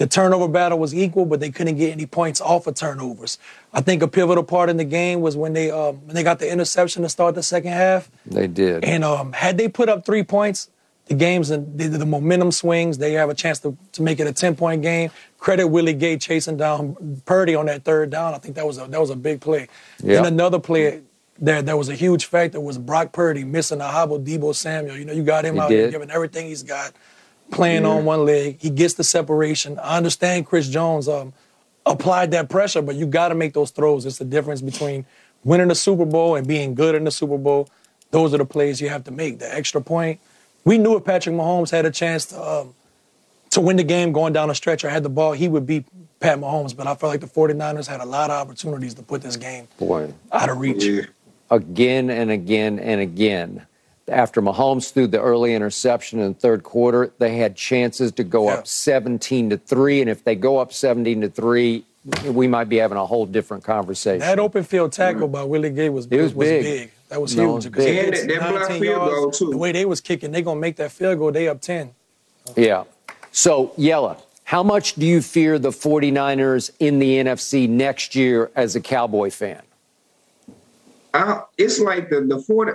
the turnover battle was equal, but they couldn't get any points off of turnovers. I think a pivotal part in the game was when they um, when they got the interception to start the second half. They did. And um, had they put up three points, the games and the, the momentum swings, they have a chance to, to make it a 10 point game. Credit Willie Gay chasing down Purdy on that third down. I think that was a, that was a big play. Yeah. And another play that, that was a huge factor was Brock Purdy missing a hobble Deebo Samuel. You know, you got him He out there giving everything he's got, playing on one leg. He gets the separation. I understand Chris Jones um, applied that pressure, but you got to make those throws. It's the difference between winning the Super Bowl and being good in the Super Bowl. Those are the plays you have to make. The extra point. We knew if Patrick Mahomes had a chance to um, to win the game going down the stretch or had the ball, he would beat Pat Mahomes. But I felt like the 49ers had a lot of opportunities to put this game Boy. out of reach. Yeah. again and again and again. After Mahomes threw the early interception in the third quarter, they had chances to go Yeah. up 17 to 3. And if they go up 17 to 3, we might be having a whole different conversation. That open field tackle by Willie Gay was, It was was big. big. That was No, huge. was because big. he that- that block 19 field yards. goal, too. The way they was kicking, they gonna make that field goal. They up 10. Yeah. So, Yella, how much do you fear the 49ers in the NFC next year as a Cowboy fan? I, it's like the the 40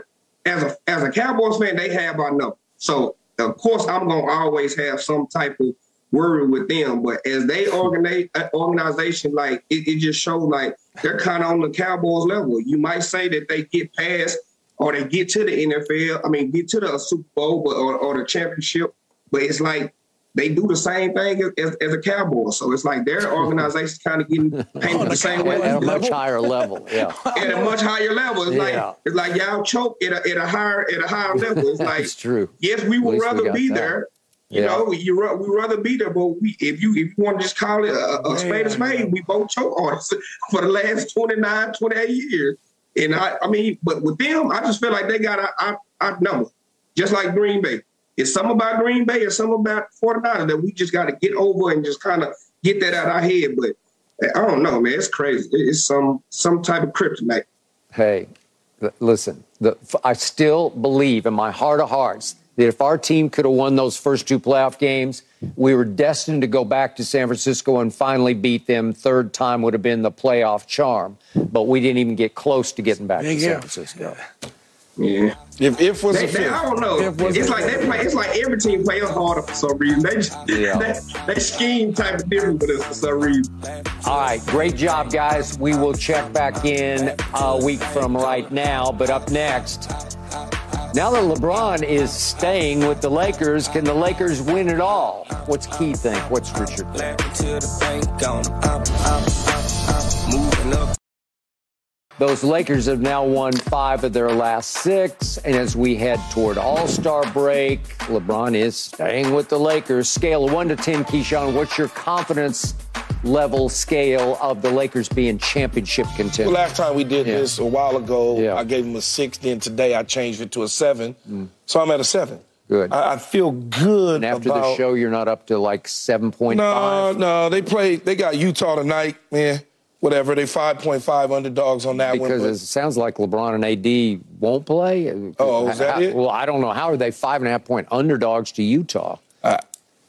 as a as a Cowboys fan, they have our number. So of course I'm gonna always have some type of worry with them. But as they organize uh, organization, like it, it just shows like they're kind of on the Cowboys level. You might say that they get past or they get to the NFL. I mean, get to the Super Bowl, or, or the championship. But it's like they do the same thing as, as, as a Cowboy. So it's like their organization's kind of getting painted the same way. At a much higher level. Yeah. at a much higher level. It's Yeah. like it's like y'all choke at a, at a higher at a higher level. It's like That's true. yes, we would least we rather be that. there, You Yeah. know, you ra- we rather be there, but we if you if you want to just call it a, a spade a spade, we both choke artists for the last 29, 28 years. And I, I mean, but with them, I just feel like they got our, our number, just like Green Bay. It's something about Green Bay and something about 49ers that we just got to get over and just kind of get that out of our head. But eh, I don't know, man. It's crazy. It's some some type of kryptonite. Hey, listen, the, f- I still believe in my heart of hearts that if our team could have won those first two playoff games, we were destined to go back to San Francisco and finally beat them. Third time would have been the playoff charm, but we didn't even get close to getting back Big to San. Francisco. Yeah. If if was They, a they. I don't know. If was It's a like they play. It's like every team plays harder for some reason. They just, Yeah. they, they scheme type of different with us for some reason. All right, great job, guys. We will check back in a week from right now. But up next, now that LeBron is staying with the Lakers, can the Lakers win it all? What's Key think? What's Richard think? Those Lakers have now won five of their last six. And as we head toward All Star break, LeBron is staying with the Lakers. Scale of one to 10, Keyshawn, what's your confidence level scale of the Lakers being championship contenders? last time we did Yeah. this a while ago, Yeah. I gave him a six. Then today I changed it to a seven. So I'm at a seven. Good. I, I feel good and after about. the show, you're not up to like 7.5? No, no, they played. They got Utah tonight, man. Whatever. They 5.5 underdogs on that Because one. Because it sounds like LeBron and AD won't play. Oh, is that How- it? Well, I don't know. How are they five and a half point underdogs to Utah? I,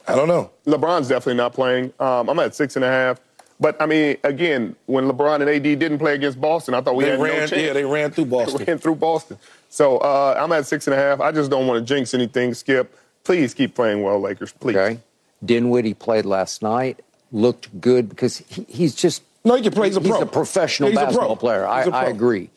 I don't know. LeBron's definitely not playing. Um, I'm at six and a half. But I mean, again, when LeBron and AD didn't play against Boston, I thought we They had no chance. yeah, they ran through Boston. They ran through Boston. So uh, I'm at six and a half. I just don't want to jinx anything. Skip, please keep playing well, Lakers. Please. Okay. Dinwiddie played last night, looked good because he, he's just No, he can play. He's a pro. professional He's a pro. basketball player. I, He's a I agree.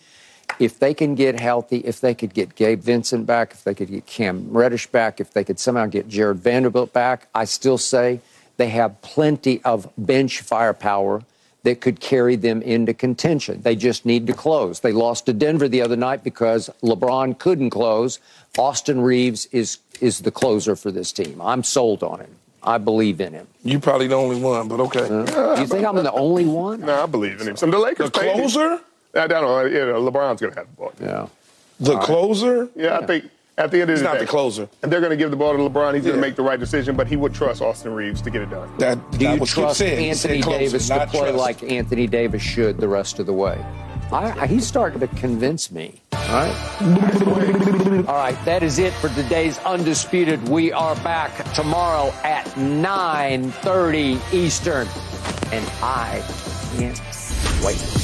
If they can get healthy, if they could get Gabe Vincent back, if they could get Cam Reddish back, if they could somehow get Jarred Vanderbilt back, I still say they have plenty of bench firepower that could carry them into contention. They just need to close. They lost to Denver the other night because LeBron couldn't close. Austin Reaves is is the closer for this team. I'm sold on him. I believe in him. You probably the only one, but okay. Do you think I'm the only one? No, I believe in him. So the Lakers. The closer? I don't know. You know, LeBron's going to have the ball. Yeah. The closer? Yeah, I think at the end of the He's the not the closer. And they're going to give the ball to LeBron. He's going to make the right decision, but he would trust Austin Reaves to get it done. That, Do you trust said. He Anthony closer, Davis to play trust. like Anthony Davis should the rest of the way? I, he's starting to convince me. All right. All right. That is it for today's Undisputed. We are back tomorrow at 9:30 Eastern, and I can't wait.